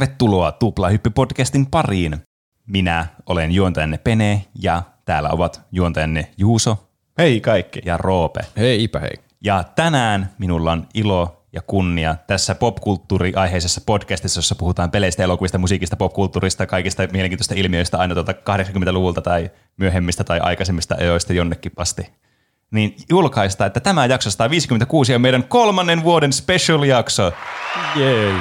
Tervetuloa Tuplahyppy-podcastin pariin. Minä olen juontajanne Pene ja täällä ovat juontajanne Juuso Hei kaikki. ja Roope. Hei Ipä hei. Ja tänään minulla on ilo ja kunnia tässä popkulttuuri-aiheisessa podcastissa, jossa puhutaan peleistä, elokuvista, musiikista, popkulttuurista, kaikista mielenkiintoista ilmiöistä aina tuolta 80-luvulta tai myöhemmistä tai aikaisemmista ajoista jonnekin asti. Niin julkaista, että tämä jakso 156 on meidän kolmannen vuoden special-jakso. Jei.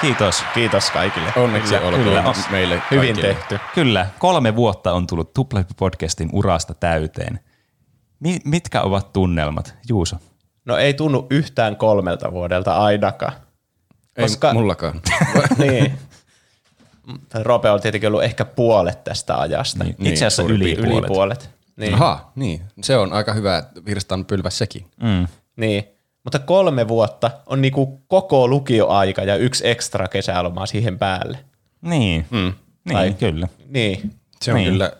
Kiitos. Kiitos kaikille. Onneksi Kyllä, olkoon kyllä. meille Hyvin kaikille. tehty. Kyllä, kolme vuotta on tullut Tuplahyppy-podcastin urasta täyteen. Mi- mitkä ovat tunnelmat, Juuso? No ei tunnu yhtään kolmelta vuodelta ainakaan. Ei Koska- mullakaan. niin. Roope on tietenkin ollut ehkä puolet tästä ajasta. Niin, Niin, Itse asiassa suurin yli, puolet. Yli puolet. Niin. Aha, niin. Se on aika hyvä virstan pylväs sekin. Mm. niin. Mutta kolme vuotta on niinku koko lukioaika ja yksi ekstra kesäloma siihen päälle. Niin, Mm. niin Ai. kyllä. Niin. Se on Niin. kyllä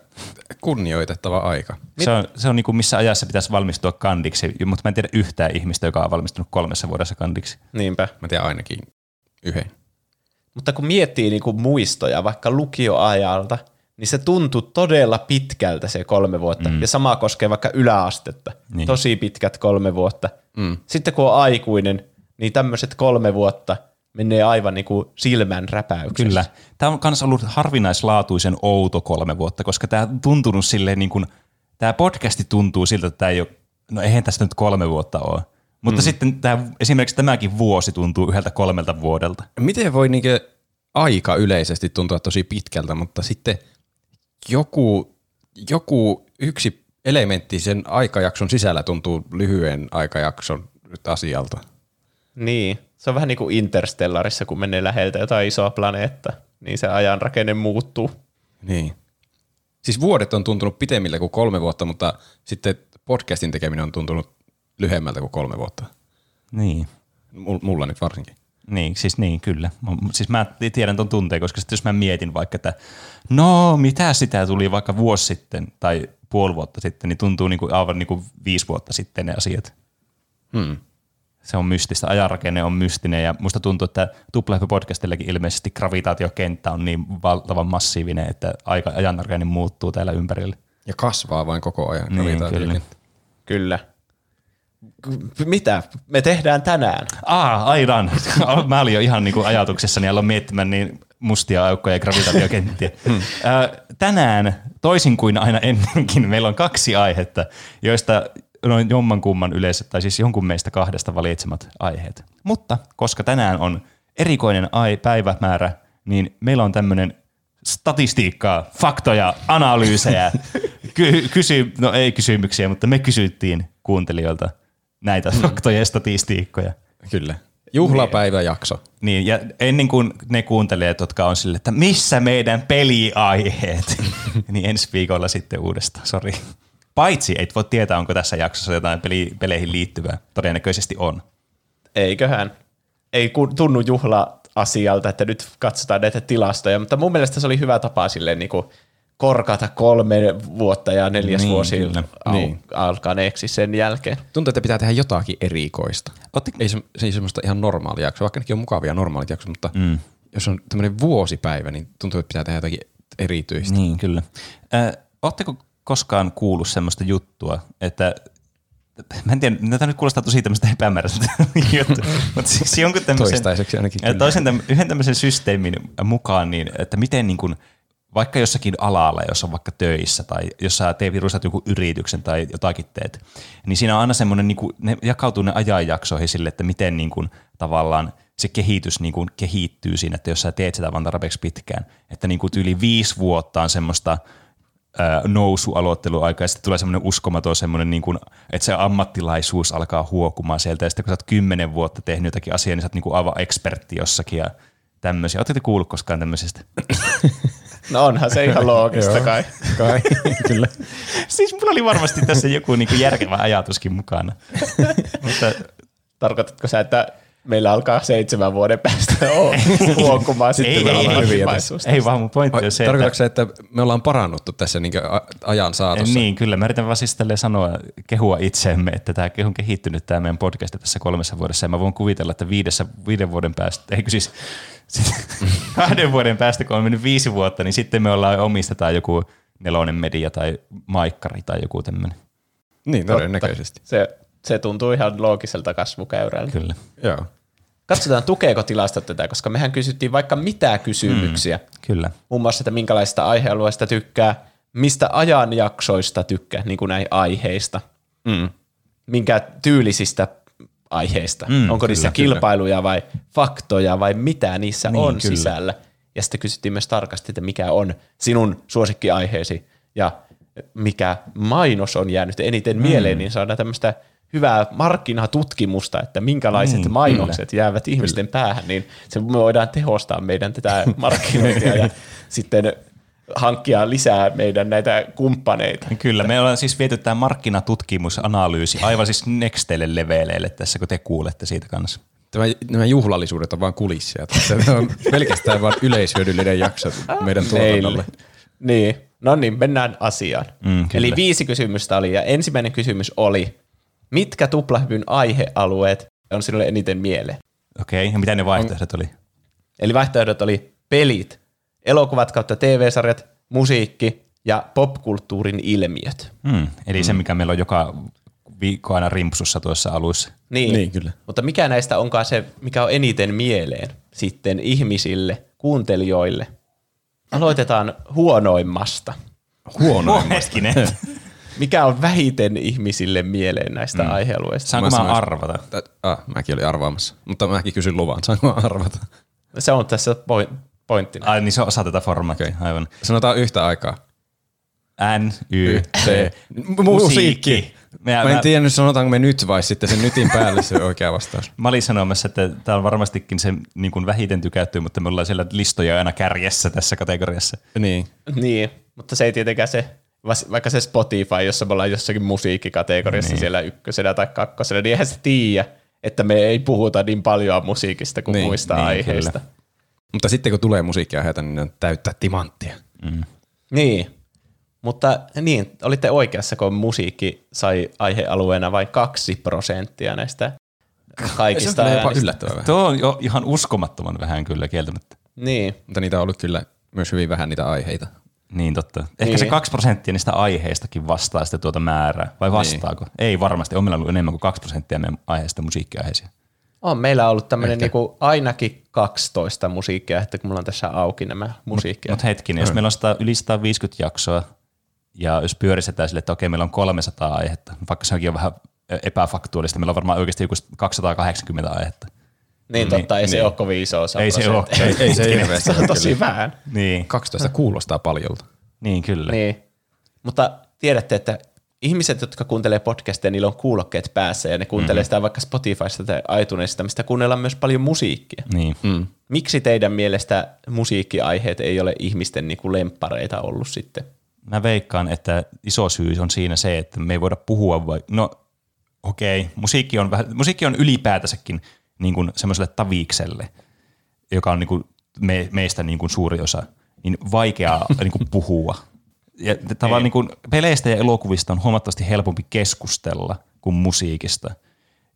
kunnioitettava aika. Se on, se on niin kuin missä ajassa pitäisi valmistua kandiksi, mutta mä en tiedä yhtään ihmistä, joka on valmistunut kolmessa vuodessa kandiksi. Niinpä. Mä tiedän ainakin yhden. Mutta kun miettii niinku muistoja vaikka lukioajalta, niin se tuntuu todella pitkältä se kolme vuotta. Mm. Ja sama koskee vaikka yläastetta. Niin. Niin. Tosi pitkät kolme vuotta. Mm. Sitten kun on aikuinen, niin tämmöiset kolme vuotta menee aivan niinku silmän räpäyksessä. Kyllä. Tämä on myös ollut harvinaislaatuisen outo kolme vuotta, koska tämä on tuntunut silleen niin kuin, tämä podcasti tuntuu siltä, että tämä ei ole, no eihän tästä nyt kolme vuotta ole. Mutta mm. sitten tämä, esimerkiksi tämäkin vuosi tuntuu yhdeltä kolmelta vuodelta. Miten voi niinkö aika yleisesti tuntua tosi pitkältä, mutta sitten joku, joku yksi elementti sen aikajakson sisällä tuntuu lyhyen aikajakson asialta. Niin. Se on vähän niin kuin Interstellarissa, kun menee läheltä jotain isoa planeetta, niin se ajan rakenne muuttuu. Niin. Siis vuodet on tuntunut pitemmillä kuin kolme vuotta, mutta sitten podcastin tekeminen on tuntunut lyhyemmältä kuin kolme vuotta. Niin. Mul- Mulla nyt varsinkin. Niin, siis niin, kyllä. Mä- Siis mä tiedän ton tunteen, koska sitten jos mä mietin vaikka, että no mitä sitä tuli vaikka vuosi sitten tai puoli vuotta sitten, niin tuntuu niin kuin aivan niin kuin viisi vuotta sitten ne asiat. Hmm. Se on mystistä, ajanrakenne on mystinen ja musta tuntuu, että Tuplahyppy podcastillakin ilmeisesti gravitaatiokenttä on niin valtavan massiivinen, että aika ajanrakenne muuttuu täällä ympärillä. Ja kasvaa vain koko ajan. Niin. Kyllä. K- Mitä me tehdään tänään? Aa, aidan. Mä olin jo ihan niin kuin ajatuksessani aloin miettimään niin mustia aukkoja ja gravitaatiokenttiä. Ö, Tänään, toisin kuin aina ennenkin, meillä on kaksi aihetta, joista noin jommankumman yleensä, tai siis jonkun meistä kahdesta valitsemat aiheet. Mutta koska tänään on erikoinen ai- päivämäärä, niin meillä on tämmöinen statistiikkaa, faktoja, analyysejä, ky- kysy- no ei kysymyksiä, mutta me kysyttiin kuuntelijoilta näitä faktoja ja statistiikkoja. Kyllä. Juhlapäiväjakso. Niin, ja ennen kuin ne kuuntelijat, jotka on sille, että missä meidän peliaiheet, niin ensi viikolla sitten uudestaan, sori. Paitsi et voi tietää, onko tässä jaksossa jotain peli, peleihin liittyvää. Todennäköisesti on. Eiköhän. Ei tunnu juhla-asialta, että nyt katsotaan näitä tilastoja, mutta mun mielestä se oli hyvä tapa silleen niin kuin korkata kolme vuotta ja neljäs Niin, vuosi kyllä. au- Niin. alkaneeksi sen jälkeen. Tuntuu, että pitää tehdä jotakin erikoista. Otti, Ei, se, se ei semmoista ihan normaalia jaksoa, vaikka nekin on mukavia normaalit jaksot, mutta mm. jos on tämmöinen vuosipäivä, niin tuntuu, että pitää tehdä jotakin erityistä. Niin, kyllä. Äh, Oletteko koskaan kuullut semmoista juttua, että Mä en tiedä, tämä nyt kuulostaa tosi tämmöistä epämääräiseltä juttu, mutta siis jonkun tämmöisen, Toistaiseksi ainakin toisen yhden tämmöisen systeemin mukaan, niin, että miten niin kuin, vaikka jossakin alalla, jos on vaikka töissä tai jos sä teet virustat joku yrityksen tai jotakin teet, niin siinä on aina semmoinen, niin kuin, ne jakautuu ne ajanjaksoihin sille, että miten niin kuin, tavallaan se kehitys niin kuin, kehittyy siinä, että jos sä teet sitä vaan tarpeeksi pitkään, että niin kuin, yli viisi vuotta on semmoista nousualoitteluaika ja sitten tulee semmoinen uskomaton semmoinen, niin kuin, että se ammattilaisuus alkaa huokumaan sieltä ja sitten kun sä oot kymmenen vuotta tehnyt jotakin asiaa, niin sä oot niin kuin aivan ekspertti jossakin ja tämmöisiä. Oletteko kuullut koskaan tämmöisestä? No onhan se ihan loogista kai. Kai, kyllä. siis mulla oli varmasti tässä joku niin kuin järkevä ajatuskin mukana. Mutta Tarkoitatko sä, että meillä alkaa seitsemän vuoden päästä olla huokumaan sitten Ei, me ei, ollaan ei. Ei vaan mun pointti on se, että... Tarkoitatko se, että me ollaan parannuttu tässä niin ajan saatossa? Niin, kyllä. Mä yritän vaan siis sanoa, kehua itseemme, että tämä on kehittynyt tämä meidän podcast tässä kolmessa vuodessa. Ja mä voin kuvitella, että viidessä, viiden vuoden päästä, eikö siis kahden vuoden päästä, kun on mennyt viisi vuotta, niin sitten me ollaan omistetaan joku nelonen media tai maikkari tai joku tämmöinen. Niin, todennäköisesti. Se, se tuntuu ihan loogiselta kasvukäyrältä. Kyllä. Joo. Katsotaan, tukeeko tilastot tätä, koska mehän kysyttiin vaikka mitä kysymyksiä. Mm. Kyllä. Muun muassa, että minkälaista aihealueesta tykkää, mistä ajanjaksoista tykkää, niin kuin näin aiheista. Mm. Minkä tyylisistä aiheista. Mm, Onko kyllä, niissä kyllä. kilpailuja vai faktoja vai mitä niissä Niin, on kyllä. sisällä. Ja sitten kysyttiin myös tarkasti, että mikä on sinun suosikkiaiheesi ja mikä mainos on jäänyt eniten Mm. mieleen, niin saadaan tämmöistä hyvää markkinatutkimusta, että minkälaiset Niin, mainokset jäävät ihmisten päähän, niin se me voidaan tehostaa meidän tätä markkinointia ja sitten hankkia lisää meidän näitä kumppaneita. Kyllä, me ollaan siis viety tämä markkinatutkimusanalyysi aivan siis nextelle leveleille tässä, kun te kuulette siitä kanssa. Tämä, nämä juhlallisuudet on vain kulissia. Tämä on pelkästään vain yleishyödyllinen jakso meidän tuotannolle. Niin, no niin, mennään asiaan. Mm, kyllä. Eli viisi kysymystä oli, ja ensimmäinen kysymys oli, mitkä tuplahypyn aihealueet on sinulle eniten mieleen? Okei, ja mitä ne vaihtoehdot oli? Eli vaihtoehdot oli pelit, elokuvat kautta TV-sarjat, musiikki ja popkulttuurin ilmiöt. Hmm, eli se, mikä meillä on joka viikko aina rimpsussa tuossa alussa. Niin, Niin, kyllä. Mutta mikä näistä onkaan se, mikä on eniten mieleen sitten ihmisille, kuuntelijoille? Aloitetaan huonoimmasta. Huono. Hetkinen. Mikä on vähiten ihmisille mieleen näistä mm. aihealueista? Saanko Mä mä, sanoisin- arvata? Ah, mäkin olin arvaamassa, mutta mäkin kysyn luvan. Saanko mä arvata? Se on tässä pointtina. Ai niin se on osa tätä formaattia, okay. aivan. Sanotaan yhtä aikaa. N, Y, T, Musiikki. Mä, Mä en tiedä, nyt sanotaanko me nyt vai sitten sen nytin päälle se oikea vastaus. mä olin sanomassa, että tämä on varmastikin se niin kuin vähiten tykätty, mutta me ollaan siellä listoja aina kärjessä tässä kategoriassa. Niin. Niin, mutta se ei tietenkään se, vaikka se Spotify, jossa me ollaan jossakin musiikkikategoriassa niin. siellä ykkösenä tai kakkosena, niin eihän se tiedä, että me ei puhuta niin paljon musiikista kuin Niin, muista niin, aiheista. kyllä. Mutta sitten kun tulee musiikkiaiheita, niin ne on täyttä timanttia. Niin, mutta niin, olitte oikeassa, kun musiikki sai aihealueena vain kaksi prosenttia näistä kaikista Se on jopa yllättävän vähän. Tuo on jo ihan uskomattoman vähän kyllä kieltämättä. Niin, Mutta niitä on ollut kyllä myös hyvin vähän niitä aiheita. Niin totta. Ehkä Niin. se kaksi prosenttia niistä aiheistakin vastaa sitten tuota määrää. Vai vastaako? Niin. Ei varmasti. On meillä ollut enemmän kuin kaksi prosenttia meidän aiheista musiikkiaiheisia. On meillä ollut tämmöinen niinku ainakin 12 musiikkia, että kun mulla on tässä auki nämä musiikkia. Mutta hetkinen, jos meillä on 100, yli 150 jaksoa, ja jos pyöristetään sille, että okei, meillä on 300 aihetta, vaikka se onkin jo vähän epäfaktuaalista, meillä on varmaan oikeasti joku 280 aihetta. niin totta, ei se niin. ole kovin iso osa Ei se ole. Ei, ei se hirveästi. Se on tosi vähän. Niin, 12 kuulostaa paljolta. niin kyllä. Niin. Niin. Mutta tiedätte, että ihmiset, jotka kuuntelee podcasteja, niillä on kuulokkeet päässä ja ne kuuntelee mm-hmm. sitä vaikka Spotifysta tai iTunesista, mistä kuunnellaan myös paljon musiikkia. niin. Mm. Miksi teidän mielestä musiikkiaiheet ei ole ihmisten niinku lemppareita ollut sitten? Mä veikkaan, että iso syy on siinä se, että me ei voida puhua vai... No okei, okay. musiikki, on vähän, musiikki on ylipäätänsäkin niin kuin semmoiselle tavikselle, joka on niin kuin me, meistä niin kuin suuri osa, niin vaikeaa niin kuin puhua. Ja tavallaan niin kuin peleistä ja elokuvista on huomattavasti helpompi keskustella kuin musiikista.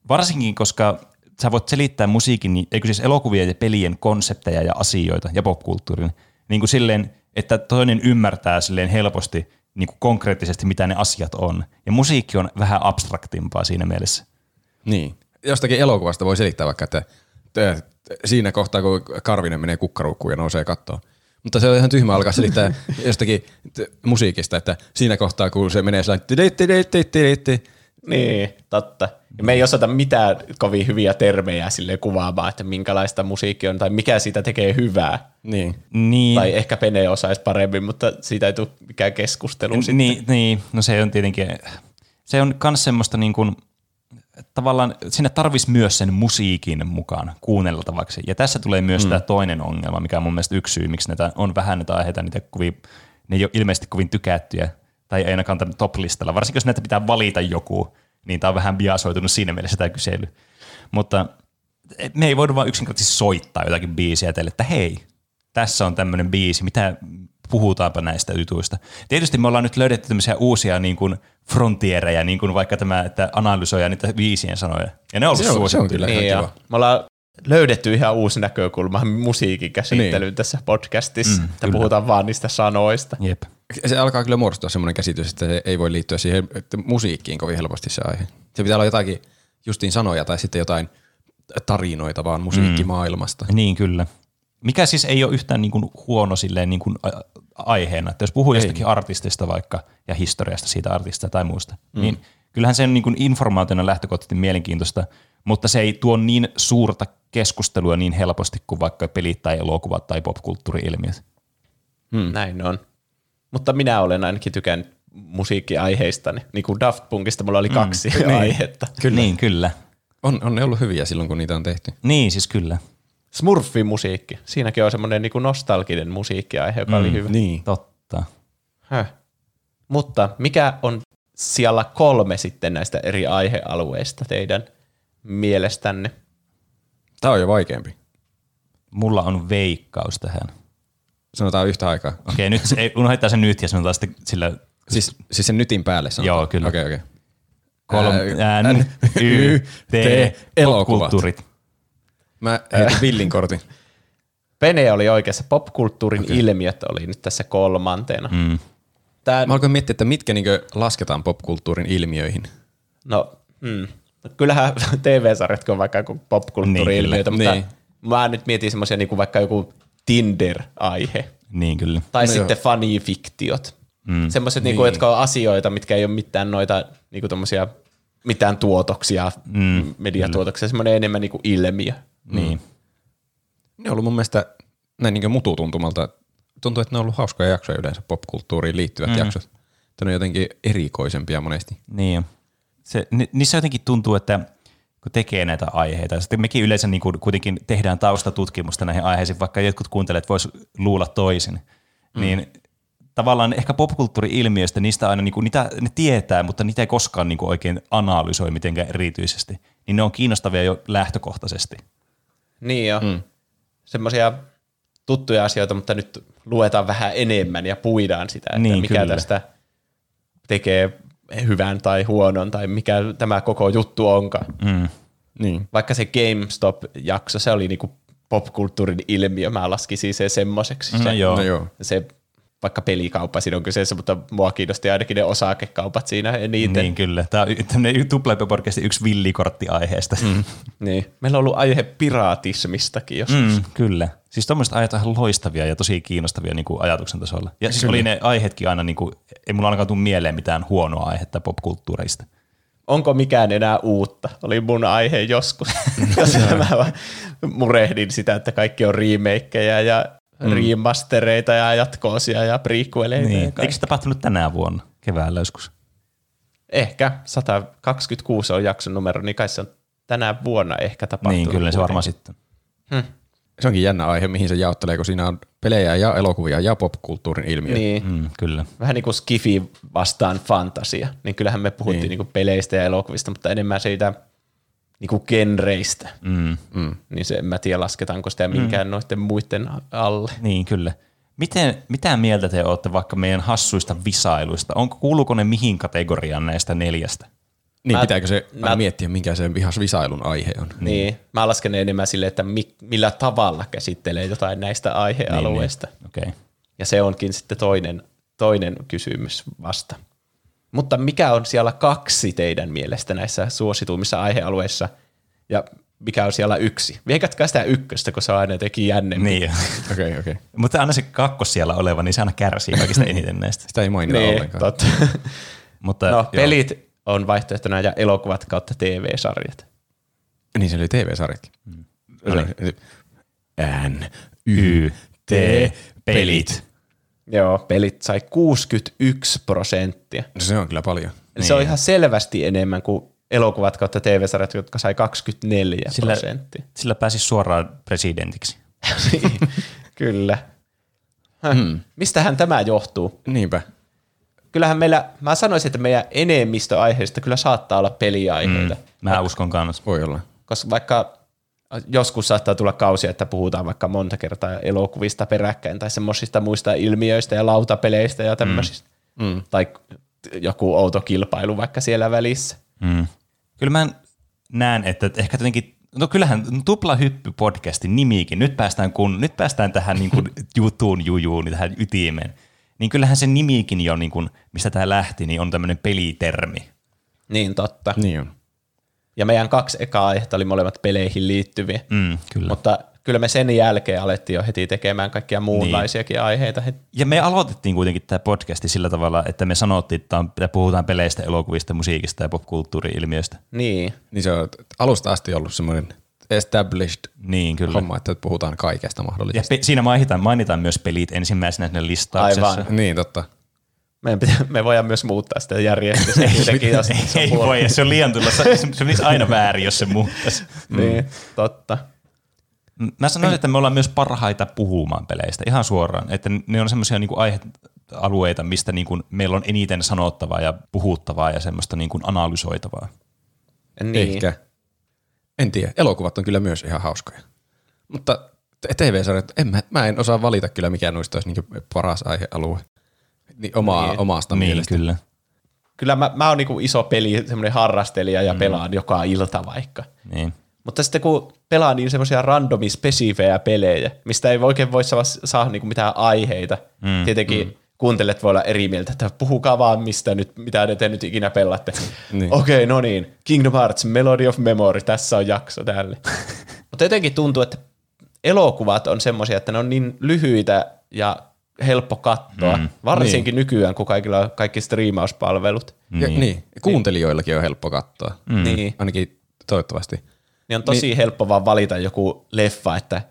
Varsinkin, koska sä voit selittää musiikin, eikö siis elokuvien ja pelien konsepteja ja asioita ja popkulttuurin, niin kuin silleen, että toinen ymmärtää silleen helposti niin kuin konkreettisesti, mitä ne asiat on. Ja musiikki on vähän abstraktimpaa siinä mielessä. Niin. Jostakin elokuvasta voi selittää vaikka, että t- siinä kohtaa, kun Karvinen menee kukkaruukkuun ja nousee kattoon. Mutta se on ihan tyhmä alkaa selittää jostakin t- musiikista, että siinä kohtaa, kun se menee sellainen Niin, totta. Ja me ei osata mitään kovin hyviä termejä sille kuvaamaan, että minkälaista musiikki on tai mikä siitä tekee hyvää. Niin. Niin, Tai ehkä Pene osaisi paremmin, mutta siitä ei tule mikään keskustelu sitten. niin, niin, no se on tietenkin, se on myös semmoista niin kuin, tavallaan sinne tarvisi myös sen musiikin mukaan kuunneltavaksi. Ja tässä tulee myös mm. tämä toinen ongelma, mikä on mun mielestä yksi syy, miksi näitä on vähän näitä aiheita, niitä kovin, ne ei ole ilmeisesti kovin tykättyjä, tai ei ainakaan tämän top-listalla. Varsinkin jos näitä pitää valita joku, niin tämä on vähän biasoitunut siinä mielessä tämä kysely. Mutta me ei voida vaan yksinkertaisesti soittaa jotakin biisiä teille, että hei, tässä on tämmöinen biisi, mitä puhutaanpa näistä jutuista. Tietysti me ollaan nyt löydetty tämmöisiä uusia niin kuin frontiereja, niin kuin vaikka tämä, että analysoidaan niitä biisien sanoja. Ja ne on ollut Se on- se on kyllä. Niin, ihan kiva. me ollaan löydetty ihan uusi näkökulma musiikin käsittelyyn niin. tässä podcastissa, mm, että kyllä. puhutaan vaan niistä sanoista. Jep. Se alkaa kyllä muodostua semmoinen käsitys, että se ei voi liittyä siihen että musiikkiin kovin helposti se aihe. Se pitää olla jotakin justiin sanoja tai sitten jotain tarinoita vaan musiikkimaailmasta. Niin kyllä. Mikä siis ei ole yhtään niin kuin huono silleen niin kuin a- aiheena, että jos puhuu jostakin artistista vaikka ja historiasta siitä artistista tai muusta, mm. niin kyllähän se on niin kuin informaationa lähtökohtaisesti mielenkiintoista, mutta se ei tuo niin suurta keskustelua niin helposti kuin vaikka pelit tai elokuvat tai popkulttuuri-ilmiöt. Mm. Näin on. Mutta minä olen ainakin tykännyt musiikkiaiheistani. Niin kuin Daft Punkista mulla oli kaksi mm, aihetta. Kyllä. Niin, kyllä. On, on ne ollut hyviä silloin, kun niitä on tehty. Niin, siis kyllä. Smurfi-musiikki. Siinäkin on semmoinen niin kuin nostalginen musiikkiaihe, joka mm, oli hyvä. Niin. Totta. Höh. Mutta mikä on siellä kolme sitten näistä eri aihealueista teidän mielestänne? Tämä on jo vaikeampi. Mulla on veikkaus tähän. Sanotaan yhtä aikaa. Okei, nyt se- ei, unohdetaan se nyt ja sanotaan sitten sillä Siis, siis sen nytin päälle sanotaan. Joo, kyllä. Okei, okei. kolme, N, Y, T, elokuvat. Mä heitin villin kortin. Pene oli oikeassa. Popkulttuurin okay. ilmiöt oli nyt tässä kolmantena. Mm. Tää, Mä alkoin miettiä, että mitkä niinkö lasketaan popkulttuurin ilmiöihin. no, mm. Kyllähän TV-sarjatkin on vaikka joku popkulttuuri-ilmiöitä, Niin, mutta kyllä. niin. mä nyt mietin semmoisia niin vaikka joku Tinder-aihe. Niin kyllä. Tai No no sitten fanifiktiot. Mm. Semmoiset, niin. niinku, jotka on asioita, mitkä ei ole mitään noita niinku tommosia, mitään tuotoksia, mm. mediatuotoksia, semmoinen enemmän niinku ilmiö. Niin. Ne on ollut mun mielestä näin niin mututuntumalta. Tuntuu, että ne on ollut hauskoja jaksoja yleensä popkulttuuriin liittyvät mm. jaksot. Että ne on jotenkin erikoisempia monesti. Niin. Se, ni, niissä jotenkin tuntuu, että kun tekee näitä aiheita, sitten mekin yleensä niin kuin kuitenkin tehdään taustatutkimusta näihin aiheisiin, vaikka jotkut kuuntelijat vois luulla toisin, mm. niin tavallaan ehkä popkulttuuri-ilmiöistä, niistä aina niin kuin, niitä, ne tietää, mutta niitä ei koskaan niin kuin oikein analysoi mitenkään erityisesti. Niin ne on kiinnostavia jo lähtökohtaisesti. Niin jo. Mm. Semmoisia tuttuja asioita, mutta nyt luetaan vähän enemmän ja puidaan sitä, että Niin, mikä kyllä. tästä tekee hyvän tai huonon tai mikä tämä koko juttu onkaan. Mm. Niin. Vaikka se GameStop-jakso, se oli niinku popkulttuurin ilmiö, mä laskisin se semmoiseksi. No se, joo. No joo. se vaikka pelikauppa siinä on kyseessä, mutta mua kiinnosti ainakin ne osakekaupat siinä eniten. Niin kyllä. Tämä on tämmöinen Tuplepö-podcastin yksi villikortti aiheesta. Mm. Niin. Meillä on ollut aihe piraatismistakin joskus. Mm. Kyllä. Siis tuommoiset aiheet on loistavia ja tosi kiinnostavia niin kuin ajatuksen tasolla. Ja siis oli ne aiheetkin aina, niin kuin, ei mulla ainakaan tule mieleen mitään huonoa aihetta popkulttuureista. Onko mikään enää uutta? Oli mun aihe joskus. Jos mä murehdin sitä, että kaikki on remakeja ja mm. remastereita ja jatkoosia ja prequeleita. Niin. Ja Eikö se tapahtunut tänä vuonna keväällä joskus? Ehkä 126 on jakson numero, niin kai se on tänä vuonna ehkä tapahtunut. Niin, kyllä se varmaan sitten. Se onkin jännä aihe, mihin se jaottelee, kun siinä on pelejä ja elokuvia ja popkulttuurin ilmiöitä. Niin. Mm, kyllä. Vähän niin kuin skifi vastaan fantasia. Niin kyllähän me puhuttiin niin. Niin. Niin peleistä ja elokuvista, mutta enemmän siitä niin kuin genreistä. Mm. Mm. Niin se en mä tiedä, lasketaanko sitä minkään mm. noiden muiden alle. Niin, kyllä. Miten, mitä mieltä te olette vaikka meidän hassuista visailuista? Onko, kuuluuko ne mihin kategoriaan näistä neljästä? Niin, Mä- pitääkö se mä- mä, miettiä, mikä se vihas visailun aihe on? Niin. Mä lasken ne enemmän sille, että mi- millä tavalla käsittelee jotain näistä aihealueista. Niin, niin. Okei. Okay. Ja se onkin sitten toinen, toinen kysymys vasta. Mutta mikä on siellä kaksi teidän mielestä näissä suosituimmissa aihealueissa? Ja mikä on siellä yksi? Viekätkää sitä ykköstä, kun se on aina jotenkin jännempi. Niin. Okei, okay, okei. Okay. Mutta aina se kakkos siellä oleva, niin se aina kärsii kaikista eniten näistä. Sitä ei mainita Niin, ollenkaan. totta. Mutta, No, joo. pelit on vaihtoehtona ja elokuvat kautta TV-sarjat. Niin se oli TV-sarjatkin. Mm. N, Y, T, pelit. Joo, pelit sai 61 prosenttia. No se on kyllä paljon. Eli se on ihan selvästi enemmän kuin elokuvat kautta TV-sarjat, jotka sai 24 Sillä, prosenttia. sillä pääsi suoraan presidentiksi. Niin, Kyllä. Hmm. Mistähän tämä johtuu? Niinpä. Kyllähän meillä, mä sanoisin, että meidän enemmistö aiheista kyllä saattaa olla peliaiheita. Mm. Mä uskon kanssa. Voi olla. Koska vaikka joskus saattaa tulla kausia, että puhutaan vaikka monta kertaa elokuvista peräkkäin tai semmoisista muista ilmiöistä ja lautapeleistä ja tämmöisistä. Mm. Tai joku outo kilpailu vaikka siellä välissä. Mm. Kyllä mä näen, että ehkä jotenkin, no kyllähän Tupla Hyppy podcastin nimikin, nyt päästään, kun, nyt päästään tähän niin kuin jutuun jujuun, tähän ytimeen, niin kyllähän se nimikin jo, niin kuin, mistä tämä lähti, niin on tämmöinen pelitermi. Niin totta. Niin on. Ja meidän kaksi ekaa aihetta oli molemmat peleihin liittyviä. Mm, kyllä. Mutta kyllä me sen jälkeen alettiin jo heti tekemään kaikkia muunlaisiakin niin. aiheita. Ja me aloitettiin kuitenkin tämä podcasti sillä tavalla, että me sanottiin, että, on, että puhutaan peleistä, elokuvista, musiikista ja popkulttuuri-ilmiöistä. Niin. Niin se on alusta asti ollut semmoinen established Niin, kyllä. homma, että puhutaan kaikesta Ja mahdollisesta. pe- siinä mainitaan, mainitaan myös pelit ensimmäisenä siinä listauksessa. Aivan. Niin, totta. Meidän pitää, me voidaan myös muuttaa sitä järjestystä kuitenkin, jos se on Ei huono. voi, se on liian tulla. Se, se olisi aina väärin, jos se muuttaisi. Niin, totta. Mä sanoisin, että me ollaan myös parhaita puhumaan peleistä ihan suoraan. Että ne on semmoisia niinku aihealueita, mistä niinku meillä on eniten sanottavaa ja puhuttavaa ja semmoista niinku analysoitavaa. Niin. Ehkä. En tiedä. Elokuvat on kyllä myös ihan hauskoja. Mutta TV-sarjat, en mä, mä en osaa valita kyllä, mikä noista olisi niin paras aihealue. Niin omaa, Niin. omasta Niin, mielestä. kyllä. Kyllä mä, mä oon niinku iso peli, semmoinen harrastelija ja pelaan joka ilta vaikka. Niin. Mutta sitten kun pelaa niin semmoisia randomi spesifejä pelejä, mistä ei oikein voi saa, saa niinku mitään aiheita. Mm, Tietenkin mm. kuuntelet voi olla eri mieltä, että puhukaa vaan mistä nyt, mitä te nyt ikinä pelaatte. Niin. Okei, okay, no niin. Kingdom Hearts, Melody of Memory, tässä on jakso tälle. Mutta jotenkin tuntuu, että elokuvat on semmoisia, että ne on niin lyhyitä ja helppo katsoa, mm, varsinkin niin. nykyään, kun kaikilla on kaikki striimauspalvelut. Ja, niin. niin. Kuuntelijoillakin on helppo katsoa. Mm. Niin. Ainakin toivottavasti. Niin on tosi niin. helppo vaan valita joku leffa, että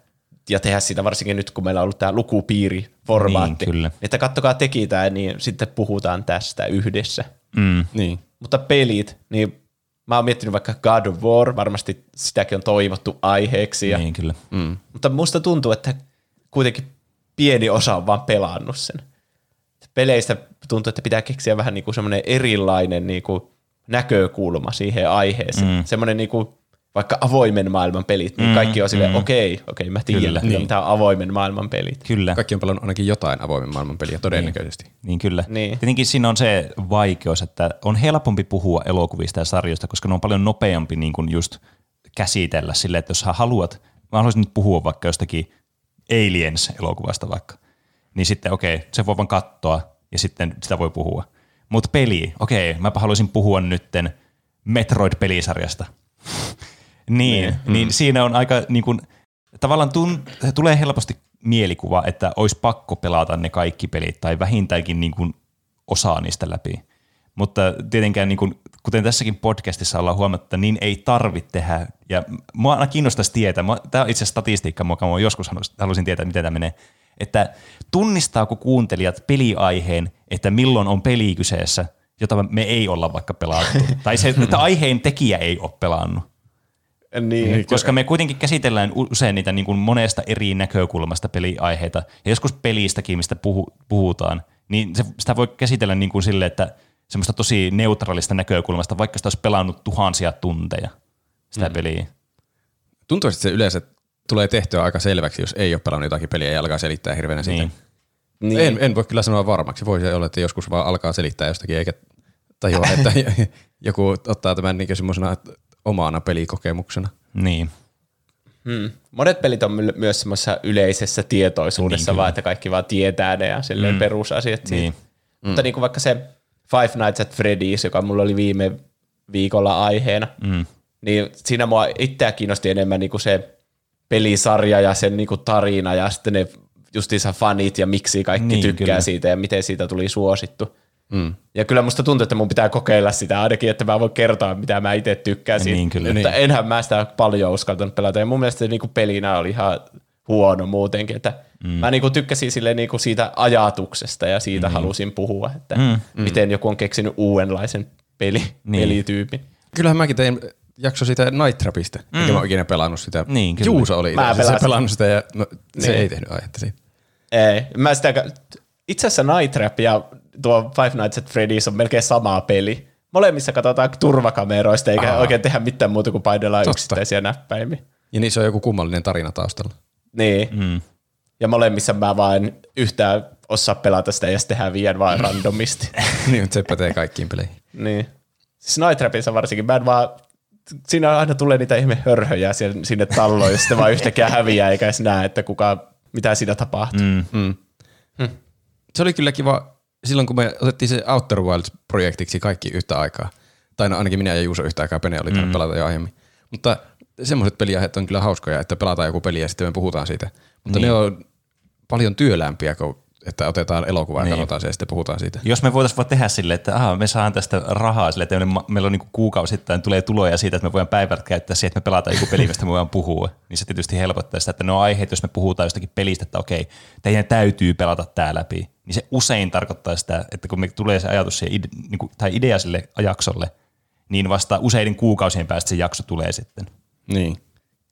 ja tehdä siitä varsinkin nyt, kun meillä on ollut tämä lukupiiri-formaatti. Niin, kyllä. Että kattokaa teki tämä, niin sitten puhutaan tästä yhdessä. Mm. Niin. Mutta pelit, niin mä oon miettinyt vaikka God of War, varmasti sitäkin on toivottu aiheeksi. Ja, Niin, kyllä. Mm. Mutta musta tuntuu, että kuitenkin pieni osa on vaan pelannut sen. Peleistä tuntuu, että pitää keksiä vähän niin kuin semmoinen erilainen niin kuin näkökulma siihen aiheeseen. Mm. Semmoinen niin kuin vaikka avoimen maailman pelit, niin kaikki on silleen, okei, okay, okei, mä tiedän, Niin. mitä on avoimen maailman pelit. Kyllä. Kaikki on pelannut ainakin jotain avoimen maailman peliä todennäköisesti. Niin kyllä. Niin. Tietenkin siinä on se vaikeus, että on helpompi puhua elokuvista ja sarjoista, koska ne on paljon nopeampi niin kuin just käsitellä sille, että jos haluat, mä haluaisin nyt puhua vaikka jostakin Aliens-elokuvasta vaikka, niin sitten okei, se voi vaan katsoa ja sitten sitä voi puhua. Mutta peli, okei, mäpä haluaisin puhua nytten Metroid-pelisarjasta. niin, niin, niin siinä on aika niin kuin, tavallaan tun, tulee helposti mielikuva, että olisi pakko pelata ne kaikki pelit tai vähintäänkin niin kuin osaa niistä läpi. Mutta tietenkään, niin kuin, kuten tässäkin podcastissa ollaan huomattu, että niin ei tarvitse tehdä. Ja mua aina kiinnostaisi tietää, tämä on itse asiassa statistiikka, joka mä joskus halus- halusin tietää, miten tämä menee, että tunnistaako kuuntelijat peliaiheen, että milloin on peli kyseessä, jota me ei olla vaikka pelattu. tai se, että aiheen tekijä ei ole pelannut. Niin, Koska me kuitenkin käsitellään usein niitä niin kuin monesta eri näkökulmasta peliaiheita, ja joskus pelistäkin, mistä puhu, puhutaan, niin se, sitä voi käsitellä niin kuin sille, että semmoista tosi neutraalista näkökulmasta, vaikka sitä olisi pelannut tuhansia tunteja sitä mm. peliä. Tuntuu, että se yleensä tulee tehtyä aika selväksi, jos ei ole pelannut jotakin peliä ja alkaa selittää hirveänä siitä. Niin. Niin. En, en voi kyllä sanoa varmaksi. Voi se olla, että joskus vaan alkaa selittää jostakin eikä tajua, että joku ottaa tämän niin semmoisena omana pelikokemuksena. Niin. Hmm. Monet pelit on my- myös semmoisessa yleisessä tietoisuudessa, Niin, niin, vaan että kaikki vaan tietää ne ja silleen mm. perusasiat siitä. Niin. Mm. Mutta niin kuin vaikka se Five Nights at Freddy's, joka mulla oli viime viikolla aiheena, mm. niin siinä mua itseä kiinnosti enemmän niin kuin se pelisarja ja sen niin kuin tarina ja sitten ne justiinsa fanit ja miksi kaikki Niin, niin, tykkää kyllä. siitä ja miten siitä tuli suosittu. Mm. Ja kyllä musta tuntuu, että mun pitää kokeilla sitä ainakin, että mä voin kertoa, mitä mä itse tykkään siitä. Niin, kyllä. Mutta enhän mä sitä paljon uskaltanut pelata. Ja mun mielestä se niinku pelinä oli ihan huono muutenkin. Että mm. Mä niinku tykkäsin sille niinku siitä ajatuksesta ja siitä mm. halusin puhua, että mm. miten joku on keksinyt uudenlaisen peli, Niin. pelityypin. Kyllähän mäkin tein jakso sitä Night Trapista, mm. enkä mä ole ikinä pelannut sitä. Niin, kyllä. Juuso oli Mä itse pelannut sitä ja no, se Niin. ei tehnyt aihetta siitä. Ei, mä sitä, itse asiassa Night Trap ja tuo Five Nights at Freddy's on melkein samaa peli. Molemmissa katsotaan turvakameroista eikä Aa. oikein tehdä mitään muuta kuin painellaan Totta. yksittäisiä näppäimiä. Ja niissä on joku kummallinen tarina taustalla. Niin. Mm. Ja molemmissa mä vaan yhtään osaa pelata sitä ja sitten häviän vaan randomisti. niin, mutta se pätee kaikkiin peleihin. niin. Siis Night Trapissa varsinkin, mä en vaan, siinä aina tulee niitä ihme hörhöjä sinne, talloon ja sitten vaan yhtäkkiä häviää eikä edes näe, että kuka, mitä siinä tapahtuu. Mm. Mm. Se oli kyllä kiva silloin, kun me otettiin se Outer Wilds-projektiksi kaikki yhtä aikaa. Tai no ainakin minä ja Juuso yhtä aikaa, Pene oli mm. pelata jo aiemmin. Mutta semmoiset peliaiheet on kyllä hauskoja, että pelataan joku peli ja sitten me puhutaan siitä. Mutta niin. ne on paljon työlämpiä, kun että otetaan elokuva ja niin. katsotaan se ja sitten puhutaan siitä. Jos me voitaisiin vaan tehdä silleen, että aha, me saadaan tästä rahaa sille, että meillä on niin kuukausittain tulee tuloja siitä, että me voidaan päivät käyttää siihen, että me pelataan joku peli, mistä me voidaan puhua, niin se tietysti helpottaa sitä, että ne on aiheet, jos me puhutaan jostakin pelistä, että okei, teidän täytyy pelata tämä läpi, niin se usein tarkoittaa sitä, että kun me tulee se ajatus siihen, niin kuin, tai idea sille jaksolle, niin vasta useiden kuukausien päästä se jakso tulee sitten. Niin.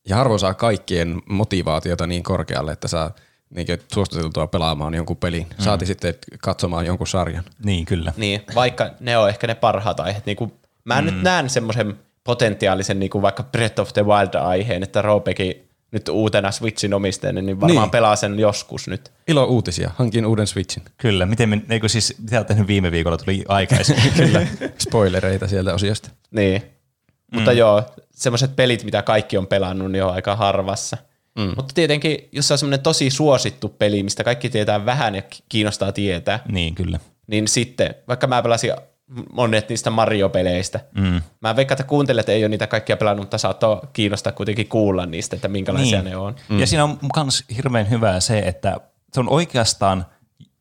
Ja harvoin saa kaikkien motivaatiota niin korkealle, että saa niin suositeltua pelaamaan jonkun pelin. Mm. Saati sitten katsomaan jonkun sarjan. Niin, kyllä. Niin, vaikka ne on ehkä ne parhaat aiheet. Niin kuin, mä mm. nyt näen semmoisen potentiaalisen niin kuin vaikka Breath of the Wild-aiheen, että Roopeki nyt uutena Switchin omistajana, niin varmaan niin. pelaa sen joskus nyt. Ilo uutisia, hankin uuden Switchin. Kyllä, miten me, eikö siis, mitä olet tehnyt viime viikolla, tuli aikaisemmin. Kyllä, spoilereita sieltä osiosta. Niin, mm. mutta joo, semmoiset pelit, mitä kaikki on pelannut, niin on aika harvassa. Mm. Mutta tietenkin, jos on semmoinen tosi suosittu peli, mistä kaikki tietää vähän ja kiinnostaa tietää. Niin, kyllä. Niin sitten, vaikka mä pelasin monet niistä Mario-peleistä. Mm. Mä veikkaan, että kuuntelijat ei ole niitä kaikkia pelannut, mutta saattoi kiinnostaa kuitenkin kuulla niistä, että minkälaisia niin. ne on. Mm. Ja siinä on myös hirveän hyvää se, että se on oikeastaan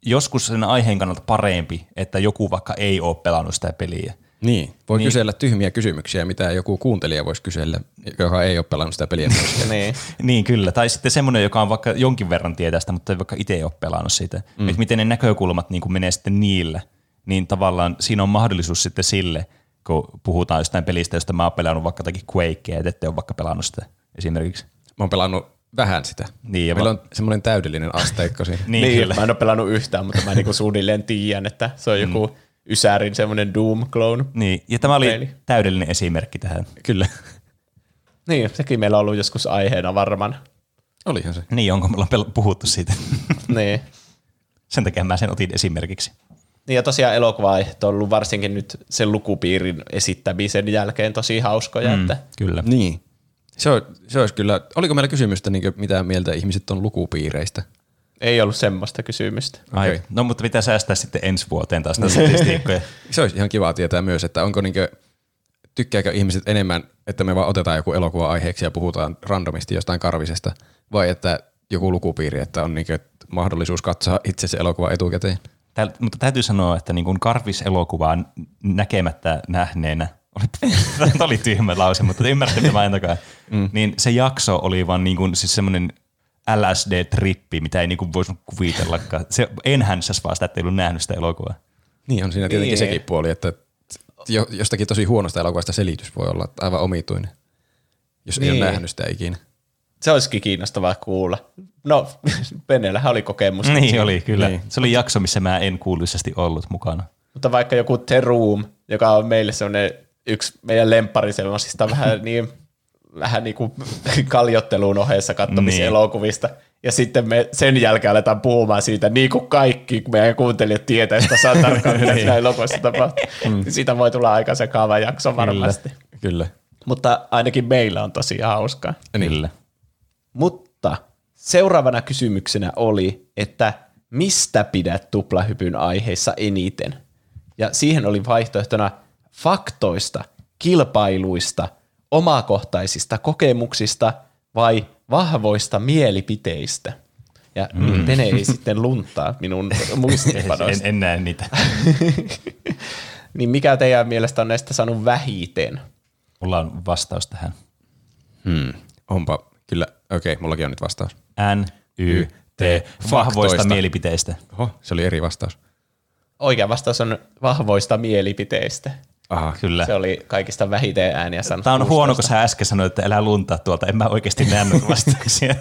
joskus sen aiheen kannalta parempi, että joku vaikka ei ole pelannut sitä peliä. Niin, voi niin. kysellä tyhmiä kysymyksiä, mitä joku kuuntelija voisi kysellä, joka ei ole pelannut sitä peliä niin. niin, kyllä. Tai sitten semmoinen, joka on vaikka jonkin verran tietää sitä, mutta ei vaikka itse ei ole pelannut sitä. Mm. Että miten ne näkökulmat niin kuin menee sitten niille, niin tavallaan siinä on mahdollisuus sitten sille, kun puhutaan jostain pelistä, josta mä oon pelannut vaikka jotakin Quakea, että ette ole vaikka pelannut sitä esimerkiksi. Mä oon pelannut vähän sitä. Niin, ja Meillä va- on semmoinen täydellinen asteikko siinä. niin, niin kyllä. Mä en ole pelannut yhtään, mutta mä niinku suunnilleen tiedän, että se on joku mm Ysärin semmoinen Doom-clone. Niin, ja tämä oli Reili. täydellinen esimerkki tähän. Kyllä. niin, sekin meillä on ollut joskus aiheena varmaan. Olihan se. Niin, onko meillä puhuttu siitä? niin. Sen takia mä sen otin esimerkiksi. Niin ja tosiaan elokuva on ollut varsinkin nyt sen lukupiirin esittämisen jälkeen tosi hauskoja. Mm, että kyllä. Niin. Se, on, se olisi kyllä, oliko meillä kysymystä, niin mitä mieltä ihmiset on lukupiireistä? Ei ollut semmoista kysymystä. Ai, okay. No mutta pitää säästää sitten ensi vuoteen taas näitä statistiikkoja. Se olisi ihan kiva tietää myös, että onko niinkö, tykkääkö ihmiset enemmän, että me vaan otetaan joku elokuva aiheeksi ja puhutaan randomisti jostain karvisesta, vai että joku lukupiiri, että on niinkö mahdollisuus katsoa itse se elokuva etukäteen. Tää, mutta täytyy sanoa, että niin karviselokuvaa näkemättä nähneenä, tämä oli tyhmä lause, mutta te ymmärrätte mitä mä mm. niin se jakso oli vaan niin kuin, siis semmoinen LSD-trippi, mitä ei niinku voisi kuvitellakaan. Se enhän se vaan sitä, että ei ollut nähnyt sitä elokuvaa. Niin on siinä tietenkin niin. sekin puoli, että jostakin tosi huonosta elokuvasta selitys voi olla aivan omituinen, jos niin. ei ole niin. nähnyt sitä ikinä. Se olisikin kiinnostavaa kuulla. No, Penellähän oli kokemus. Niin oli, kyllä. Niin. Se oli jakso, missä mä en kuuluisesti ollut mukana. Mutta vaikka joku The Room, joka on meille sellainen yksi meidän lemppari sellaisista vähän niin vähän niin kuin kaljotteluun ohessa katsomisen niin. elokuvista. Ja sitten me sen jälkeen aletaan puhumaan siitä, niin kuin kaikki meidän kuuntelijat tietää, että saa tarkkaan, mitä siinä elokuvassa tapahtuu. Mm. Siitä voi tulla aika sekaava jakso varmasti. Kyllä. Kyllä. Mutta ainakin meillä on tosi hauskaa. Kyllä. Mutta seuraavana kysymyksenä oli, että mistä pidät tuplahypyn aiheissa eniten? Ja siihen oli vaihtoehtona faktoista, kilpailuista – omakohtaisista kokemuksista vai vahvoista mielipiteistä. Ja mm. Pene ei sitten luntaa minun muistipanoista. en, en näe niitä. niin mikä teidän mielestä on näistä saanut vähiten? Mulla on vastaus tähän. Hmm. Onpa kyllä. Okei, okay, mullakin on nyt vastaus. N, Y, T, vahvoista mielipiteistä. Oho, se oli eri vastaus. Oikea vastaus on vahvoista mielipiteistä. Aha, kyllä. Se oli kaikista vähiten ääniä sanottu. Tämä on huono, kun sä äsken sanoit, että elää lunta tuolta. En mä oikeasti näe vastauksia.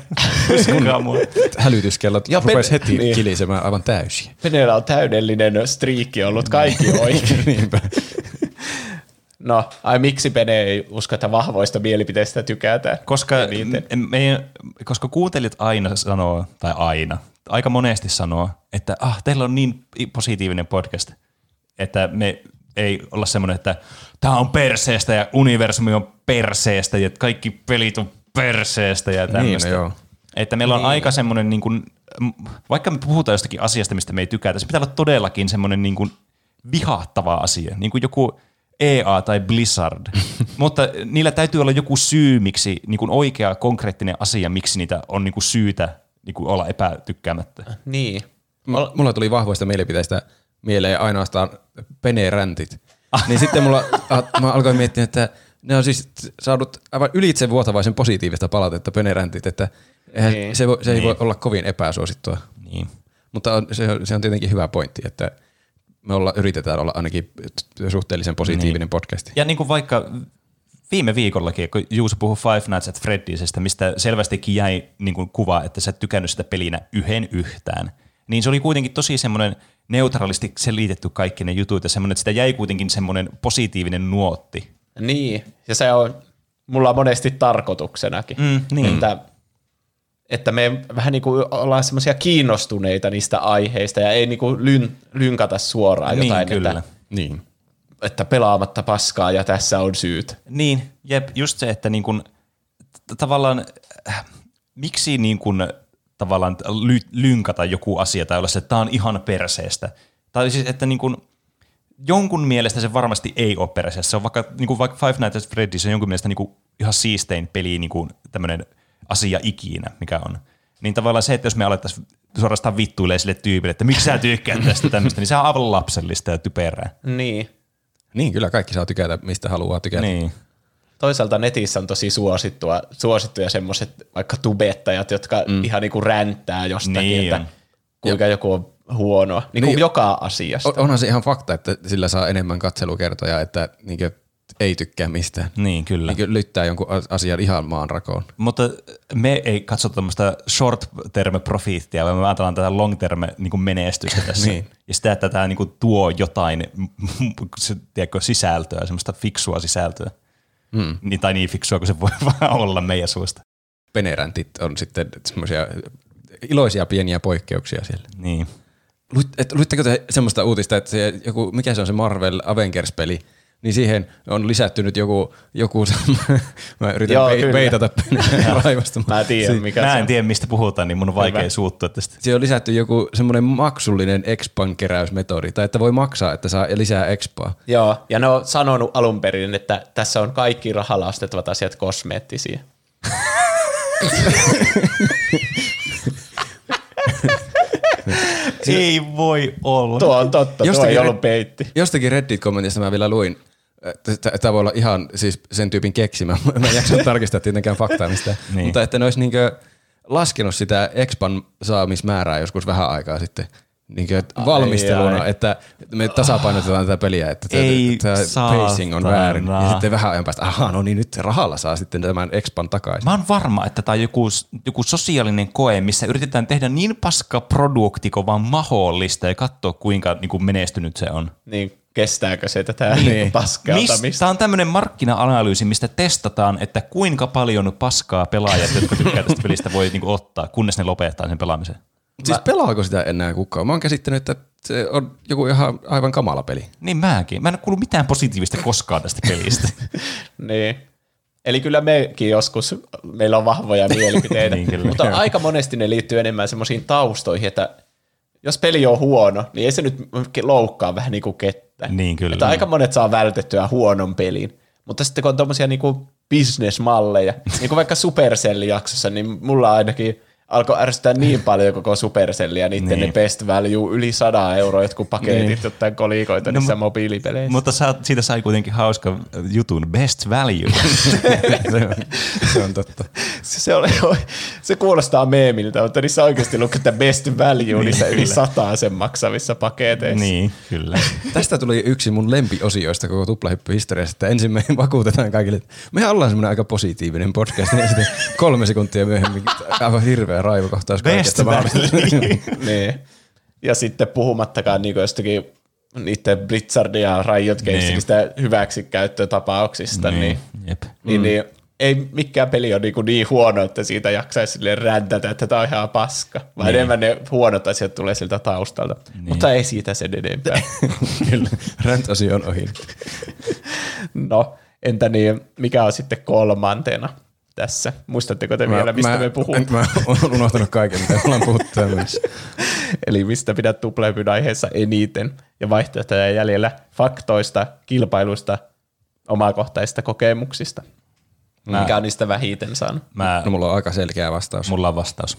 Hälytyskellot ja rupesi heti niin. kilisemään aivan täysin. Penellä on täydellinen striikki ollut kaikki oikein. Niinpä. No, ai miksi Pene ei usko, että vahvoista mielipiteistä tykätään? Koska, eniten? m- meidän, koska kuuntelijat aina sanoo, tai aina, aika monesti sanoo, että ah, teillä on niin positiivinen podcast, että me ei olla semmoinen, että tämä on perseestä ja universumi on perseestä ja kaikki pelit on perseestä ja tämmöistä. Niin, no joo. Että meillä on aika semmoinen, niin kuin, vaikka me puhutaan jostakin asiasta, mistä me ei tykätä, se pitää olla todellakin semmoinen niin kuin vihahtava asia, niin kuin joku EA tai Blizzard. Mutta niillä täytyy olla joku syy, miksi niin kuin oikea konkreettinen asia, miksi niitä on niin kuin syytä niin kuin olla epätykkäämättä. Niin. Mulla, mulla tuli vahvoista mielipiteistä mieleen ainoastaan peneräntit. Niin sitten mulla, mä alkoin miettiä, että ne on siis saanut aivan ylitse vuotavaisen positiivista palautetta peneräntit, että eihän Niin. se, voi, se ei Niin. voi olla kovin epäsuosittua. Niin. Mutta on, se, on, se on tietenkin hyvä pointti, että me olla, yritetään olla ainakin suhteellisen positiivinen niin. podcasti. Ja niin kuin vaikka viime viikollakin, kun Juuso puhui Five Nights at Freddy'sistä, mistä selvästikin jäi niin kuin kuva, että sä et tykännyt sitä pelinä yhden yhtään, niin se oli kuitenkin tosi semmoinen neutraalisti selitetty kaikki ne jutut ja semmoinen, että sitä jäi kuitenkin semmoinen positiivinen nuotti. Niin, ja se on mulla monesti tarkoituksenakin, Mm, niin. että, että me vähän niin kuin ollaan semmoisia kiinnostuneita niistä aiheista ja ei niin kuin lyn, lynkata suoraan Niin, jotain, kyllä. Että, Niin. että pelaamatta paskaa ja tässä on syyt. Niin, jep, just se, että niin kuin, tavallaan, äh, miksi niin kuin, tavallaan ly, lynkata joku asia tai olla se, että tämä on ihan perseestä. Tai siis, että niin kuin, jonkun mielestä se varmasti ei ole perseestä. Se on vaikka, niin kuin vaikka Five Nights at Freddy's on jonkun mielestä niin kuin ihan siistein peli niin kuin tämmöinen asia ikinä, mikä on. Niin tavallaan se, että jos me alettaisiin suorastaan vittuilee sille tyypille, että miksi sä tykkäät tästä tämmöistä, niin se on aivan lapsellista ja typerää. Niin. Niin, kyllä kaikki saa tykätä, mistä haluaa tykätä. Niin. Toisaalta netissä on tosi suosittua, suosittuja semmoiset vaikka tubettajat, jotka mm. ihan niinku ränttää jostakin, Niin että on. kuinka joku on huonoa. Niin kuin Niin. joka asiasta. On- Onhan se ihan fakta, että sillä saa enemmän katselukertoja, että niinkö ei tykkää mistään. Niin, kyllä. Niinkö lyttää jonkun as- asian ihan maan rakoon. Mutta me ei katsota tämmöistä short term profiittia, vaan me ajatellaan tätä long term niin menestystä tässä. Niin. Ja sitä, että tämä niin tuo jotain se, tiedätkö, sisältöä, semmoista fiksua sisältöä. Mm. Niin, tai niin fiksua kuin se voi vaan olla meidän suusta. Peneräntit on sitten semmoisia iloisia pieniä poikkeuksia siellä. Niin. Luitteko te semmoista uutista, että se joku, mikä se on se Marvel Avengers-peli, niin siihen on lisätty nyt joku, joku mä yritän Joo, kyllä. peitata raivasta. Mä tiedän, Si- mikä Mä se en tiedä, mistä puhutaan, niin mun on vaikea Hyvä. suuttua tästä. Siihen on lisätty joku semmoinen maksullinen expan keräysmetodi, tai että voi maksaa, että saa lisää expaa. Joo, ja ne on sanonut alun perin, että tässä on kaikki rahalla ostettavat asiat kosmeettisia. Ei voi olla. Tuo on totta, tuo Jostakin ei re- ollut peitti. Jostakin Reddit-kommentista mä vielä luin, tämä voi olla ihan siis sen tyypin keksimä. Mä en jaksa tarkistaa tietenkään faktaa mistä. Niin. Mutta että ne olisi niinkö laskenut sitä expan saamismäärää joskus vähän aikaa sitten. Niinkö valmisteluna, ai. että me tasapainotetaan tätä peliä, että tämä pacing on väärin. Ja sitten vähän ajan päästä, ahaa, no niin nyt rahalla saa sitten tämän expan takaisin. Mä oon varma, että tämä on joku, joku sosiaalinen koe, missä yritetään tehdä niin paska produkti kuin vaan mahdollista ja katsoa, kuinka niin kuin menestynyt se on. Niin kestääkö se tätä niin. paskeltamista? Tämä on tämmöinen markkina-analyysi, mistä testataan, että kuinka paljon paskaa pelaajat, jotka tykkää tästä pelistä, voi niinku ottaa, kunnes ne lopettaa sen pelaamisen. Siis pelaako sitä enää kukaan? Mä oon käsittänyt, että se on joku ihan aivan kamala peli. Niin mäkin. Mä en ole kuullut mitään positiivista koskaan tästä pelistä. Niin. Eli kyllä mekin joskus, meillä on vahvoja mielipiteitä, Niin kyllä. mutta aika monesti ne liittyy enemmän semmoisiin taustoihin, että jos peli on huono, niin ei se nyt loukkaa vähän niin kuin kettä. Niin kyllä. Että aika monet saa vältettyä huonon pelin. Mutta sitten kun on tommosia niinku bisnesmalleja, niin kuin vaikka Supercell-jaksossa, niin mulla ainakin alkoi ärsyttää niin paljon koko Supercellia niiden Niin. ne best value yli 100 euroa jotkut paketit, Niin. niin. jotain kolikoita No, niissä mu- mobiilipeleissä. Mutta sä, siitä sai kuitenkin hauska jutun, best value. se, on, se on totta. Se, se, oli, se kuulostaa meemiltä, mutta niissä oikeasti lukee, että best value niissä yli sataa sen maksavissa paketeissa. niin, kyllä. Tästä tuli yksi mun lempiosioista koko tuplahyppy-historiassa, että ensin me vakuutetaan kaikille, että me ollaan semmoinen aika positiivinen podcast, ja sitten kolme sekuntia myöhemmin aivan hirveä raivokohtaus Best kaikesta mahdollisesta. niin. Ja sitten puhumattakaan niin jostakin niiden Blizzardin ja Riot Gamesista hyväksikäyttötapauksista, niin, niin, Jep. niin, niin ei mikään peli ole niin, niin huono, että siitä jaksaisi silleen räntätä, että tämä on ihan paska. Vaan niin. enemmän ne huonot asiat tulee siltä taustalta. Niin. Mutta ei siitä sen enempää. Kyllä, rant-osio on ohi. no, entä niin, mikä on sitten kolmantena tässä? Muistatteko te vielä, mistä mä, me puhumme? Mä oon unohtanut kaiken, mitä ollaan puhuttu tämmöisessä. Eli mistä pidät tuplepyn aiheessa eniten ja vaihtoehtoja jäljellä faktoista, kilpailuista, omakohtaisista kokemuksista. Mä, Mikä on niistä vähiten saanut? Mä, No mulla on aika selkeä vastaus. mulla on vastaus.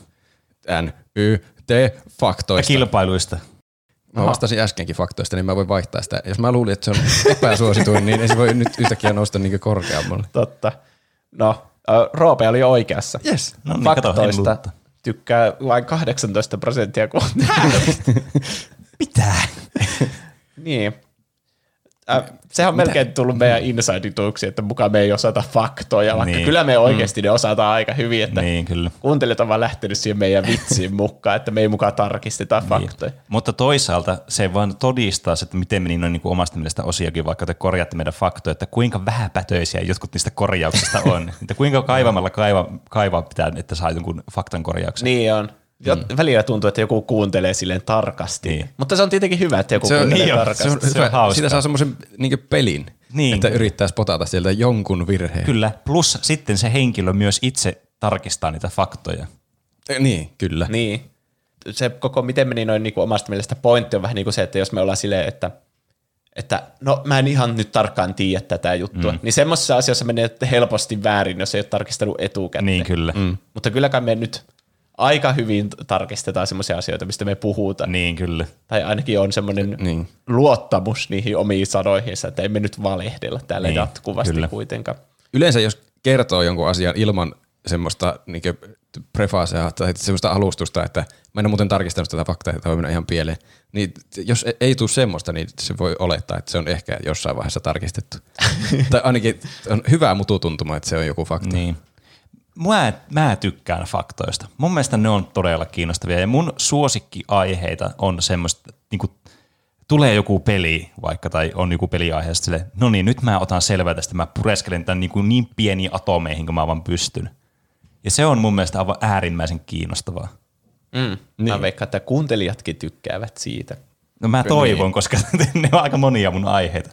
N, Y, T, faktoista. Kilpailuista. Mä vastasin äskenkin faktoista, niin mä voin vaihtaa sitä. Jos mä luulin, että se on epäsuosituin, niin ei se voi nyt yhtäkkiä nousta niin korkeammalle. Totta. No, Roope oli oikeassa. Yes. No niin, kato, Faktoista luulta. tykkää vain 18 prosenttia kuin Pitää. Niin. Äh, sehän on melkein tullut meidän insidituiksi, että mukaan me ei osata faktoja, vaikka Niin. kyllä me oikeasti ne osataan aika hyvin, että Niin, kyllä. kuuntelijat on vaan lähtenyt siihen meidän vitsiin mukaan, että me ei mukaan tarkisteta faktoja. Mutta toisaalta se vaan todistaa, että miten me niin on niin kuin omasta mielestä osiakin, vaikka te korjaatte meidän faktoja, että kuinka vähäpätöisiä jotkut niistä korjauksista on. että kuinka kaivamalla kaiva, kaivaa pitää, että saa jonkun faktan korjauksen. Niin on. Mm. Välillä tuntuu, että joku kuuntelee silleen tarkasti. Niin. Mutta se on tietenkin hyvä, että joku Se on, kuuntelee niin tarkasti. se on, Se on hauska. Siitä saa semmoisen niin pelin, Niin. että yrittää spotata sieltä jonkun virheen. Kyllä, plus sitten se henkilö myös itse tarkistaa niitä faktoja. Niin, kyllä. Niin. Se koko, miten meni noin niin kuin omasta mielestä pointti on vähän niin kuin se, että jos me ollaan silleen, että että no mä en ihan nyt tarkkaan tiedä tätä juttua, mm. niin semmoisessa asiassa menee helposti väärin, jos ei ole tarkistanut etukäteen. Niin kyllä. Mm. Mutta kylläkään me nyt aika hyvin tarkistetaan semmoisia asioita, mistä me puhutaan. Niin kyllä. Tai ainakin on semmoinen Niin. luottamus niihin omiin sanoihinsa, että emme nyt valehdella täällä Niin, jatkuvasti kyllä. kuitenkaan. Yleensä jos kertoo jonkun asian ilman semmoista niin prefasea tai semmoista alustusta, että mä en ole muuten tarkistanut tätä faktaa, että mennä ihan pieleen, niin jos e- ei tule semmoista, niin se voi olettaa, että se on ehkä jossain vaiheessa tarkistettu. tai ainakin on hyvä mututuntuma, että se on joku fakta. Niin. Mä, mä tykkään faktoista. Mun mielestä ne on todella kiinnostavia ja mun suosikkiaiheita on semmoista, niin kuin, tulee joku peli vaikka tai on joku peliaihe, ja sit silleen, no niin, nyt mä otan selvää tästä, mä pureskelen tämän niin, kuin niin pieniin atomeihin kuin mä vaan pystyn. Ja se on mun mielestä aivan äärimmäisen kiinnostavaa. Mm. Niin. Mä veikkaan, että kuuntelijatkin tykkäävät siitä. No mä toivon, koska ne on aika monia mun aiheita.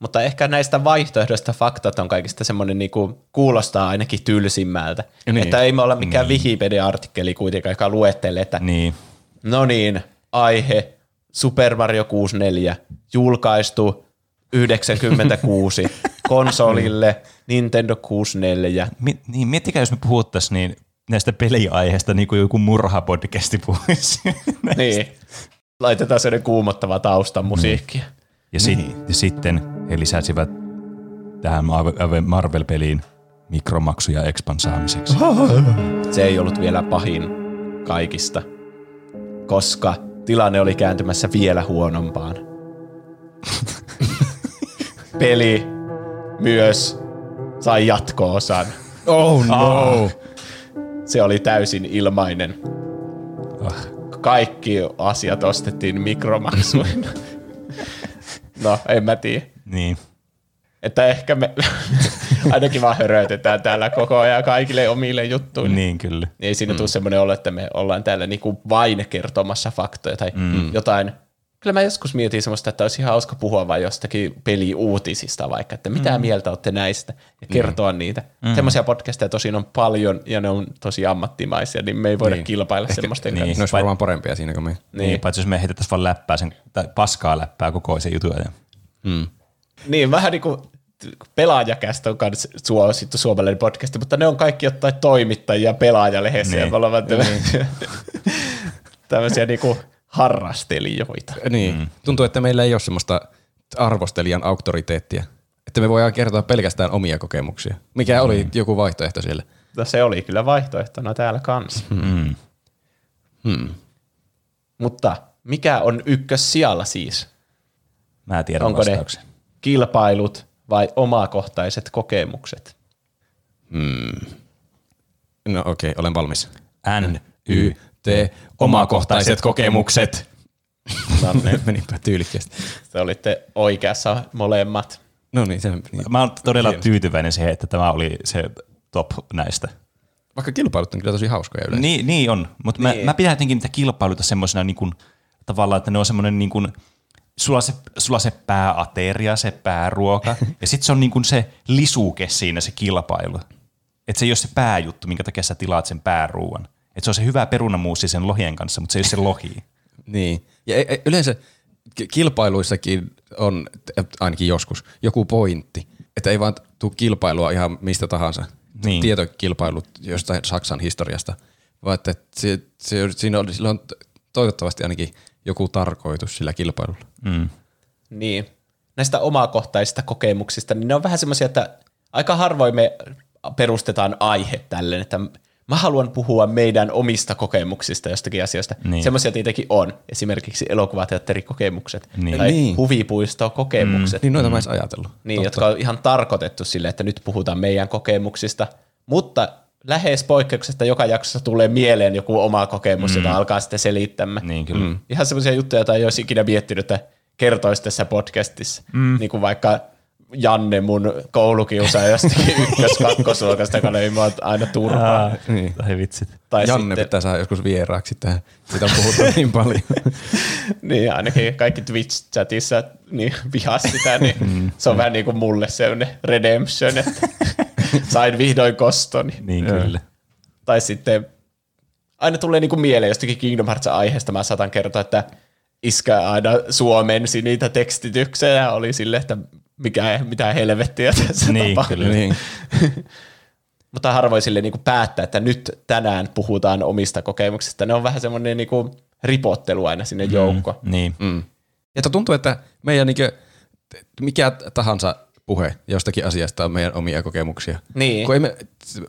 Mutta ehkä näistä vaihtoehdoista faktat on kaikista semmoinen, niinku, kuulostaa ainakin tylsimmältä. Niin. Niin. Että ei me olla mikään niin. Wikipedia-artikkeli kuitenkaan, joka luettelee, että Niin. no niin, aihe Super Mario 64, julkaistu 96, konsolille Nintendo 64. Mi- niin, miettikää, jos me puhuttaisiin niin näistä peliaiheista niin kuin joku murhapodcasti puhuisi. Niin, laitetaan sellainen kuumottava taustan musiikkia. Ja, sit, ja sitten he lisäsivät tähän Marvel- Marvel-peliin mikromaksuja Expan saamiseksi. Se ei ollut vielä pahin kaikista, koska tilanne oli kääntymässä vielä huonompaan. Peli myös sai jatko-osan. Oh no! Se oli täysin ilmainen. Ah. Kaikki asiat ostettiin mikromaksuina. no, en mä tiedä. Niin. Että ehkä me ainakin vaan hörötetään täällä koko ajan kaikille omille juttuille. niin, kyllä. Ei siinä mm. tule semmoinen olo, että me ollaan täällä niinku vain kertomassa faktoja tai mm. jotain. Kyllä mä joskus mietin semmoista, että olisi ihan hauska puhua vain jostakin peliuutisista vaikka, että mitä mm. mieltä olette näistä ja kertoa mm. niitä. Mm. Semmoisia podcasteja tosin on paljon ja ne on tosi ammattimaisia, niin me ei voida Niin. niin. kilpailla semmoisten niin. kanssa. Ne olisi varmaan parempia siinä kuin me. Niin. niin. Paitsi jos me heitettäisiin vaan läppää sen, tai paskaa läppää koko sen jutun ajan. Niin, vähän niin kuin pelaajakästä on myös suosittu suomalainen podcasti, mutta ne on kaikki jotain toimittajia pelaajalehdessä Niin. ja me ollaan vaan tämmöisiä, niin kuin harrastelijoita. Niin. Mm. Tuntuu, että meillä ei ole semmoista arvostelijan auktoriteettia. Että me voidaan kertoa pelkästään omia kokemuksia. Mikä oli joku vaihtoehto siellä? No se oli kyllä vaihtoehtona täällä kanssa. Mm. Hmm. Mutta mikä on ykkös sijalla siis? Mä tiedän Onko ne vastauksen. kilpailut vai omakohtaiset kokemukset? No okei, okay, olen valmis. N, Y, T, omakohtaiset kokemukset. No, niin. Menipä tyylikkästi. te olitte oikeassa molemmat. No niin, se, niin. Mä oon todella tyytyväinen siihen, että tämä oli se top näistä. Vaikka kilpailut on kyllä tosi hauskoja yleensä. Niin, niin on, mutta mä, Niin. mä pidän jotenkin niitä kilpailuita semmoisena niin kuin, tavallaan, että ne on semmoinen niin kuin, sulla se, sulla se pääateria, se pääruoka, ja sitten se on niin kuin se lisuke siinä se kilpailu. Että se ei ole se pääjuttu, minkä takia sä tilaat sen pääruuan. Että se on se hyvä perunamuusi sen lohien kanssa, mutta se ei ole se lohi. Niin. Ja e- e- yleensä ki- kilpailuissakin on, ainakin joskus, joku pointti. Että ei vaan tule kilpailua ihan mistä tahansa. Niin. Tietokilpailut jostain Saksan historiasta. Vaan että se, se, siinä on, sillä on toivottavasti ainakin joku tarkoitus sillä kilpailulla. Mm. Niin. Näistä omakohtaisista kokemuksista, niin ne on vähän semmoisia, että aika harvoin me perustetaan aihe tälleen, että mä haluan puhua meidän omista kokemuksista jostakin asioista. Niin. Semmoisia tietenkin on, esimerkiksi elokuvateatterikokemukset Niin. tai Niin. huvipuistokokemukset. Niin noita mm. mä edes ajatellut. Niin, jotka on ihan tarkoitettu sille, että nyt puhutaan meidän kokemuksista, mutta lähes poikkeuksesta joka jaksossa tulee mieleen joku oma kokemus, mm. jota alkaa sitten selittämään. Niin kyllä. Mm. Ihan semmoisia juttuja, joita ei olisi ikinä miettinyt, että kertoisi tässä podcastissa. Mm. Niin kuin vaikka Janne, mun koulukiusaaja jostakin ykkös-kakkosluokasta, joka löi mua aina turpaa. Ah, niin. Tai vitsit. Tai Janne sitten, pitää saada joskus vieraaksi tähän. Siitä on puhuttu niin paljon. niin ainakin kaikki Twitch-chatissa niin vihas sitä, niin se on vähän niin kuin mulle sellainen redemption, että sain vihdoin kostoni. Niin kyllä. Tai sitten aina tulee niinku mieleen jostakin Kingdom Hearts aiheesta. Mä saatan kertoa, että iskä aina suomensi niitä tekstityksiä ja oli sille, että mikä, mitä helvettiä tässä Niin, tapahtuu. kyllä. niin. Mutta harvoin sille niinku päättää, että nyt tänään puhutaan omista kokemuksista. Ne on vähän semmoinen niinku ripottelu aina sinne joukkoon. Niin. Mm. Että tuntuu, että meidän niinkö, mikä tahansa puhe jostakin asiasta on meidän omia kokemuksia. Niin. Kun ei me,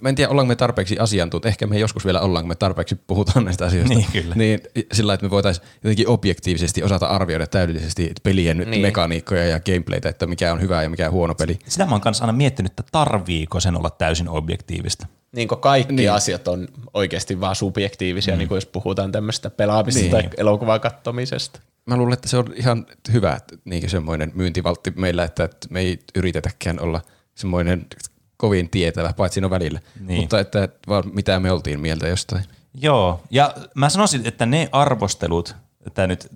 mä en tiedä, ollaanko me tarpeeksi asiantuntijat, ehkä me joskus vielä ollaan, kun me tarpeeksi puhutaan näistä asioista. Niin, kyllä. Niin sillä että me voitaisiin jotenkin objektiivisesti osata arvioida täydellisesti pelien niin. mekaniikkoja ja gameplaytä, että mikä on hyvä ja mikä on huono peli. Sitä mä oon kanssa aina miettinyt, että tarviiko sen olla täysin objektiivista. Niin kaikki Niin. asiat on oikeasti vaan subjektiivisiä, mm. niin kuin jos puhutaan tämmöistä pelaamisesta Niin. tai elokuvan kattomisesta. Mä luulen, että se on ihan hyvä niin semmoinen myyntivaltti meillä, että me ei yritetäkään olla semmoinen kovin tietävä, paitsi siinä on välillä. Niin. Mutta että vaan mitä me oltiin mieltä jostain. Joo, ja mä sanoisin, että ne arvostelut, että nyt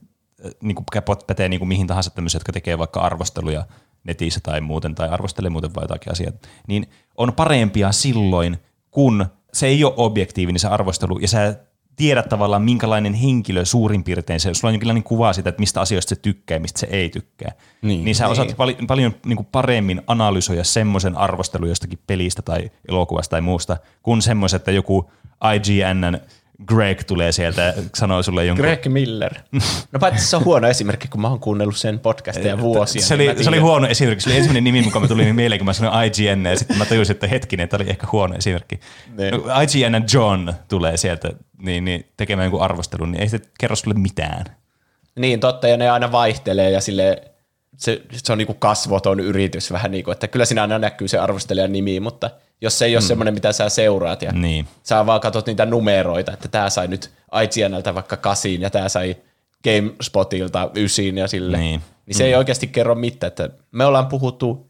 äh, niin kuin pätee niin kuin mihin tahansa tämmöisiä, jotka tekee vaikka arvosteluja netissä tai muuten, tai arvostelee muuten vai jotakin asiaa, niin on parempia silloin, kun se ei ole objektiivinen se arvostelu, ja sä tiedät tavallaan, minkälainen henkilö suurin piirtein se, sulla on jonkinlainen kuva siitä, että mistä asioista se tykkää ja mistä se ei tykkää. Niin. niin sä osaat pal- paljon niin kuin paremmin analysoida semmoisen arvostelun jostakin pelistä tai elokuvasta tai muusta, kuin semmoisen, että joku IGNn Greg tulee sieltä ja sanoo sulle jonkun... Greg Miller. No paitsi se on huono esimerkki, kun mä oon kuunnellut sen podcasteja vuosia. Se niin oli, se oli huono esimerkki. Se oli ensimmäinen nimi, mikä mä tuli mieleen, kun mä sanoin IGN, ja sitten mä tajusin, että hetkinen, tämä oli ehkä huono esimerkki. Niin. No, IGN John tulee sieltä niin, niin, tekemään jonkun arvostelun, niin ei se kerro sulle mitään. Niin, totta, ja ne aina vaihtelee ja sille se, se on niinku kasvoton yritys vähän niin kuin, että kyllä siinä aina näkyy se arvostelijan nimi, mutta jos se ei ole mm. semmoinen, mitä sä seuraat ja Niin. sä vaan katsot niitä numeroita, että tämä sai nyt IGNltä vaikka kasiin ja tämä sai GameSpotilta ysiin ja sille, Niin. niin se ei oikeasti kerro mitään, että me ollaan puhuttu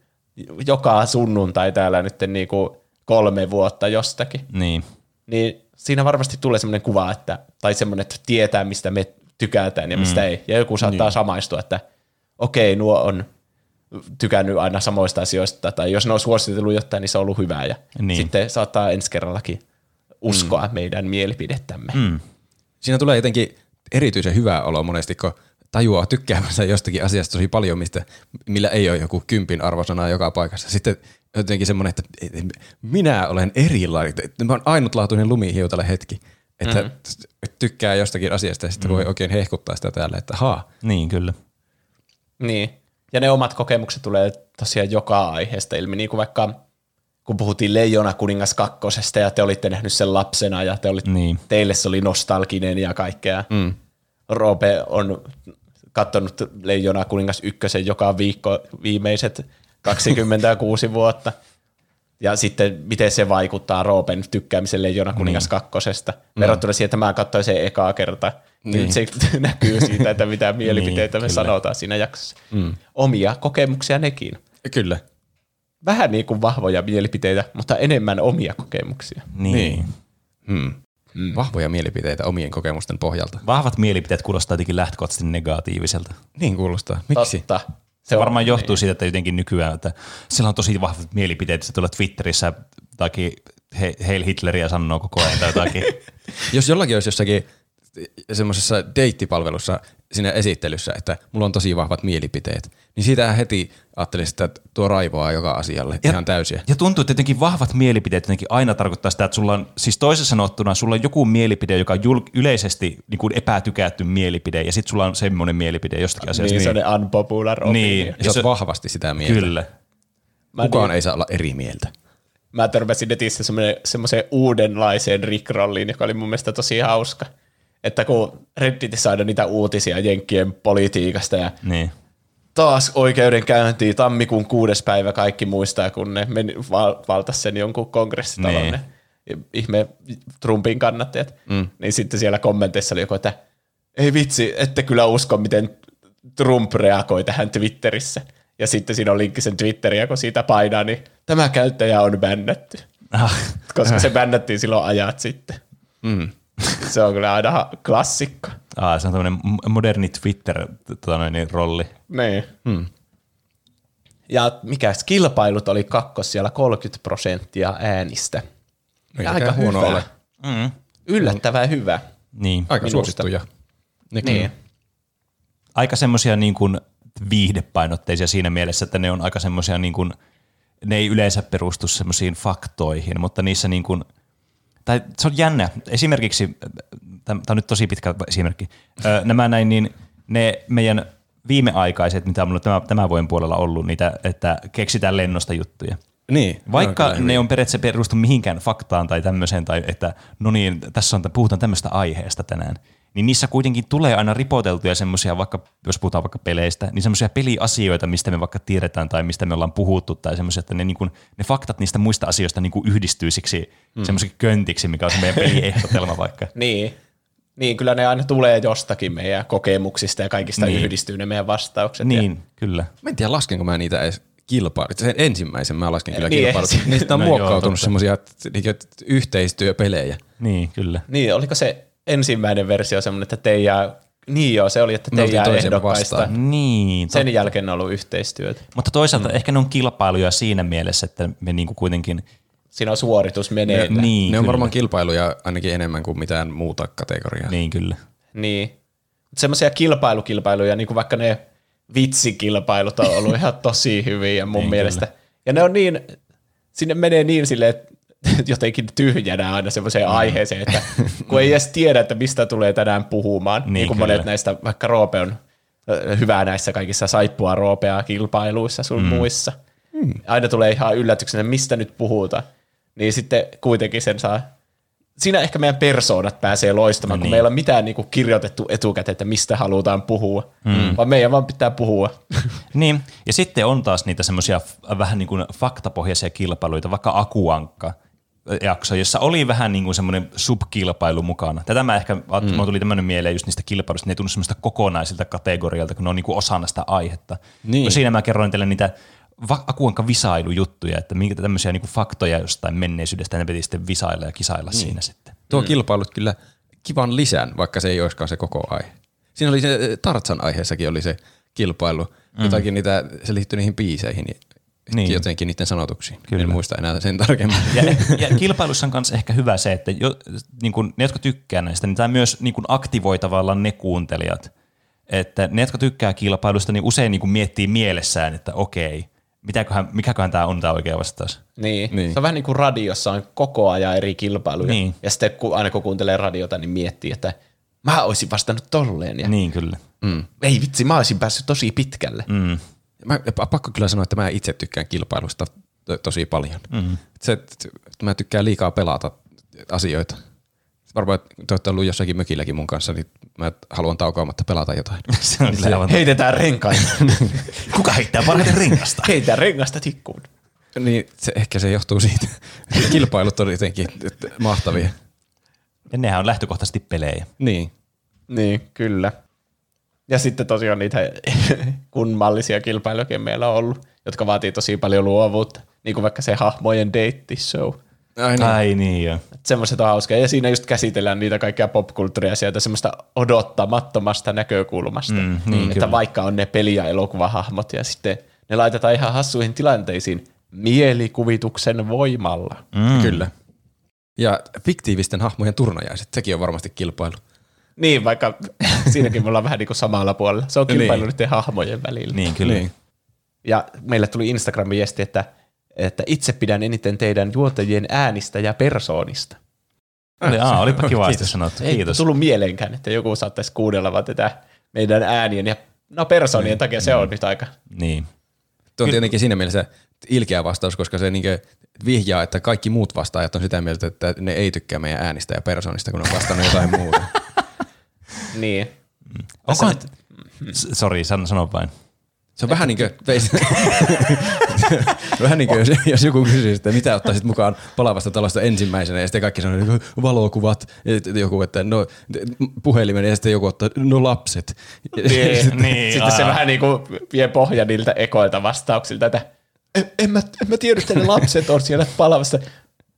joka sunnuntai täällä nyt niinku kolme vuotta jostakin, Niin. niin siinä varmasti tulee semmoinen kuva, että, tai semmoinen, että tietää, mistä me tykätään ja mistä mm. ei. Ja joku saattaa niin. samaistua, että okei, nuo on tykännyt aina samoista asioista, tai jos ne on suositellut jotain, niin se on ollut hyvää. Ja Niin. sitten saattaa ensi kerrallakin uskoa mm. meidän mielipidettämme. Mm. Siinä tulee jotenkin erityisen hyvä olo monesti, kun tajuaa tykkäämänsä jostakin asiasta tosi paljon, mistä, millä ei ole joku kympin arvosana joka paikassa. Sitten jotenkin semmoinen, että minä olen erilainen, mä oon ainutlaatuinen lumihiutale hetki. Että mm. tykkää jostakin asiasta ja sitten mm. voi oikein hehkuttaa sitä täällä, että haa, Niin, kyllä. Niin. Ja ne omat kokemukset tulee tosiaan joka aiheesta ilmi, niin kuin vaikka kun puhuttiin Leijona kuningas kakkosesta ja te olitte nähnyt sen lapsena ja te olit, Niin. teille se oli nostalginen ja kaikkea. Mm. Roope on katsonut Leijona kuningas ykkösen joka viikko viimeiset 26 vuotta. Ja sitten miten se vaikuttaa Roopen tykkäämiselle Jona Kuningas niin. kakkosesta. Verrattuna siihen, että mä katsoin sen ekaa kertaa. Niin. Nyt se näkyy siitä, että mitä mielipiteitä me kyllä. sanotaan siinä jaksossa. Mm. Omia kokemuksia nekin. Kyllä. Vähän niin kuin vahvoja mielipiteitä, mutta enemmän omia kokemuksia. Niin. niin. Hmm. Mm. Vahvoja mielipiteitä omien kokemusten pohjalta. Vahvat mielipiteet kuulostaa jotenkin lähtökohtaisesti negatiiviselta. Niin kuulostaa. Miksi? Totta. Se varmaan johtuu siitä, että jotenkin nykyään, että sillä on tosi vahvat mielipiteet, että se tulee Twitterissä jotakin he, Heil Hitleriä sanoo koko ajan tai jotakin. Jos jollakin olisi jossakin semmoisessa deittipalvelussa siinä esittelyssä, että mulla on tosi vahvat mielipiteet, niin siitä heti ajattelisi, että tuo raivoaa joka asialle ja, ihan täysiä. Ja tuntuu, että jotenkin vahvat mielipiteet jotenkin aina tarkoittaa sitä, että sulla on, siis toisessa sanottuna, sulla on joku mielipide, joka on jul, yleisesti niin kuin epätykätty mielipide, ja sitten sulla on semmoinen mielipide jostakin asiasta. Niin, se on unpopular opinion. Niin. Ja, ja sä oot vahvasti sitä mieltä. Kyllä. Kukaan niin, ei saa olla eri mieltä. Mä törmäsin netissä semmoiseen uudenlaiseen Rickrolliin, joka oli mun mielestä tosi hauska. Että kun Redditissä aina niitä uutisia Jenkkien politiikasta ja Niin. taas oikeudenkäyntiin tammikuun kuudes päivä kaikki muistaa, kun ne meni, val, valtas sen jonkun kongressitalon Niin. ne ihme Trumpin kannattajat. Mm. Niin sitten siellä kommenteissa oli joku, että ei vitsi, ette kyllä usko, miten Trump reagoi tähän Twitterissä. Ja sitten siinä on linkki sen Twitteriä, kun siitä painaa, niin tämä käyttäjä on bännätty. Ah, Koska se bännättiin silloin ajat sitten. Mm. Se on kyllä aina klassikko. ah, se on tämmöinen moderni Twitter tota niin, rolli. Niin. Hmm. Ja mikä kilpailut oli kakkos siellä 30 prosenttia äänistä. Ei Aika huono hyvä. ole. Mm. Yllättävän hyvä. Niin. Aika Minusta. suosittuja. Nekin. Niin. aika semmoisia niin kuin viihdepainotteisia siinä mielessä, että ne on aika semmoisia niin kuin, ne ei yleensä perustu semmoisiin faktoihin, mutta niissä niin kuin, tai se on jännä. Esimerkiksi, tämä on nyt tosi pitkä esimerkki, nämä näin, niin ne meidän viimeaikaiset, mitä on mulla tämä, tämän vuoden puolella ollut, niitä, että keksitään lennosta juttuja. Niin. Vaikka ne on ne on periaatteessa perustu mihinkään faktaan tai tämmöiseen, tai että no niin, tässä on, puhutaan tämmöistä aiheesta tänään, niin niissä kuitenkin tulee aina ripoteltuja semmoisia, vaikka jos puhutaan vaikka peleistä, niin semmoisia peliasioita, mistä me vaikka tiedetään tai mistä me ollaan puhuttu, tai semmoisia, että ne, niin kuin, ne faktat niistä muista asioista niin kuin yhdistyy siksi mm. semmoiseksi köntiksi, mikä on se meidän peliehtotelma vaikka. Niin. Niin, kyllä ne aina tulee jostakin meidän kokemuksista ja kaikista Niin. yhdistyy ne meidän vastaukset. Ja, Niin, kyllä. Mä en tiedä, laskenko mä niitä edes kilpailut. Sen ensimmäisen mä lasken kyllä Niin, kilpailut. ensin- Niistä on No muokkautunut semmoisia yhteistyöpelejä. Niin, kyllä. niin, oliko se ensimmäinen versio semmoinen, että te jää, niin joo, se oli, että Me te oltiin jää toisen ehdokkaista. vastaan. Niin, Sen totta. jälkeen on ollut yhteistyötä. Mutta toisaalta mm. ehkä ne on kilpailuja siinä mielessä, että me niinku kuitenkin, Siinä on suoritus meneillä. niin, ne on kyllä. varmaan kilpailuja ainakin enemmän kuin mitään muuta kategoriaa. Niin, kyllä. Niin. Semmoisia kilpailukilpailuja, niin kuin vaikka ne vitsikilpailut on ollut ihan tosi hyviä mun Niin, mielestä. Ja ne on niin, sinne menee niin silleen, jotenkin tyhjänä aina semmoiseen mm. aiheeseen, että kun ei edes tiedä, että mistä tulee tänään puhumaan. Niin, niin kuin kyllä. monet näistä, vaikka Roope on ö, hyvä näissä kaikissa saippua Roopea kilpailuissa sun mm. muissa. Mm. Aina tulee ihan yllätyksenä, mistä nyt puhutaan. Niin sitten kuitenkin sen saa siinä ehkä meidän persoonat pääsee loistamaan, no kun niin. meillä ei ole mitään niinku kirjoitettu etukäteen, että mistä halutaan puhua, mm. vaan meidän vaan pitää puhua. Niin, ja sitten on taas niitä semmoisia vähän niin kuin faktapohjaisia kilpailuita, vaikka Akuankka jakso, jossa oli vähän niin kuin semmoinen subkilpailu mukana. Tätä mä ehkä, mm. mulla tuli tämmöinen mieleen just niistä kilpailuista, ne ei tunnu semmoista kokonaisilta kategorialta, kun ne on niin kuin osana sitä aihetta. Niin. No siinä mä kerroin teille niitä Akuankka visailujuttuja, että minkä tämmöisiä niin kuin faktoja jostain menneisyydestä, ne piti sitten visailla ja kisailla niin. siinä sitten. Tuo mm. kilpailut kyllä kivan lisän, vaikka se ei olisikaan se koko aihe. Siinä oli se eh, Tartsan aiheessakin oli se kilpailu. Mm. Jotakin niitä, se liittyy niihin biiseihin ja Niin. jotenkin niiden sanotuksiin. Kyllä. En muista enää sen tarkemmin. Ja, ja kilpailussa on myös ehkä hyvä se, että jo, niin kun, ne, jotka tykkää näistä, niin tämä myös niin kun aktivoi tavallaan ne kuuntelijat. Että ne, jotka tykkää kilpailusta, niin usein niin kun miettii mielessään, että okei, mitäköhän, mikäköhän tämä on tämä oikea vastaus. Niin. Niin. Se on vähän niin kuin radiossa on koko ajan eri kilpailuja. Niin. Ja sitten kun, aina kun kuuntelee radiota, niin miettii, että mä olisin vastannut tolleen. Ja Niin kyllä. mm. Ei vitsi, mä olisin päässyt tosi pitkälle. Mm. Mä, pakko kyllä sanoa, että mä itse tykkään kilpailusta to- tosi paljon. Mm. Se, että mä tykkään liikaa pelata asioita. Varmaan, että te olette ollut jossakin mökilläkin mun kanssa, niin mä haluan taukoamatta pelata jotain. Se on kyllä aivan Heitetään renkaita. Kuka heittää parhaiten rengasta? Heitetään rengasta tikkuun. Niin, se, ehkä se johtuu siitä. Kilpailut on jotenkin mahtavia. Ja nehän on lähtökohtaisesti pelejä. Niin. Niin, kyllä. Ja sitten tosiaan niitä kummallisia kilpailuja meillä on ollut, jotka vaatii tosi paljon luovuutta. Niin kuin vaikka se hahmojen date show. Ai niin. Ai niin joo. Semmoiset on hauskaa. Ja siinä just käsitellään niitä kaikkia popkulttuuria sieltä semmoista odottamattomasta näkökulmasta. Mm, niin, että kyllä. vaikka on ne peli- ja elokuvahahmot ja sitten ne laitetaan ihan hassuihin tilanteisiin mielikuvituksen voimalla. Mm. Kyllä. Ja fiktiivisten hahmojen turnajaiset, sekin on varmasti kilpailu. Niin, vaikka siinäkin me ollaan vähän niin kuin samalla puolella. Se on kilpailu Niin. niiden hahmojen välillä. Niin kyllä. Niin. Ja meille tuli Instagramin viesti, että, että itse pidän eniten teidän juontajien äänistä ja persoonista. Oli, aa, olipa kivasti Kiitos. sanottu. Ei Kiitos. tullut mieleenkään, että joku saattaisi kuunnella vaan tätä meidän äänien ja no persoonien takia se on nyt aika. Niin. Tuo on tietenkin siinä mielessä ilkeä vastaus, koska se niinkö vihjaa, että kaikki muut vastaajat on sitä mieltä, että ne ei tykkää meidän äänistä ja persoonista, kun ne on vastannut jotain muuta. Niin. Onko... S- Sori, sano, sano vain. Se on vähän niin kuin, vähän niin kuin jos, jos joku kysyisi, että mitä ottaisit mukaan palavasta talosta ensimmäisenä, ja sitten kaikki sanoo niin kuin, valokuvat, ja sitten joku, että no puhelimen, ja sitten joku ottaa, no lapset. Niin, Niin, Sitten se vähän niin kuin vie pohja niiltä ekoilta vastauksilta, että en, en, mä, en mä tiedä, että ne lapset on siellä palavassa.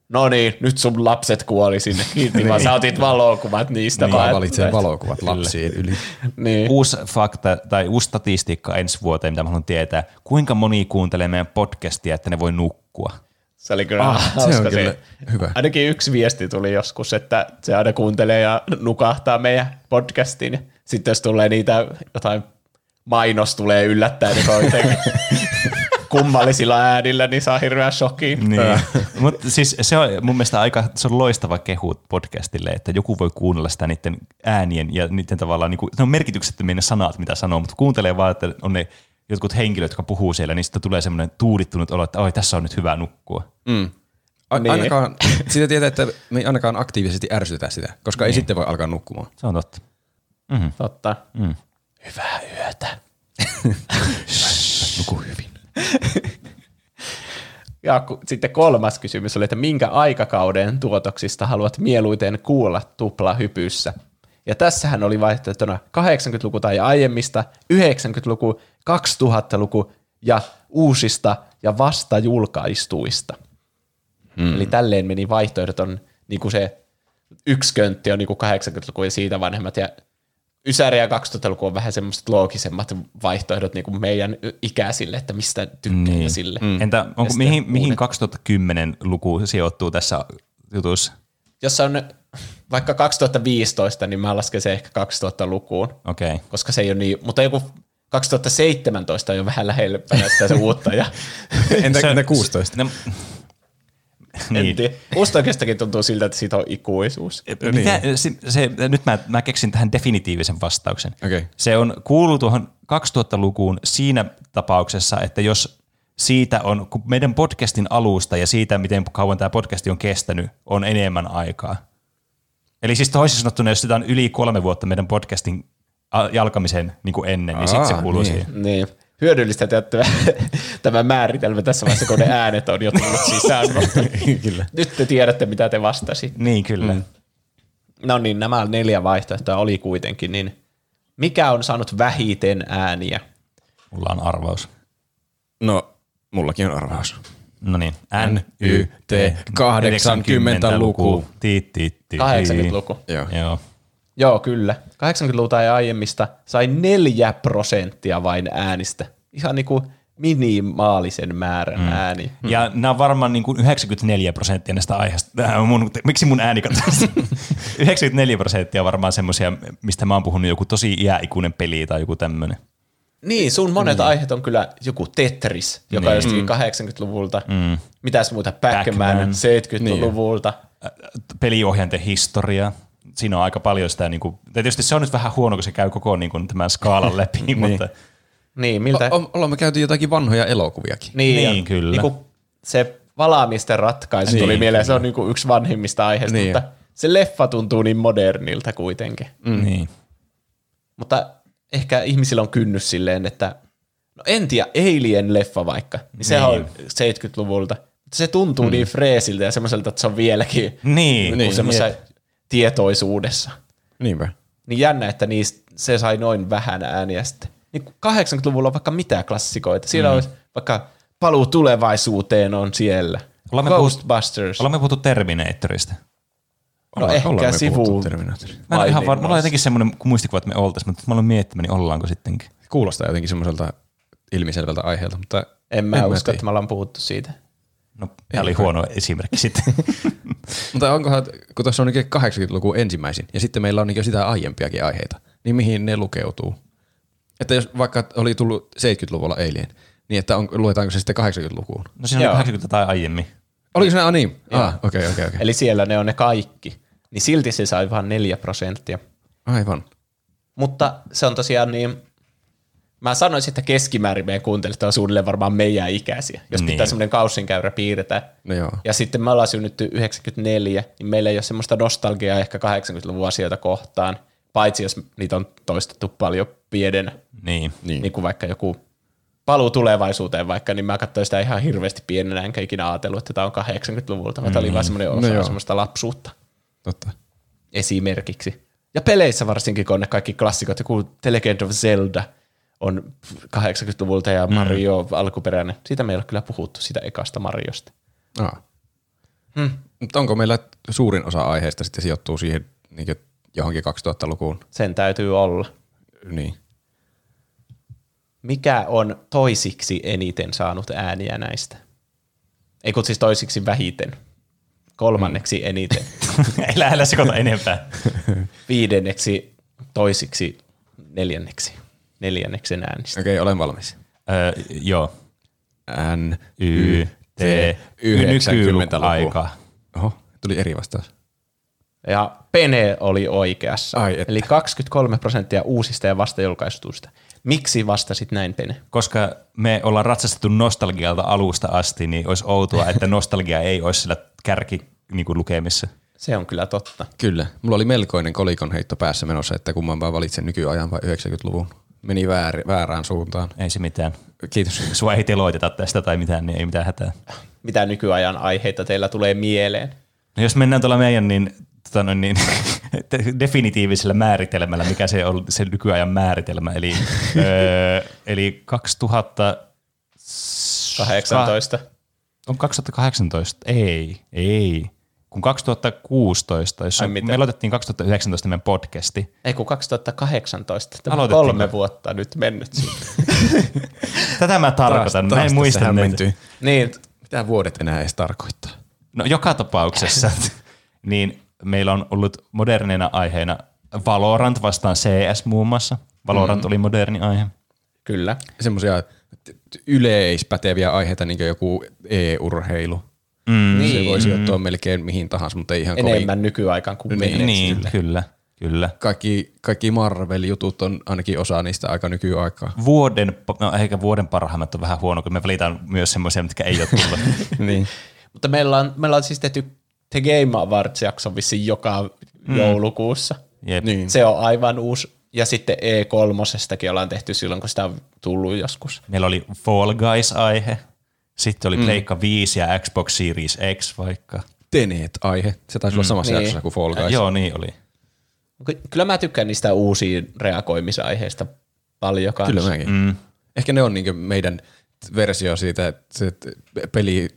No niin, nyt sun lapset kuoli sinne kiinni, vaan sä otit valokuvat niistä. Kuka vaan. valitsee valokuvat lapsiin yli. Niin. Uusi fakta tai uusi statistiikka ensi vuoteen, mitä mä haluan tietää. Kuinka moni kuuntelee meidän podcastia, että ne voi nukkua? Se oli kyllä Ah, se on kyllä hyvä. Ainakin yksi viesti tuli joskus, että se aina kuuntelee ja nukahtaa meidän podcastiin. Ja Sitten jos tulee niitä jotain mainos tulee yllättäen niin kummallisilla äänillä, niin saa hirveän shokin. Niin. Mutta siis se on mun mielestä aika se on loistava kehu podcastille, että joku voi kuunnella sitä niiden äänien ja niiden tavallaan, niin kuin, ne on merkityksettömiä ne sanat, mitä sanoo, mutta kuuntelee vaan, että on ne jotkut henkilöt, jotka puhuu siellä, niin sitten tulee semmoinen tuudittunut olo, että oi, tässä on nyt hyvä nukkua. Mm. A- Niin. ainakaan, sitä tietää, että me ei ainakaan aktiivisesti ärsytä sitä, koska ei sitten voi alkaa nukkumaan. Se on totta. Totta. Mm. Hyvää yötä. Nuku hyvin. Ja sitten kolmas kysymys oli, että minkä aikakauden tuotoksista haluat mieluiten kuulla tuplahypyssä? Ja tässähän oli vaihtoehtona 80-luku tai aiemmista, 90-luku, 2000-luku ja uusista ja vasta julkaistuista. Mm. Eli tälleen meni vaihtoehdot on niin kuin se yksi köntti on niin kuin 80-luku ja siitä vanhemmat ja Ysäri ja 2000-luku on vähän semmoiset loogisemmat vaihtoehdot niin kuin meidän ikäisille, että mistä tykkää niin. sille. Mm. Entä onko, mihin, mihin uudet. 2010 luku sijoittuu tässä jutussa? Jos se on vaikka 2015, niin mä lasken se ehkä 2000-lukuun, Okei. Okay. koska se ei ole niin, mutta joku 2017 on jo vähän lähellä sitä se uutta. Ja, Entä, Se- entä 16? Ne, niin. tiedä. Musta oikeastakin tuntuu siltä, että siitä on ikuisuus. Mitä, se, se, nyt mä, mä keksin tähän definitiivisen vastauksen. Okei. Se on kuuluu tuohon 2000-lukuun siinä tapauksessa, että jos siitä on, kun meidän podcastin alusta ja siitä, miten kauan tämä podcasti on kestänyt, on enemmän aikaa. Eli siis toisin sanottuna, jos sitä on yli kolme vuotta meidän podcastin jalkamisen niin kuin ennen, niin sitten se Aa, kuuluu niin. siihen. Niin. Hyödyllistä tehdä tämä määritelmä tässä vaiheessa, kun ne äänet on jo tullut sisään. Kyllä. Nyt te tiedätte, mitä te vastasitte. Niin, kyllä. Mm. No niin, nämä neljä vaihtoehtoa oli kuitenkin, niin mikä on saanut vähiten ääniä? Mulla on arvaus. No, mullakin on arvaus. No niin. N, Y, T, 80-luku. Ti, ti, ti. 80-luku. Joo. Joo. Joo, kyllä. 80-luvulta ja aiemmista sai neljä prosenttia vain äänistä. Ihan niinku minimaalisen määrän mm. ääni. Ja nämä on varmaan niin kuin 94 prosenttia näistä aiheista. On Mun, miksi mun ääni katosi? 94 prosenttia on varmaan semmoisia, mistä mä oon puhunut joku tosi iäikuinen peli tai joku tämmöinen. Niin, sun monet niin. aiheet on kyllä joku Tetris, joka niin. on just 80-luvulta. Mm. Mitäs muuta? Pac-Man, Pac-Man. 70-luvulta. Ä, Peliohjainten historia. Siinä on aika paljon sitä, niin kuin, tietysti se on nyt vähän huono, kun se käy koko niin kuin, tämän skaalan läpi, mutta Niin, miltä? O- ollaan me käyty jotakin vanhoja elokuviakin. niin, niin, ja kyllä. Niinku se valaamisten ratkaisu Niin, tuli mieleen, se on niinku yksi vanhimmista aiheista, Niin. mutta se leffa tuntuu niin modernilta kuitenkin. mm. niin. Mutta ehkä ihmisillä on kynnys silleen, että No en tiedä, Alien-leffa vaikka, niin sehän on 70-luvulta. Mutta se tuntuu mm. niin freesiltä ja semmoiselta, että se on vieläkin Niin. niin, semmoisessa tietoisuudessa. Niinpä. Niin jännä, että niistä se sai noin vähän ääniä sitten. Niin kun 80-luvulla on vaikka mitä klassikoita. Siellä mm. olisi vaikka Paluu tulevaisuuteen on siellä. Olemme Ghostbusters. Olemme puhuttu Terminatorista. No Ollaan- ehkä ollaan me sivu- puhuttu Terminatorista. Mä en ihan var... Mulla on jotenkin semmoinen muistikuva, että me oltaisiin, mutta mä aloin miettimään, niin ollaanko sittenkin. Kuulostaa jotenkin semmoiselta ilmiselvältä aiheelta, mutta En mä en usko, tiedä. että me ollaan puhuttu siitä. No, tämä oli huono esimerkki sitten. Mutta onkohan, kun tuossa on niin 80-luku ensimmäisin, ja sitten meillä on niin sitä aiempiakin aiheita, niin mihin ne lukeutuu? Että jos vaikka oli tullut 70-luvulla Alien, niin että on, luetaanko se sitten 80-lukuun? No siinä Joo. oli 80 tai aiemmin. Oliko se ah, niin? Ah, okei, okei, okei. Eli siellä ne on ne kaikki. Niin silti se sai vain 4 prosenttia. Aivan. Mutta se on tosiaan niin, mä sanoisin, että keskimäärin meidän kuuntelijat on suunnilleen varmaan meidän ikäisiä, jos Niin. pitää semmoinen kaussinkäyrä piirtää. No joo. Ja sitten me ollaan synnytty 94, niin meillä ei ole semmoista nostalgiaa ehkä 80-luvun asioita kohtaan, paitsi jos niitä on toistettu paljon pienenä. Niin. Niin. Niin kuin vaikka joku paluu tulevaisuuteen vaikka, niin mä katsoin sitä ihan hirveästi pienenä, enkä ikinä ajatellut, että tämä on 80-luvulta, vaan tämä oli vaan semmoinen osa No semmoista lapsuutta Totta. esimerkiksi. Ja peleissä varsinkin, kun on ne kaikki klassikot, joku The Legend of Zelda on 80-luvulta ja Mario alkuperäinen. Siitä me ei ole kyllä puhuttu, sitä ekasta Mariosta. Ah. Hmm. Mutta onko meillä suurin osa aiheesta sitten sijoittuu siihen niin johonkin 2000-lukuun? Sen täytyy olla. Niin. Mikä on toisiksi eniten saanut ääniä näistä? Ei kun siis toisiksi vähiten. Kolmanneksi eniten. Älä, älä sekoita enempää. Viidenneksi, toisiksi, neljänneksi. Neljänneksen äänistä. Okei, olen valmis. Öö, joo. N, Y, T, 90-luku. aika. Oho, tuli eri vastaus. Ja Pene oli oikeassa. Ai että. Eli 23 prosenttia uusista ja vastajulkaistuista. Miksi vastasit näin, Pene? Koska me ollaan ratsastettu nostalgialta alusta asti, niin olisi outoa, että nostalgia ei olisi sillä kärki niin kuin lukemissa. Se on kyllä totta. Kyllä. Mulla oli melkoinen kolikon heitto päässä menossa, että kumman vaan valitsen nykyajan vai 90-luvun. Meni väär, väärään suuntaan. Ei se mitään. Kiitos. Sua ei teloiteta tästä tai mitään, niin ei mitään hätää. Mitä nykyajan aiheita teillä tulee mieleen? No jos mennään tuolla meidän niin, tota noin, niin definitiivisellä määritelmällä, mikä se on se nykyajan määritelmä, eli, öö, eli 2000, 18. on 2018, ei, ei, kun 2016, jos Ai me aloitettiin 2019 meidän podcasti, Ei kun 2018. Tämä on kolme vuotta nyt mennyt tätä mä tarkoitan, mä en muista niin, Mitä vuodet enää edes tarkoittaa? No joka tapauksessa, niin meillä on ollut moderneina aiheina Valorant vastaan CS muun muassa. Valorant Mm. oli moderni aihe. kyllä. Semmoisia yleispäteviä aiheita, niin kuin joku e-urheilu. Mm, Se voi sijoittua melkein mihin tahansa, mutta ei ihan kovin. Enemmän nykyaikaan kuin Niin, niin, kyllä. kyllä. Kaikki, kaikki Marvel-jutut on ainakin osa niistä aika nykyaikaa. Vuoden, no ehkä vuoden parhaimmat on vähän huono, kun me valitaan myös semmoisia, mitkä ei ole tullut. niin. Mutta meillä on, meillä on siis tehty The Game Awards-jakso vissiin joka mm. joulukuussa. Jep. niin. Se on aivan uusi. Ja sitten E3 ollaan tehty silloin, kun sitä on tullut joskus. Meillä oli Fall Guys-aihe, sitten oli Pleikka 5 ja Xbox Series X vaikka. Tenet-aihe. Se taisi olla samassa Niin. jaksossa kuin Fall Guys. joo, niin oli. Ky- Kyllä mä tykkään niistä uusiin reagoimisaiheista paljon kanssa. Kyllä mäkin. Mm. Ehkä ne on niin meidän versio siitä että se peli,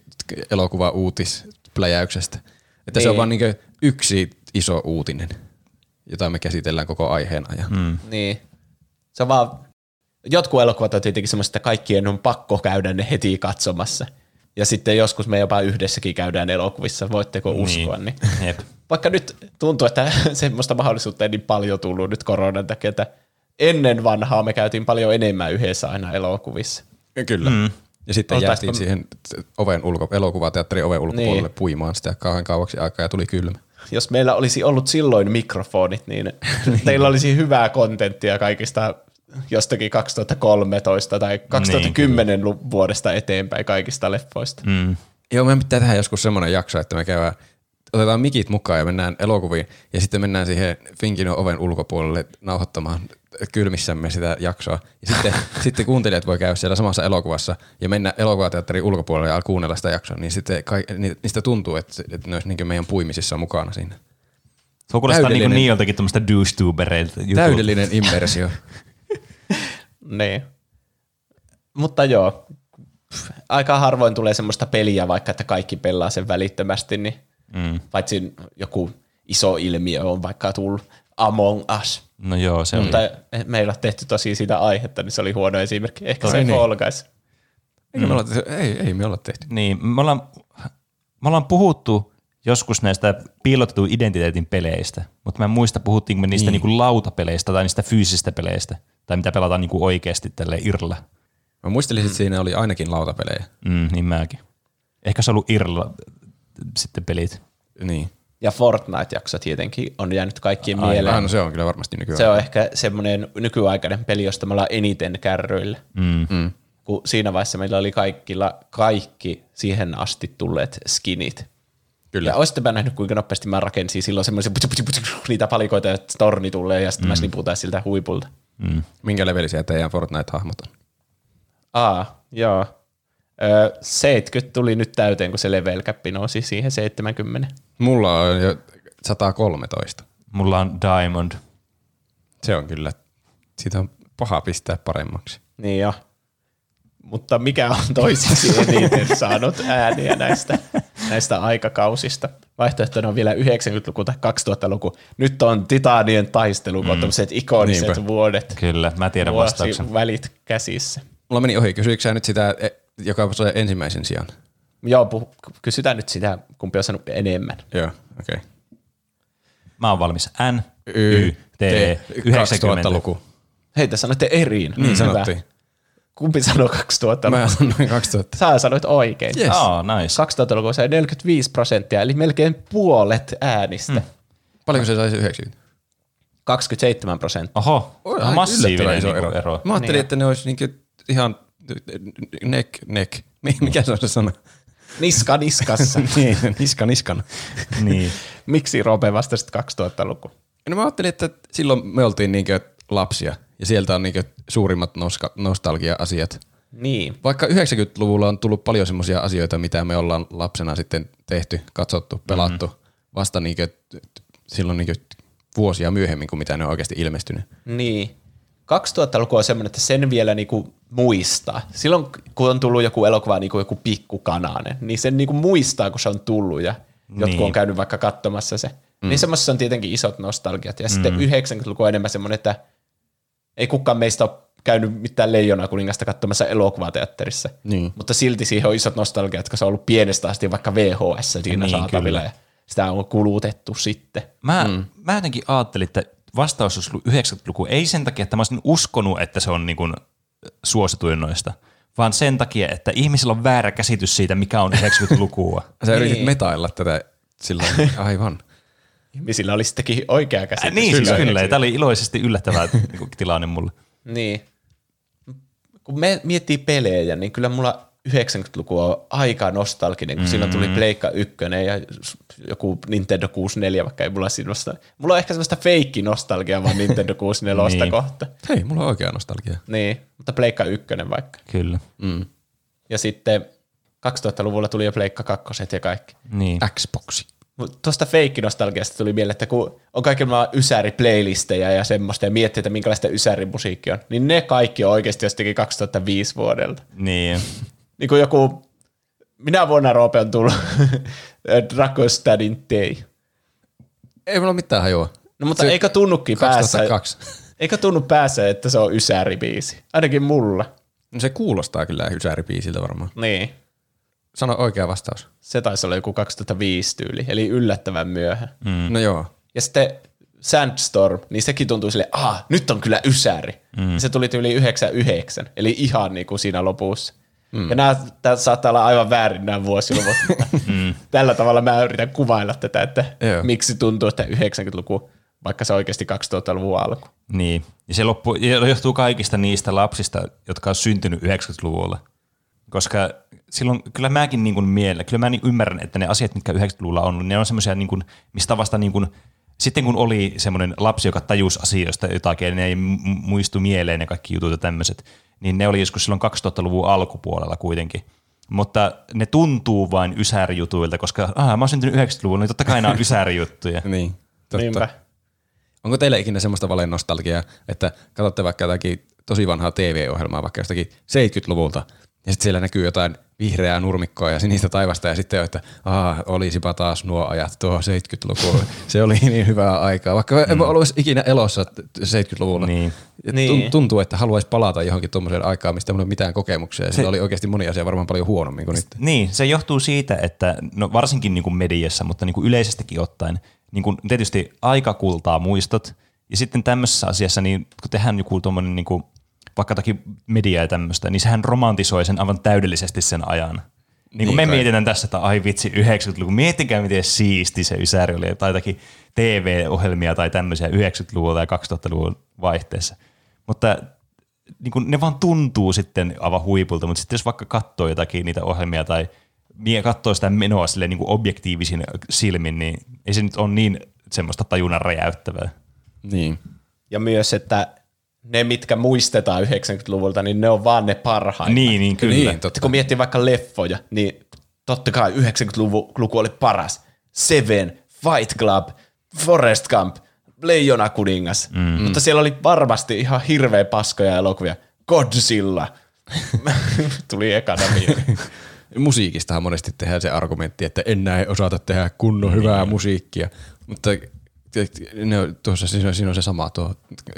elokuva, uutispläjäyksestä. Että se on Niin. vaan niin yksi iso uutinen, jota me käsitellään koko aiheen ajan. Mm. Niin. Se on vaan, jotkut elokuvat on tietenkin semmoista, että kaikkien on pakko käydä ne heti katsomassa. Ja sitten joskus me jopa yhdessäkin käydään elokuvissa, voitteko uskoa. Niin. Jep. Vaikka nyt tuntuu, että semmoista mahdollisuutta ei niin paljon tullut nyt koronan takia, että ennen vanhaa me käytiin paljon enemmän yhdessä aina elokuvissa. Kyllä. Mm. Ja sitten Oltaisiko- jäätiin siihen oven ulko, elokuvateatterin oven ulkopuolelle Niin. puimaan sitä kauhean kauaksi aikaa ja tuli kylmä. Jos meillä olisi ollut silloin mikrofonit, niin teillä olisi hyvää kontenttia kaikista jostakin 2013 tai 2010 lu- vuodesta eteenpäin kaikista leffoista. Mm. Joo, meidän pitää tehdä joskus semmoinen jakso, että me käydään otetaan mikit mukaan ja mennään elokuviin ja sitten mennään siihen Finkinon oven ulkopuolelle nauhoittamaan kylmissämme sitä jaksoa. Ja sitten, sitten kuuntelijat voi käydä siellä samassa elokuvassa ja mennä elokuvateatterin ulkopuolelle ja kuunnella sitä jaksoa, niin sitten kai, ni- niistä tuntuu, että, se- että ne olisi niin meidän puimisissa mukana siinä. Tuo kuulostaa niin Täydellinen. kuin niiltäkin tuommoista douche-tubereilta. Täydellinen immersio. Niin. Mutta joo, aika harvoin tulee semmoista peliä, vaikka että kaikki pelaa sen välittömästi, niin mm. paitsi joku iso ilmiö on vaikka tullut Among Us. No joo, se on. Mutta meillä on tehty tosi sitä aihetta, niin se oli huono esimerkki. Ehkä Ai se niin. Fall Guys. Eikä me olla, tehty- ei, ei me olla tehty. Niin, me ollaan, me ollaan puhuttu joskus näistä piilotetun identiteetin peleistä, mutta mä en muista, puhuttiinko me niistä niin. niinku lautapeleistä tai niistä fyysisistä peleistä, tai mitä pelataan niinku oikeasti tälle irla. Mä muistelin, että siinä oli ainakin lautapelejä. Mm, niin mäkin. Ehkä se on ollut irla sitten pelit. Niin. Ja Fortnite-jakso tietenkin on jäänyt kaikkien Ai, mieleen. no se on kyllä varmasti nykyään. Se on ehkä semmoinen nykyaikainen peli, josta me ollaan eniten kärryillä. Mm. Mm. Kun siinä vaiheessa meillä oli kaikilla kaikki siihen asti tulleet skinit. Kyllä. Ja olisittepä nähnyt, kuinka nopeasti mä rakensin silloin semmoisia niitä palikoita, että torni tulee ja sitten mm. mä siltä huipulta. Mm. Minkä levelisiä teidän Fortnite-hahmot on? Aa, joo. Öö, 70 tuli nyt täyteen, kun se level cap nousi siihen 70. Mulla on jo 113. Mulla on Diamond. Se on kyllä, siitä on paha pistää paremmaksi. Niin jo. Mutta mikä on toisiksi eniten saanut ääniä näistä, näistä aikakausista? Vaihtoehtona on vielä 90-luku tai 2000-luku. Nyt on Titanien taistelu, kun on tämmöiset ikoniset Niinpä. vuodet. Kyllä, mä tiedän vastauksen. Välit käsissä. Mulla meni ohi. Kysyikö sä nyt sitä, e, joka on ensimmäisen sijaan? Joo, puh- kysytään nyt sitä, kumpi on saanut enemmän. Joo, okei. Okay. Mä oon valmis. N, Y, T, 90. 2000-luku. Hei, te sanoitte eriin. Niin sanottiin. Kumpi sanoi 2000 Mä sanoin 2000. Sä sanoit oikein. Yes. Aa, nice. 2000-luku sai 45 prosenttia, eli melkein puolet äänistä. Mm. Paljonko se saisi 90? 27 prosenttia. Oho, aika massiivinen yllättävän iso niinku ero. ero. Mä ajattelin, Niin. että ne olisi niinku ihan neck, neck. Mi- Mikä se on se sana? Niska niskassa. niin, niska niskan. Niin. Miksi Robe vastasit 2000-luku? No mä ajattelin, että silloin me oltiin niinkö lapsia ja sieltä on niinkö suurimmat noska, nostalgia-asiat. Niin. Vaikka 90-luvulla on tullut paljon semmoisia asioita, mitä me ollaan lapsena sitten tehty, katsottu, pelattu mm-hmm. vasta niinkö, silloin niinkö vuosia myöhemmin kuin mitä ne on oikeasti ilmestynyt. Niin. 2000-luku on semmoinen, että sen vielä niinku muistaa. Silloin, kun on tullut joku elokuva, niinku joku pikkukananen, niin sen niinku muistaa, kun se on tullut ja jotkut Niin. on käynyt vaikka katsomassa se. Mm. Niin semmoisessa on tietenkin isot nostalgiat. Ja mm. sitten 90-luku on enemmän semmoinen, että ei kukaan meistä ole käynyt mitään leijona kuningasta katsomassa elokuvateatterissa. Niin. Mutta silti siihen on isot nostalgiat, koska se on ollut pienestä asti vaikka VHS siinä Niin, saatavilla. kyllä. Ja sitä on kulutettu sitten. Mä, mm. mä jotenkin ajattelin, että vastaus olisi ollut 90-luku. Ei sen takia, että mä olisin uskonut, että se on niin kuin suosituin noista, vaan sen takia, että ihmisillä on väärä käsitys siitä, mikä on 90-lukua. Sä Niin. yritit metailla tätä silloin, aivan. Ihmisillä oli sittenkin oikea käsitys. äh, niin, siis kyllä. 90-luvusta. Tämä oli iloisesti yllättävä niinku tilanne mulle. Niin. Kun me miettii pelejä, niin kyllä mulla 90-luku on aika nostalginen, kun mm. silloin tuli Pleikka 1 ja joku Nintendo 64, vaikka ei mulla sinusta. Mulla on ehkä semmoista feikki nostalgia vaan Nintendo 64 Niin. niin. kohta. Hei, mulla on oikea nostalgia. Niin, mutta Pleikka 1 vaikka. Kyllä. Mm. Ja sitten 2000-luvulla tuli jo Pleikka 2 ja kaikki. Niin. Xboxi. Mut Tuosta feikkinostalgiasta tuli mieleen, että kun on kaikilla ysäri-playlistejä ja semmoista ja miettii, että minkälaista ysärimusiikkia on, niin ne kaikki on oikeasti jostakin 2005 vuodelta. Niin. Niin kuin joku, minä vuonna Roope on tullut Dragostadin Day. Ei mulla mitään hajua. No mutta Se- eikö tunnukin päässä, 2002. eikö tunnu päässä, että se on ysäribiisi? Ainakin mulla. No se kuulostaa kyllä Ysäri-biisiltä varmaan. Niin. Sano oikea vastaus. Se taisi olla joku 2005 tyyli, eli yllättävän myöhä. Mm. No joo. Ja sitten Sandstorm, niin sekin tuntui sille, ah, nyt on kyllä ysäri. Mm. Se tuli tyyli 99, eli ihan niin kuin siinä lopussa. Mm. Ja nämä, tämä saattaa olla aivan väärin nämä vuosiluvut, mutta tällä tavalla mä yritän kuvailla tätä, että Joo. miksi tuntuu, että 90-luku, vaikka se oikeasti 2000-luvun alku. Niin. Ja se loppu, ja johtuu kaikista niistä lapsista, jotka on syntynyt 90-luvulla. Koska silloin kyllä mäkin niin kuin kyllä mä niin ymmärrän, että ne asiat, mitkä 90-luvulla on, ne on semmoisia, niin kuin, mistä vasta niin kuin, sitten kun oli semmoinen lapsi, joka tajusi asioista jotakin, ne ei mu- muistu mieleen ne kaikki jutut ja tämmöiset, niin ne oli joskus silloin 2000-luvun alkupuolella kuitenkin. Mutta ne tuntuu vain ysärijutuilta, koska aha, mä oon syntynyt 90-luvulla, niin totta kai nämä on ysärijuttuja. Niin, totta. Niinpä. Onko teille ikinä semmoista valennostalgiaa, että katsotte vaikka jotakin tosi vanhaa TV-ohjelmaa, vaikka jostakin 70-luvulta, ja sitten siellä näkyy jotain vihreää nurmikkoa ja sinistä taivasta, ja sitten on, että Aa, olisipa taas nuo ajat tuo 70-luku. Se oli niin hyvää aikaa, vaikka mm. en mä olisi ikinä elossa 70-luvulla. Niin. Niin. tun- Tuntuu, että haluaisi palata johonkin tuommoiseen aikaan, mistä ei ole mitään kokemuksia, ja se oli oikeasti moni asia varmaan paljon huonommin kuin nyt. Niin, se johtuu siitä, että no varsinkin niin kuin mediassa, mutta niin kuin yleisestikin ottaen, niin kuin tietysti aika kultaa muistot, ja sitten tämmöisessä asiassa, niin kun tehdään joku tuommoinen niin kuin, vaikka jotakin media ja tämmöistä, niin sehän romantisoi sen aivan täydellisesti sen ajan. Niin, niin Niin kuin me kai. mietitään tässä, että ai vitsi, 90-luku, miettikää miten siisti se Ysäri oli, tai jotakin TV-ohjelmia tai tämmöisiä 90-luvulta ja 2000-luvun vaihteessa. Mutta niin kuin ne vaan tuntuu sitten aivan huipulta, mutta sitten jos vaikka katsoo jotakin niitä ohjelmia tai mie katsoo sitä menoa sille niin kuin objektiivisin silmin, niin ei se nyt ole niin semmoista tajunnan räjäyttävää. Niin. Ja myös, että ne, mitkä muistetaan 90-luvulta, niin ne on vaan ne parhaimmat. Niin, niin kyllä. Niin, Niin, totta. Kun miettii vaikka leffoja, niin totta kai 90-luku oli paras. Seven, Fight Club, Forest Gump, Leijona kuningas. Mm. Mutta siellä oli varmasti ihan hirveä paskoja elokuvia. Godzilla. Tuli ekana mieleen. Musiikistahan monesti tehdään se argumentti, että en näe osata tehdä kunnon hyvää musiikkia, mutta ne on, tuossa siinä on, siinä on se sama tuo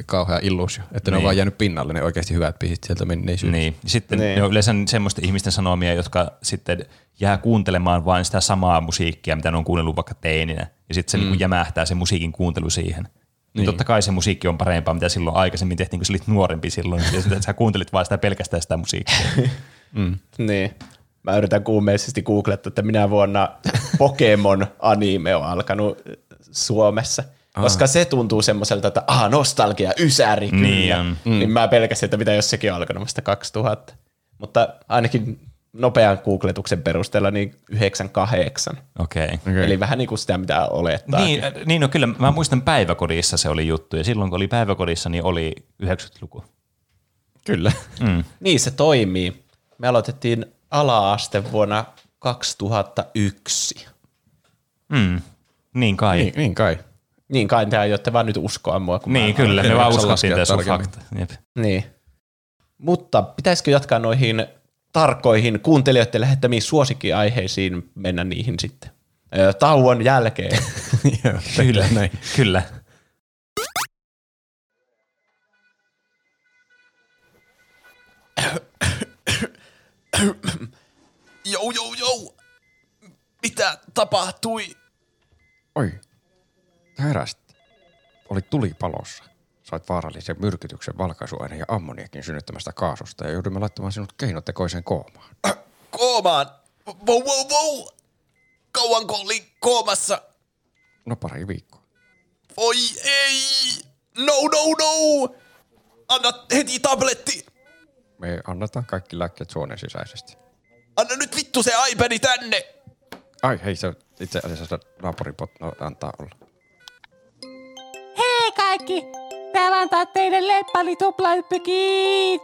kauhea illuusio, että ne on Niin. vaan jäänyt pinnalle ne oikeasti hyvät biisit sieltä menneisyydestä. niin. Sitten Niin. niin. ne on yleensä semmoisten ihmisten sanomia, jotka sitten jää kuuntelemaan vain sitä samaa musiikkia, mitä ne on kuunnellut vaikka teininä. Ja sitten se mm. niin jämähtää se musiikin kuuntelu siihen. Niin. Niin. Totta kai se musiikki on parempaa, mitä silloin aikaisemmin tehtiin, kun sä olit nuorempi silloin. Ja sitten sä kuuntelit vain sitä pelkästään sitä musiikkia. niin. Mä yritän kuumeisesti googlettaa, että minä vuonna Pokemon anime on alkanut Suomessa. Koska se tuntuu semmoiselta, että ah, nostalgia, ysäri kyllä. Niin. Mm. Niin mä pelkäsin, että mitä jos sekin on alkanut vasta 2000. Mutta ainakin nopean googletuksen perusteella niin 98. Okei. Okay. Okei. Eli vähän niin kuin sitä, mitä olettaa. Niin, äh, niin no kyllä, mä muistan päiväkodissa se oli juttu, ja silloin kun oli päiväkodissa, niin oli 90-luku. Kyllä. Mm. niin se toimii. Me aloitettiin ala-aste vuonna 2001. Mm. Niin kai. Niin, Niin, kai. Niin kai te aiotte vaan nyt uskoa mua. Kun niin mä kyllä, me vaan laskea tässä sun fakta. Jep. Niin. Mutta pitäisikö jatkaa noihin tarkkoihin kuuntelijoiden lähettämiin suosikkiaiheisiin mennä niihin sitten? Ö, tauon jälkeen. Joo, Kyllä, näin. kyllä. Jou, jou, jou! Mitä tapahtui? Oi, heräsit. Olit tulipalossa. Sait vaarallisen myrkytyksen valkaisuaineen ja ammoniakin synnyttämästä kaasusta ja joudumme laittamaan sinut keinotekoiseen koomaan. Koomaan! Wow, wow, wow! Kauanko oli koomassa? No pari viikkoa. Oi ei! No, no, no! Anna heti tabletti! Me annetaan kaikki lääkkeet suonen sisäisesti. Anna nyt vittu se iPadi tänne! Ai hei, se itse asiassa naapurin pot no, antaa olla. Hei kaikki! Täällä antaa teille lemppari tuplahyppykit!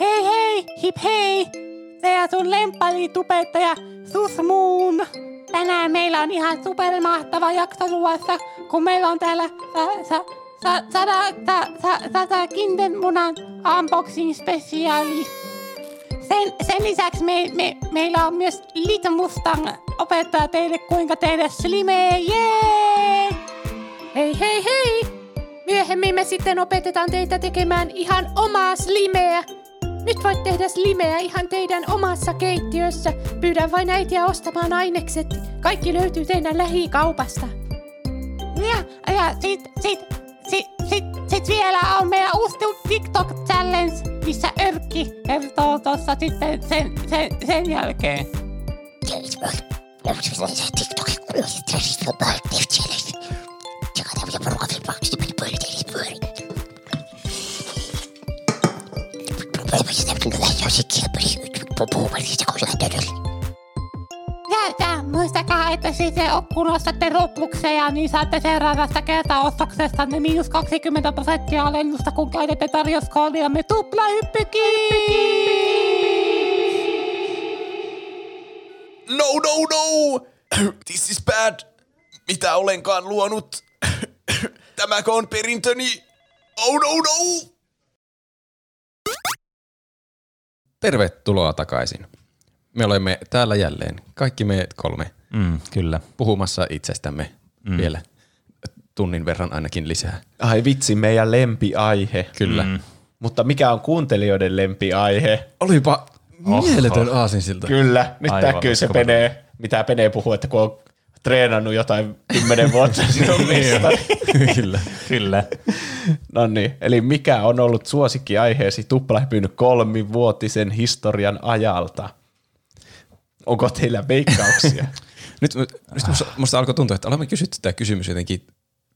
Hei hei, hip hei! Ja sun lemppari tubettaja Susmoon! Tänään meillä on ihan supermahtava jakso luvassa, kun meillä on täällä sa, sa, sa, sada, sa, sa, kindermunan unboxing spesiaali. Sen, sen lisäksi me, me, meillä on myös Little Mustang opettaa teille kuinka tehdä slimeä, jee! Hei hei hei! Myöhemmin me sitten opetetaan teitä tekemään ihan omaa slimeä. Nyt voit tehdä slimeä ihan teidän omassa keittiössä. Pyydän vain äitiä ostamaan ainekset. Kaikki löytyy teidän lähikaupasta. Ja, ja sit, sit, sit, sit, sit vielä on meidän uusi TikTok Challenge, missä Örkki kertoo tuossa sitten sen, sen, sen jälkeen. Ja, ja muistakaa, että sitten kun ostatte Robluxeja, niin saatte seuraavasta kertaostoksesta ne miinus 20 prosenttia alennusta, kun käytätte tarjouskoodiamme tuplahyppykin. No, no, no! This is bad. Mitä olenkaan luonut? Tämäkö on perintöni? Oh, no, no! Tervetuloa takaisin. Me olemme täällä jälleen, kaikki me kolme, Mm, kyllä. puhumassa itsestämme mm. vielä tunnin verran ainakin lisää. Ai vitsi, meidän lempiaihe. Kyllä. Mm. Mutta mikä on kuuntelijoiden lempiaihe? Olipa mieletön aasinsilta. Kyllä, nyt Aivan näkyy se. Pene, mitä Pene puhuu, että kun on treenannut jotain kymmenen vuotta, niin on mestari. Kyllä. Kyllä. No niin, eli mikä on ollut suosikkiaiheesi tuplahypyn kolmivuotisen historian ajalta? Onko teillä veikkauksia? Nyt, nyt musta, musta alkoi tuntua, että olemme kysytty tämä kysymys jotenkin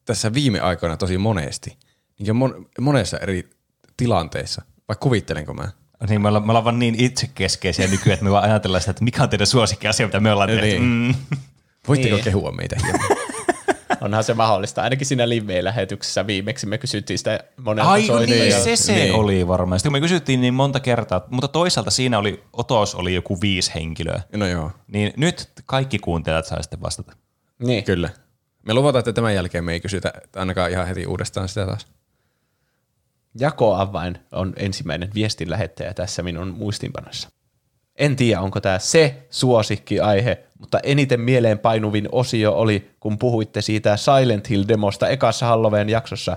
tässä viime aikoina tosi monesti. Niin mon, monessa eri tilanteissa. Vai kuvittelenko mä? Niin me ollaan, me ollaan vaan niin itsekeskeisiä nykyään, että me vaan ajatellaan sitä, että mikä on teidän suosikkiasia, mitä me ollaan tehty. Niin. Mm. Voitteko Niin. kehua meitä hieman? Onhan se mahdollista. Ainakin siinä live-lähetyksessä viimeksi me kysyttiin sitä monelta Ai niin, se se Niin. oli varmaan. Sitten kun me kysyttiin niin monta kertaa, mutta toisaalta siinä oli, otos oli joku viisi henkilöä. No joo, Niin nyt kaikki kuuntelijat saa sitten vastata. Niin. kyllä. Me luvataan, että tämän jälkeen me ei kysytä ainakaan ihan heti uudestaan sitä taas. Jakoavain on ensimmäinen viestin lähettäjä tässä minun muistinpanossa. En tiedä, onko tämä se suosikkiaihe, mutta eniten mieleen painuvin osio oli, kun puhuitte siitä Silent Hill-demosta ekassa Halloween jaksossa.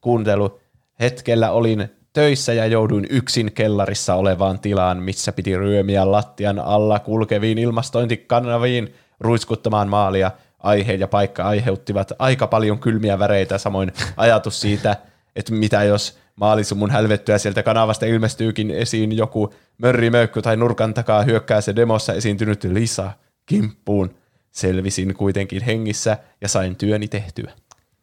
Kuuntelu hetkellä olin töissä ja jouduin yksin kellarissa olevaan tilaan, missä piti ryömiä lattian alla kulkeviin ilmastointikanaviin ruiskuttamaan maalia. Aihe ja paikka aiheuttivat aika paljon kylmiä väreitä, samoin ajatus siitä, että mitä jos maalisumun hälvettyä sieltä kanavasta ilmestyykin esiin joku mörrimöykky tai nurkan takaa hyökkää se demossa esiintynyt Lisa kimppuun. Selvisin kuitenkin hengissä ja sain työni tehtyä.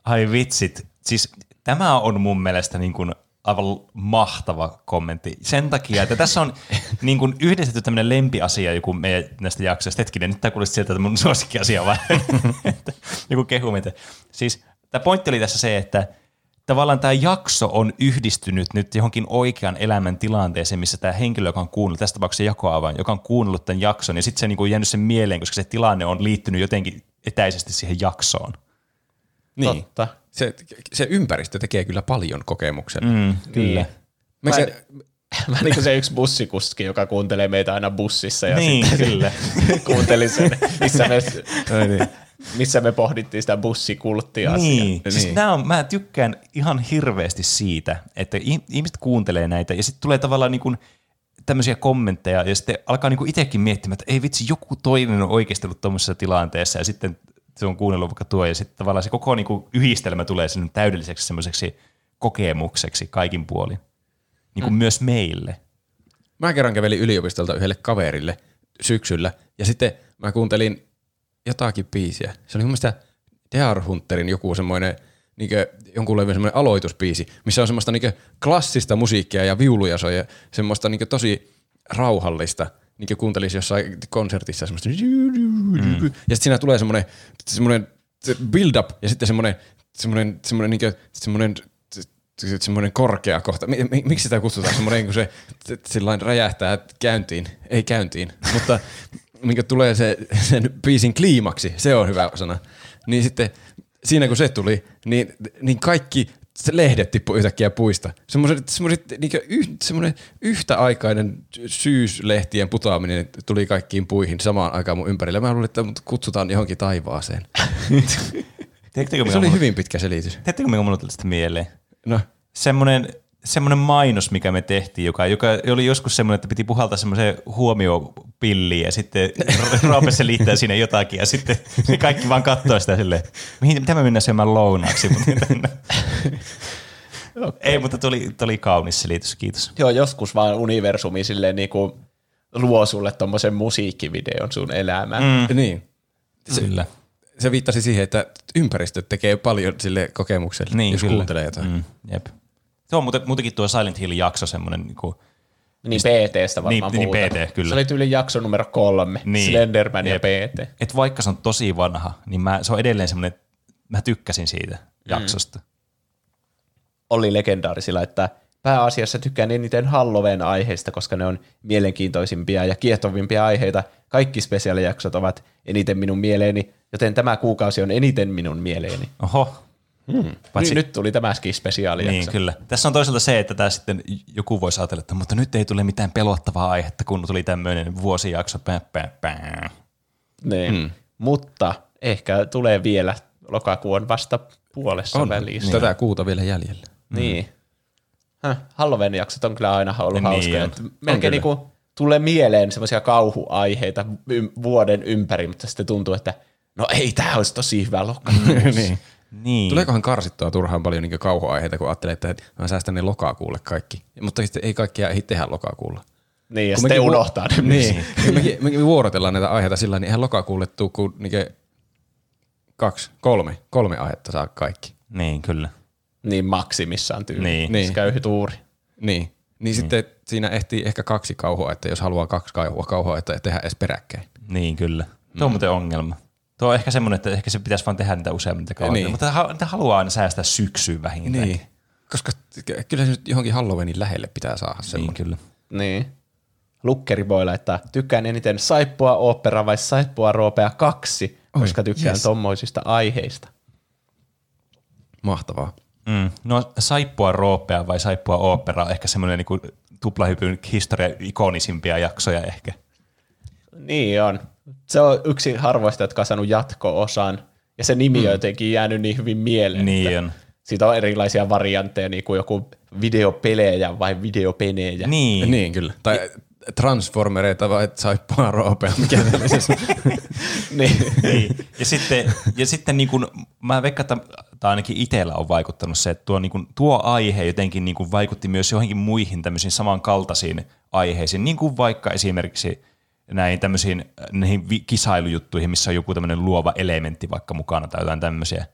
Ai vitsit. Siis tämä on mun mielestä niin kuin aivan mahtava kommentti. Sen takia, että tässä on niin kuin yhdistetty tämmöinen lempiasia joku meidän näistä jaksoista. Hetkinen, nyt tämä kuulosti sieltä, että mun suosikkiasia Että joku kehu meitä. Siis tämä pointti oli tässä se, että tavallaan tämä jakso on yhdistynyt nyt johonkin oikean elämän tilanteeseen, missä tämä henkilö, joka on kuunnellut, tässä tapauksessa jakoavain, joka on kuunnellut tämän jakson, ja sitten se niin kuin jäänyt sen mieleen, koska se tilanne on liittynyt jotenkin etäisesti siihen jaksoon. Niin. Totta. Se, se ympäristö tekee kyllä paljon kokemukselle. Mm. Mm, kyllä. Me Mä, se, Vähän niin kuin se yksi bussikuski, joka kuuntelee meitä aina bussissa ja Niin, sitten kyllä. kuuntelin sen, missä me, Ai niin. Missä me pohdittiin sitä bussikulttia Niin, siis Niin. Nämä on, mä tykkään ihan hirveästi siitä, että ihmiset kuuntelee näitä ja sitten tulee tavallaan niin kuin tämmöisiä kommentteja ja sitten alkaa niin kuin itsekin miettimään, että ei vitsi, joku toinen on oikeasti ollut tuommoisessa tilanteessa ja sitten se on kuunnellut vaikka tuo ja sitten tavallaan se koko niin kuin yhdistelmä tulee sinne täydelliseksi semmoiseksi kokemukseksi kaikin puolin. Niin kuin mm. myös meille. Mä kerran kävelin yliopistolta yhdelle kaverille syksyllä ja sitten mä kuuntelin jotakin biisiä. Se oli mun mielestä Dear Hunterin joku semmoinen niin jonkun levyn semmoinen aloitusbiisi, missä on semmoista niin klassista musiikkia ja viuluja soi ja semmoista niin tosi rauhallista, niin kuin kuuntelisi jossain konsertissa semmoista mm. ja sitten siinä tulee semmoinen, semmoinen build up ja sitten semmoinen, semmoinen, semmoinen, niin semmoinen se- semmoinen korkea kohta. Mi- mi- miksi sitä kutsutaan? Semmoinen, kun se- sillain räjähtää käyntiin. Ei käyntiin, mutta minkä tulee se, sen biisin kliimaksi, se on hyvä sana. Niin sitten siinä kun se tuli, niin, niin kaikki se lehdet tippu yhtäkkiä puista. Semmoiset, semmoiset niin yh, semmoinen yhtäaikainen syyslehtien putoaminen tuli kaikkiin puihin samaan aikaan mun ympärillä. Mä luulin, että mut kutsutaan johonkin taivaaseen. Se oli hyvin pitkä selitys. Tiedättekö, mikä mulla tästä mieleen? No, semmoinen, semmoinen mainos, mikä me tehtiin, joka, joka oli joskus semmoinen, että piti puhaltaa semmoiseen huomiopilliin ja sitten Roope se liittää sinne jotakin ja sitten ne kaikki vaan katsoo sitä silleen, mihin, mitä me mennään syömään lounaaksi. Ei, mutta tuli, tuli kaunis selitys, kiitos. Joo, joskus vaan universumi silleen niinku luo sulle tommosen musiikkivideon sun elämään. Mm. niin. Se, Kyllä. se viittasi siihen, että ympäristö tekee paljon sille kokemukselle, Niin, jos kyllä. kuuntelee jotain. Mm, jep. Se on muuten, muutenkin tuo Silent Hill-jakso semmoinen, niin kuin, Niin PTstä varmaan Niin- niin. PT, kyllä. Se oli tyyli jakso numero kolme, Niin. Slenderman ja Jep. PT. Et vaikka se on tosi vanha, niin mä, se on edelleen semmoinen, mä tykkäsin siitä jaksosta. oli legendaarisilla, että pääasiassa tykkään eniten Halloween aiheista, koska ne on mielenkiintoisimpia ja kiehtovimpia aiheita. Kaikki spesiaalijaksot ovat eniten minun mieleeni, joten tämä kuukausi on eniten minun mieleeni. Oho. Hmm. Niin nyt tuli tämäkin spesiaalijakso. Niin, kyllä. Tässä on toisaalta se, että tämä sitten joku voisi ajatella, että mutta nyt ei tule mitään pelottavaa aihetta, kun tuli tämmöinen vuosijakso. Pää, pää, pää. Niin. Hmm. Mutta ehkä tulee vielä lokakuun vasta puolessa On välissä. tätä kuuta vielä jäljellä. Niin. Häh, Halloween jaksot on kyllä aina ollut Niin hauskoja. on. On Melkein kyllä. niinku tulee mieleen semmoisia kauhuaiheita vuoden ympäri, mutta sitten tuntuu, että no ei, tämä olisi tosi hyvä lokakuussa. niin. Niin. Tuleekohan karsittua turhaan paljon niin kauhuaiheita, kun ajattelee, että mä säästän ne lokakuulle kaikki. Mutta sitten ei kaikkia ehdi tehdä lokakuulla. niin, ja Kun sitten unohtaa ne. Niin, niin mekin, mekin vuorotellaan näitä aiheita sillä, niin eihän lokakuulle tuu kuin niin kaksi, kolme, kolme aihetta saa kaikki. Niin, kyllä. niin maksimissaan tyyli. Niin. niin. Se käy tuuri. Niin. Niin sitten siinä ehtii ehkä kaksi kauhua, että jos haluaa kaksi kauhua, kauhua että tehdä edes peräkkäin. Niin, kyllä. Tuo on muuten ongelma. Tuo on ehkä semmoinen, että ehkä se pitäisi vaan tehdä niitä useammin niitä kauheita. Niin. Mutta niitä haluaa aina säästää syksyyn vähintään. Niin. Koska kyllä se nyt johonkin Halloweenin lähelle pitää saada niin semmoinen. kyllä. Niin. Lukkeri voi laittaa, tykkään eniten saippua opera vai saippua roopea kaksi, Oi, koska tykkään yes. tommoisista aiheista. Mahtavaa. Mm. No saippua roopea vai saippua opera on ehkä semmoinen niin tuplahypyn historian ikonisimpia jaksoja ehkä. Niin on. Se on yksi harvoista, jotka on saanut jatko-osan, ja se nimi on jotenkin jäänyt niin hyvin mieleen. Niin on. Siitä on erilaisia variantteja, niin kuin joku videopelejä vai videopenejä. Niin. Niin kyllä. Tai transformereita vai saippua roopea, mikä niin. niin. Ja sitten, ja sitten niin kuin, mä veikkaan, että tai ainakin itsellä on vaikuttanut se, että tuo, niin kuin, tuo aihe jotenkin niin kuin vaikutti myös johonkin muihin tämmöisiin samankaltaisiin aiheisiin, niin kuin vaikka esimerkiksi näihin tämmöisiin näihin kisailujuttuihin, missä on joku tämmöinen luova elementti vaikka mukana tai jotain tämmöisiä.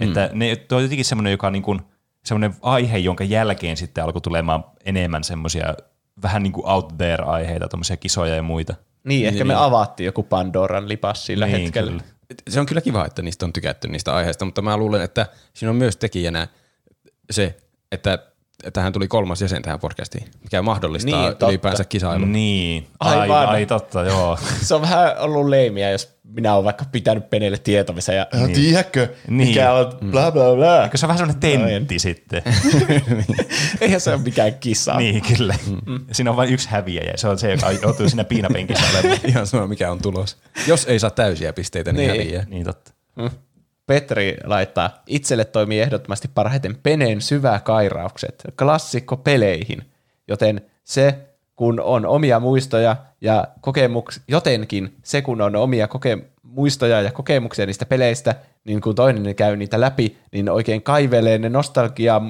Mm. Että ne, tuo on jotenkin semmoinen, joka on niin kuin, semmoinen aihe, jonka jälkeen sitten alkoi tulemaan enemmän semmoisia vähän niin kuin out there-aiheita, tämmöisiä kisoja ja muita. Niin, ehkä me avattiin joku Pandoran lipas sillä Niin, hetkellä. kyllä. se on kyllä kiva, että niistä on tykätty niistä aiheista, mutta mä luulen, että siinä on myös tekijänä se, että tähän tuli kolmas jäsen tähän podcastiin, mikä mahdollistaa Niin, niin, totta. ylipäänsä kisailun. Niin, ai, Aivan. ai totta, joo. Se on vähän ollut leimiä, jos minä olen vaikka pitänyt Penelle tietomissa ja niin. tiedätkö, Niin. mikä on bla bla bla. Eikö se on vähän semmoinen tentti sitten? Eihän se ole mikään kisa. niin, kyllä. Mm. Siinä on vain yksi häviäjä se on se, joka joutuu siinä piinapenkissä olemaan. Ihan sama, mikä on tulos. Jos ei saa täysiä pisteitä, niin, Niin. häviää. niin totta. Petri laittaa, itselle toimii ehdottomasti parhaiten Peneen syväkairaukset, klassikko peleihin, joten se, kun on omia muistoja ja kokemuks, jotenkin se, kun on omia koke, muistoja ja kokemuksia niistä peleistä, niin kun toinen käy niitä läpi, niin oikein kaivelee ne nostalgia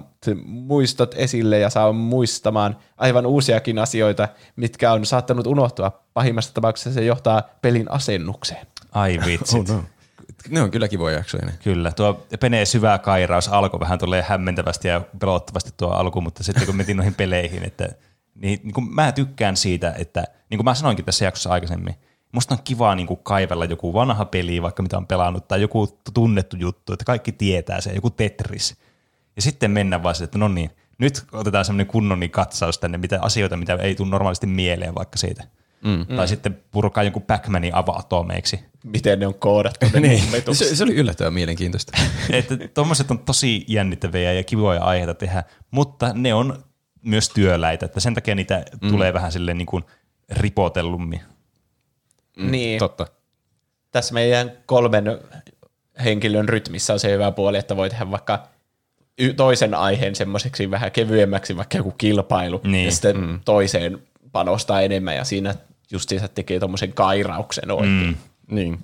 muistot esille ja saa muistamaan aivan uusiakin asioita, mitkä on saattanut unohtua. Pahimmassa tapauksessa se johtaa pelin asennukseen. Ai vitsit. Oh no. Ne on kyllä kivoja jaksoja. ne. Kyllä, tuo Peneen syvä kairaus alkoi vähän tulee hämmentävästi ja pelottavasti tuo alku, mutta sitten kun metin noihin peleihin, että niin, niin kuin mä tykkään siitä, että niin kuin mä sanoinkin tässä jaksossa aikaisemmin, musta on kiva niin kuin kaivella joku vanha peli, vaikka mitä on pelannut, tai joku tunnettu juttu, että kaikki tietää se, joku Tetris. Ja sitten mennä vaan että no niin, nyt otetaan semmoinen kunnon katsaus tänne, mitä asioita, mitä ei tule normaalisti mieleen vaikka siitä. Mm. Tai sitten purkaa jonkun Pac-Manin ava-atomeiksi. Miten ne on koodattu ne Niin. Se, se oli yllättävän mielenkiintoista. että tuommoiset on tosi jännittäviä ja kivoja aiheita tehdä, mutta ne on myös työläitä, että sen takia niitä mm. tulee vähän silleen niin kuin ripotellummin. Niin. Totta. Tässä meidän kolmen henkilön rytmissä on se hyvä puoli, että voi tehdä vaikka toisen aiheen semmoiseksi vähän kevyemmäksi, vaikka joku kilpailu, Niin. ja sitten mm. toiseen panostaa enemmän, ja siinä justiinsa tekee tuommoisen kairauksen oikein. Mm. Niin.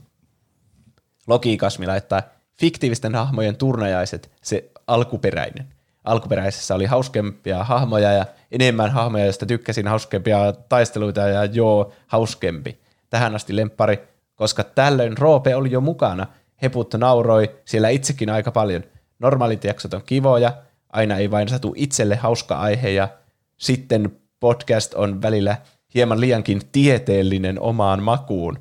Loki Kasmi laittaa fiktiivisten hahmojen turnajaiset, se alkuperäinen. Alkuperäisessä oli hauskempia hahmoja ja enemmän hahmoja, joista tykkäsin hauskempia taisteluita ja joo, hauskempi. Tähän asti lemppari, koska tällöin Roope oli jo mukana. Heput nauroi siellä itsekin aika paljon. Normaalit jaksot on kivoja, aina ei vain satu itselle hauska aihe ja sitten podcast on välillä hieman liiankin tieteellinen omaan makuun.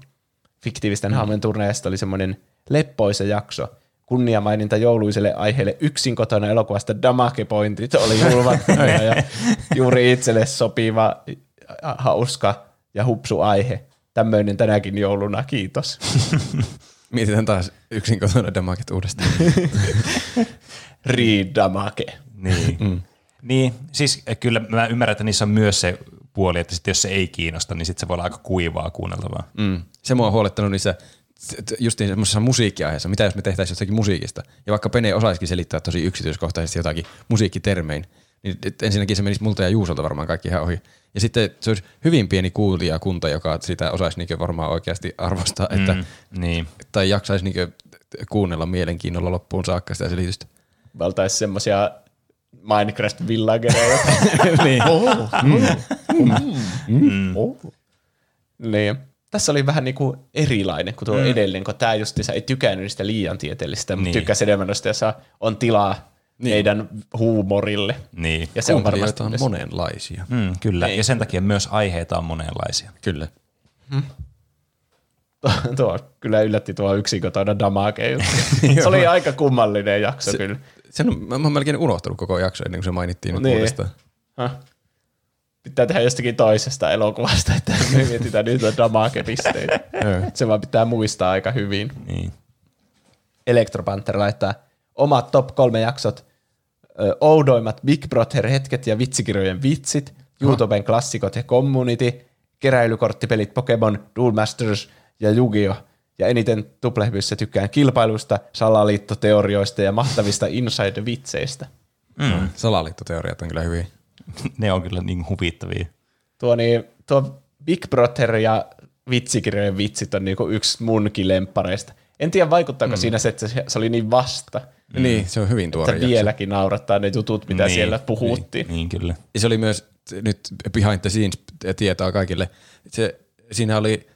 Fiktiivisten mm. hahmojen turneesta oli semmoinen leppoisa jakso. Kunniamaininta jouluiselle aiheelle yksin kotona elokuvasta Damake Pointit oli julvattuja ja juuri itselle sopiva, äh, hauska ja hupsu aihe. Tämmöinen tänäkin jouluna, kiitos. Mietitään taas yksin kotona damaket uudestaan. Read Damake. Niin. Mm. Niin, siis eh, kyllä mä ymmärrän, että niissä on myös se puoli, että sit jos se ei kiinnosta, niin sitten se voi olla aika kuivaa kuunneltavaa. Mm. Se mua on huolettanut niissä justiin semmoisessa musiikkiaiheessa, mitä jos me tehtäisiin jostakin musiikista, ja vaikka Pene osaisikin selittää tosi yksityiskohtaisesti jotakin musiikkitermein, niin et ensinnäkin se menisi multa ja Juusolta varmaan kaikki ihan ohi. Ja sitten se olisi hyvin pieni kuulijakunta, joka sitä osaisi niinku varmaan oikeasti arvostaa, että, Mm, niin. tai jaksaisi niinku kuunnella mielenkiinnolla loppuun saakka sitä selitystä. Me oltaisiin semmosia Minecraft villagereja. niin. Oh. Niin. Tässä oli vähän niinku erilainen kuin tuo mm. edellinen, kun tämä justiinsa ei tykännyt niistä liian tieteellisistä, mutta Niin. tykkäsi enemmän noista, jossa on tilaa niin. meidän huumorille. Niin. Ja se on varmasti on monenlaisia. Mm, kyllä, Niin. ja sen takia myös aiheita on monenlaisia. Kyllä. tuo, tuo kyllä yllätti tuo damake juttu. se oli aika kummallinen jakso se, kyllä. Sen on, mä, oon melkein unohtanut koko jakso ennen kuin se mainittiin nyt Niin. uudestaan. Häh? Pitää tehdä jostakin toisesta elokuvasta, että me mietitään niitä damake-pisteitä. se vaan pitää muistaa aika hyvin. Niin. Electropanther laittaa omat top kolme jaksot, ö, oudoimmat Big Brother-hetket ja vitsikirjojen vitsit, YouTuben klassikot ja community, keräilykorttipelit Pokemon, Duel Masters ja Yu-Gi-Oh! Ja eniten tuplehypyssä tykkään kilpailusta, salaliittoteorioista ja mahtavista inside-vitseistä. Mm. Salaliittoteoriat on kyllä hyviä. ne on kyllä niin huvittavia. Tuo, niin, tuo Big Brother ja vitsikirjojen vitsit on niinku yksi munkin lemppareista. En tiedä, vaikuttaako mm. siinä se, että se oli niin vasta. Mm. Niin, se on hyvin tuore Että vieläkin naurattaa ne jutut, mitä niin, siellä puhuttiin. Niin, niin kyllä. Ja se oli myös nyt behind the scenes tietoa kaikille. Se, siinä oli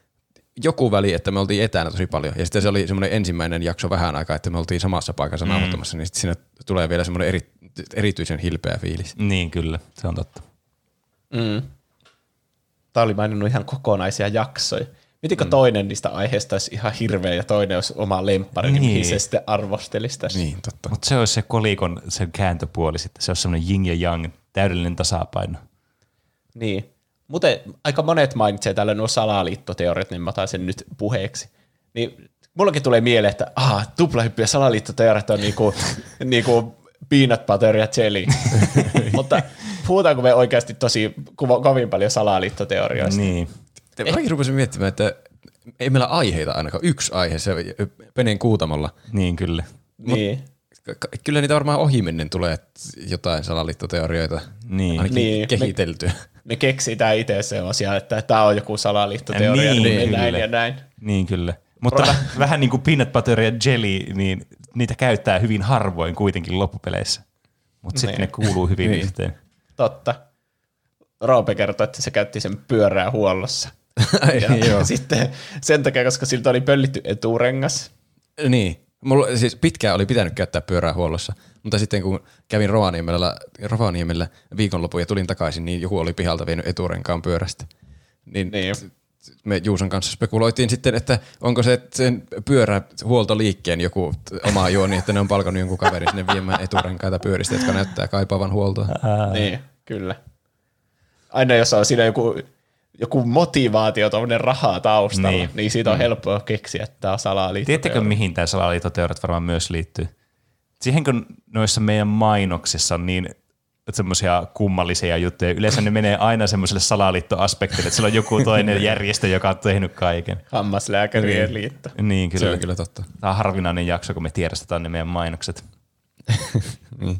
joku väli, että me oltiin etänä tosi paljon. Ja sitten se oli semmoinen ensimmäinen jakso vähän aikaa, että me oltiin samassa paikassa mm. nauhoittamassa, niin sitten siinä tulee vielä semmoinen eri, erityisen hilpeä fiilis. Niin kyllä, se on totta. Mm. Tämä oli maininnut ihan kokonaisia jaksoja. Mitinkö mm. toinen niistä aiheista olisi ihan hirveä ja toinen olisi oma lemppari, niin, mihin se sitten arvostelisi tässä. Niin, totta. Mutta se olisi se kolikon se kääntöpuoli sitten. Se olisi semmoinen yin ja yang, täydellinen tasapaino. Niin. Mutta aika monet mainitsee täällä nuo salaliittoteoriat, niin mä otan sen nyt puheeksi. Niin mullakin tulee mieleen, että aha, tuplahyppy ja salaliittoteoriat on niinku, niinku peanut butter ja jelly. Mutta puhutaanko me oikeasti tosi kuva, kovin paljon salaliittoteorioista? Niin. Eh. Mäkin rupesin miettimään, että ei meillä aiheita ainakaan. Yksi aihe, se Penen kuutamolla. Niin kyllä. Niin. Kyllä niitä varmaan ohimennen tulee jotain salaliittoteorioita Niin. ainakin Niin. kehiteltyä. Me keksitään itse sellaisia, että tämä on joku salaliittoteoria, Niin, niin, niin näin kyllä. ja näin. Niin kyllä. Mutta väh- vähän niin kuin peanut butter ja jelly, niin niitä käyttää hyvin harvoin kuitenkin loppupeleissä. Mutta sitten ne Niin. kuuluu hyvin Niin. yhteen. Totta. Roope kertoi, että se käytti sen pyörää huollossa. Ja Joo. sitten sen takia, koska siltä oli pöllitty eturengas. Niin. Mulla siis pitkään oli pitänyt käyttää pyörää huollossa, mutta sitten kun kävin Rovaniemellä, Rovaniemellä viikonlopun ja tulin takaisin, niin joku oli pihalta vienyt eturenkaan pyörästä. Niin, Niin. me Juuson kanssa spekuloitiin sitten, että onko se sen pyörähuoltoliikkeen joku oma juoni, että ne on palkannut jonkun kaverin sinne viemään eturenkaita pyöristä, jotka näyttää kaipaavan huoltoa. Niin, kyllä. Aina jos on siinä joku, joku motivaatio, tuommoinen rahaa taustalla, niin, Niin. siitä on helppoa keksiä, että tämä on salaliittoteoria. Tiedättekö, mihin tämä salaliittoteoriat varmaan myös liittyy? Siihen, kun noissa meidän mainoksissa on niin semmoisia kummallisia juttuja. Yleensä ne menee aina semmoiselle salaliittoaspektille, että siellä on joku toinen järjestö, joka on tehnyt kaiken. Hammaslääkärien liitto. Niin, Se kyllä. on kyllä totta. Tämä on harvinainen jakso, kun me tiedostetaan ne meidän mainokset.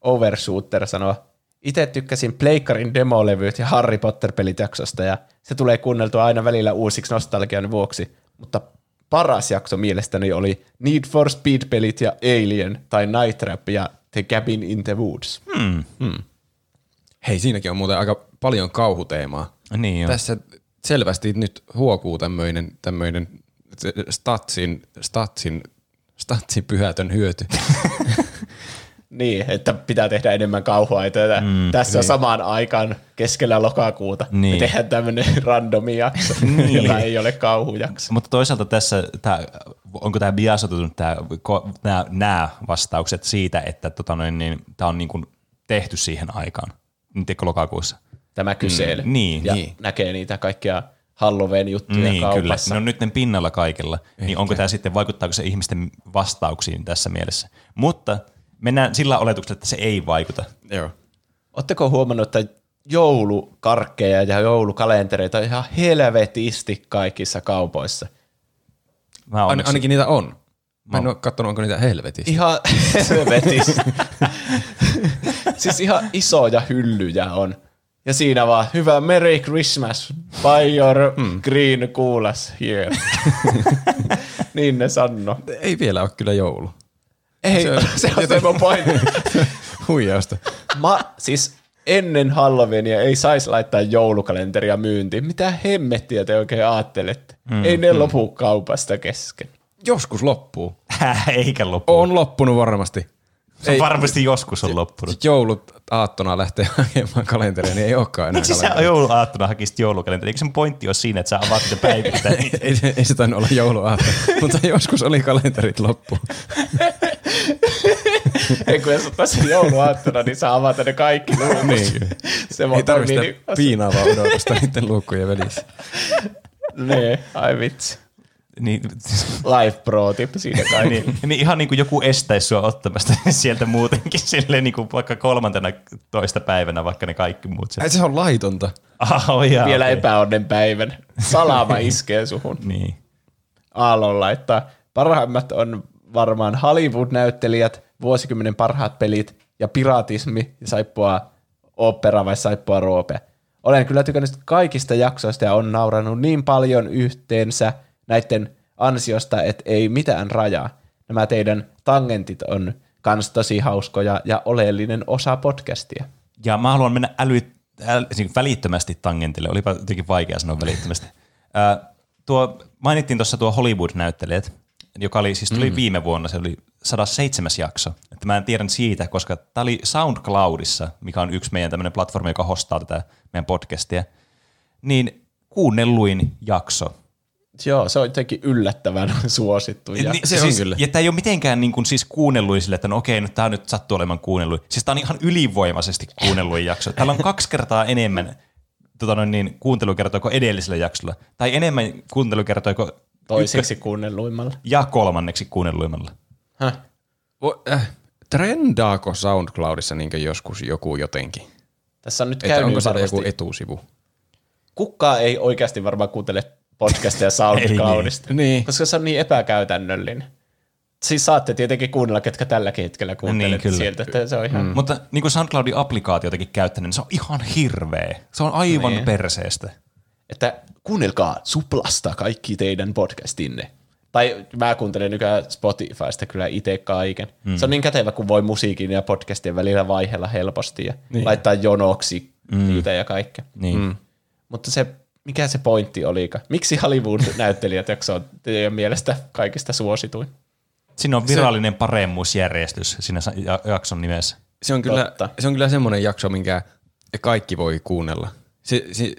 Overshooter sanoo, itse tykkäsin Pleikkarin demolevyt ja Harry Potter-pelit jaksosta ja se tulee kuunneltua aina välillä uusiksi nostalgian vuoksi, mutta paras jakso mielestäni oli Need for Speed-pelit ja Alien tai Night Trap ja The Cabin in the Woods. Hmm. Hei, siinäkin on muuten aika paljon kauhuteemaa. Niin. Tässä selvästi nyt huokuu tämmöinen, tämmöinen statsin, statsin, statsin pyhätön hyöty. Niin, että pitää tehdä enemmän kauhuaitoja mm, tässä niin. samaan aikaan keskellä lokakuuta. Niin. Me tehdään tämmöinen randomi jakso, niin. joka ei ole kauhujakso. Mutta toisaalta tässä, tää, onko tämä biasotunut nämä, vastaukset siitä, että tota noin, niin, tämä on niin kuin tehty siihen aikaan, niin tiedätkö lokakuussa? Tämä kyselee. Mm, niin. Ja niin. näkee niitä kaikkia Halloween-juttuja Niin, kaupassa. kyllä. Ne on nyt ne pinnalla kaikilla. Niin onko tämä sitten, vaikuttaako se ihmisten vastauksiin tässä mielessä? Mutta mennään sillä oletuksella, että se ei vaikuta. Joo. Oletteko huomannut, että joulukarkkeja ja joulukalentereita on ihan helvetisti kaikissa kaupoissa? Mä Ain, ainakin niitä on. Mä en ole katsonut, onko niitä helvetissä. Ihan helvetisti. siis ihan isoja hyllyjä on. Ja siinä vaan, hyvä Merry Christmas, buy your Hmm. green kuulas here. niin ne sanoo. Ei vielä ole kyllä joulu. Ei, se, se on se mun pointti. Huijausta. Ma, siis ennen Halloweenia ei saisi laittaa joulukalenteria myyntiin. Mitä hemmettiä te oikein ajattelette? Mm, ei ne mm. lopu kaupasta kesken. Joskus loppuu. eikä loppu. On loppunut varmasti. Se on varmasti joskus on loppunut. Sitten joulut aattona lähtee hakemaan kalenteria, niin ei olekaan enää Miksi sä kalenteria. jouluaattona hakisit joulukalenteri? Eikö sen pointti ole siinä, että sä avaat niitä päivittäin? ei, se- ei se tainnut olla jouluaatto, mutta joskus oli kalenterit loppu. Ei kun jos ottaisi jouluaattona, niin saa avata ne kaikki luukut. Niin. Se Ei tarvitse sitä piinaavaa odotusta niiden luukkujen välissä. niin, ai vitsi. Niin, Live pro tip siinä kaikki. niin, niin, ihan niin kuin joku estäisi sua ottamasta sieltä muutenkin silleen niin kuin vaikka kolmantena toista päivänä, vaikka ne kaikki muut. Ei, se on laitonta. Ah, oh, jaa, Vielä okei. epäonnen päivän. Salama iskee suhun. Niin. Aallon laittaa. Parhaimmat on varmaan Hollywood-näyttelijät, vuosikymmenen parhaat pelit ja piratismi ja saippua opera vai saippua roope. Olen kyllä tykännyt kaikista jaksoista ja on nauranut niin paljon yhteensä näiden ansiosta, että ei mitään rajaa. Nämä teidän tangentit on kans tosi hauskoja ja oleellinen osa podcastia. Ja mä haluan mennä äly, äl, siis välittömästi tangentille. Olipa jotenkin vaikea sanoa välittömästi. Ää, tuo, mainittiin tuossa tuo Hollywood-näyttelijät, joka oli, siis tuli mm. viime vuonna, se oli 107. jakso. Että mä en tiedä siitä, koska tämä oli SoundCloudissa, mikä on yksi meidän tämmöinen platformi, joka hostaa tätä meidän podcastia, niin kuunnelluin jakso. Joo, se on jotenkin yllättävän suosittu. Ja Niin, se on siis, kyllä. Ja tämä ei ole mitenkään niin kuin siis kuunnelluin sille, että no okei, nyt tämä nyt sattuu olemaan kuunnelluin. Siis tämä on ihan ylivoimaisesti kuunnelluin jakso. Täällä on kaksi kertaa enemmän tota noin, niin, kuuntelukertoja kuin edellisellä jaksolla. Tai enemmän kuuntelukertoja kuin toiseksi kuunnelluimmalla. ja kolmanneksi kuunnelluimmalla. Häh? Vo- Äh, trendaako SoundCloudissa niin joskus joku jotenkin? Tässä on nyt Että käynyt onko siellä varmasti. joku etusivu? Kukaan ei oikeasti varmaan kuuntele podcasteja SoundCloudista, Niin. koska se on niin epäkäytännöllinen. Siis saatte tietenkin kuunnella, ketkä tälläkin hetkellä kuuntelet Niin, kyllä. sieltä, että se on ihan... Mm. Mutta niin kuin SoundCloudin applikaatiotakin käyttänyt, niin se on ihan hirveä. Se on aivan Niin. perseestä. Että kuunnelkaa suplasta kaikki teidän podcastinne. Tai mä kuuntelen nykyään Spotifysta kyllä itse kaiken. Mm. Se on niin kätevä, kun voi musiikin ja podcastien välillä vaihella helposti ja niin. laittaa jonoksi mm. niitä ja kaikkea. Niin. Mm. Mutta se, mikä se pointti olikaan? Miksi Hollywood-näyttelijät jakso on teidän mielestä kaikista suosituin? Siinä on virallinen paremmuusjärjestys siinä jakson nimessä. Se on kyllä, Totta. se on kyllä semmoinen jakso, minkä kaikki voi kuunnella. Si, si,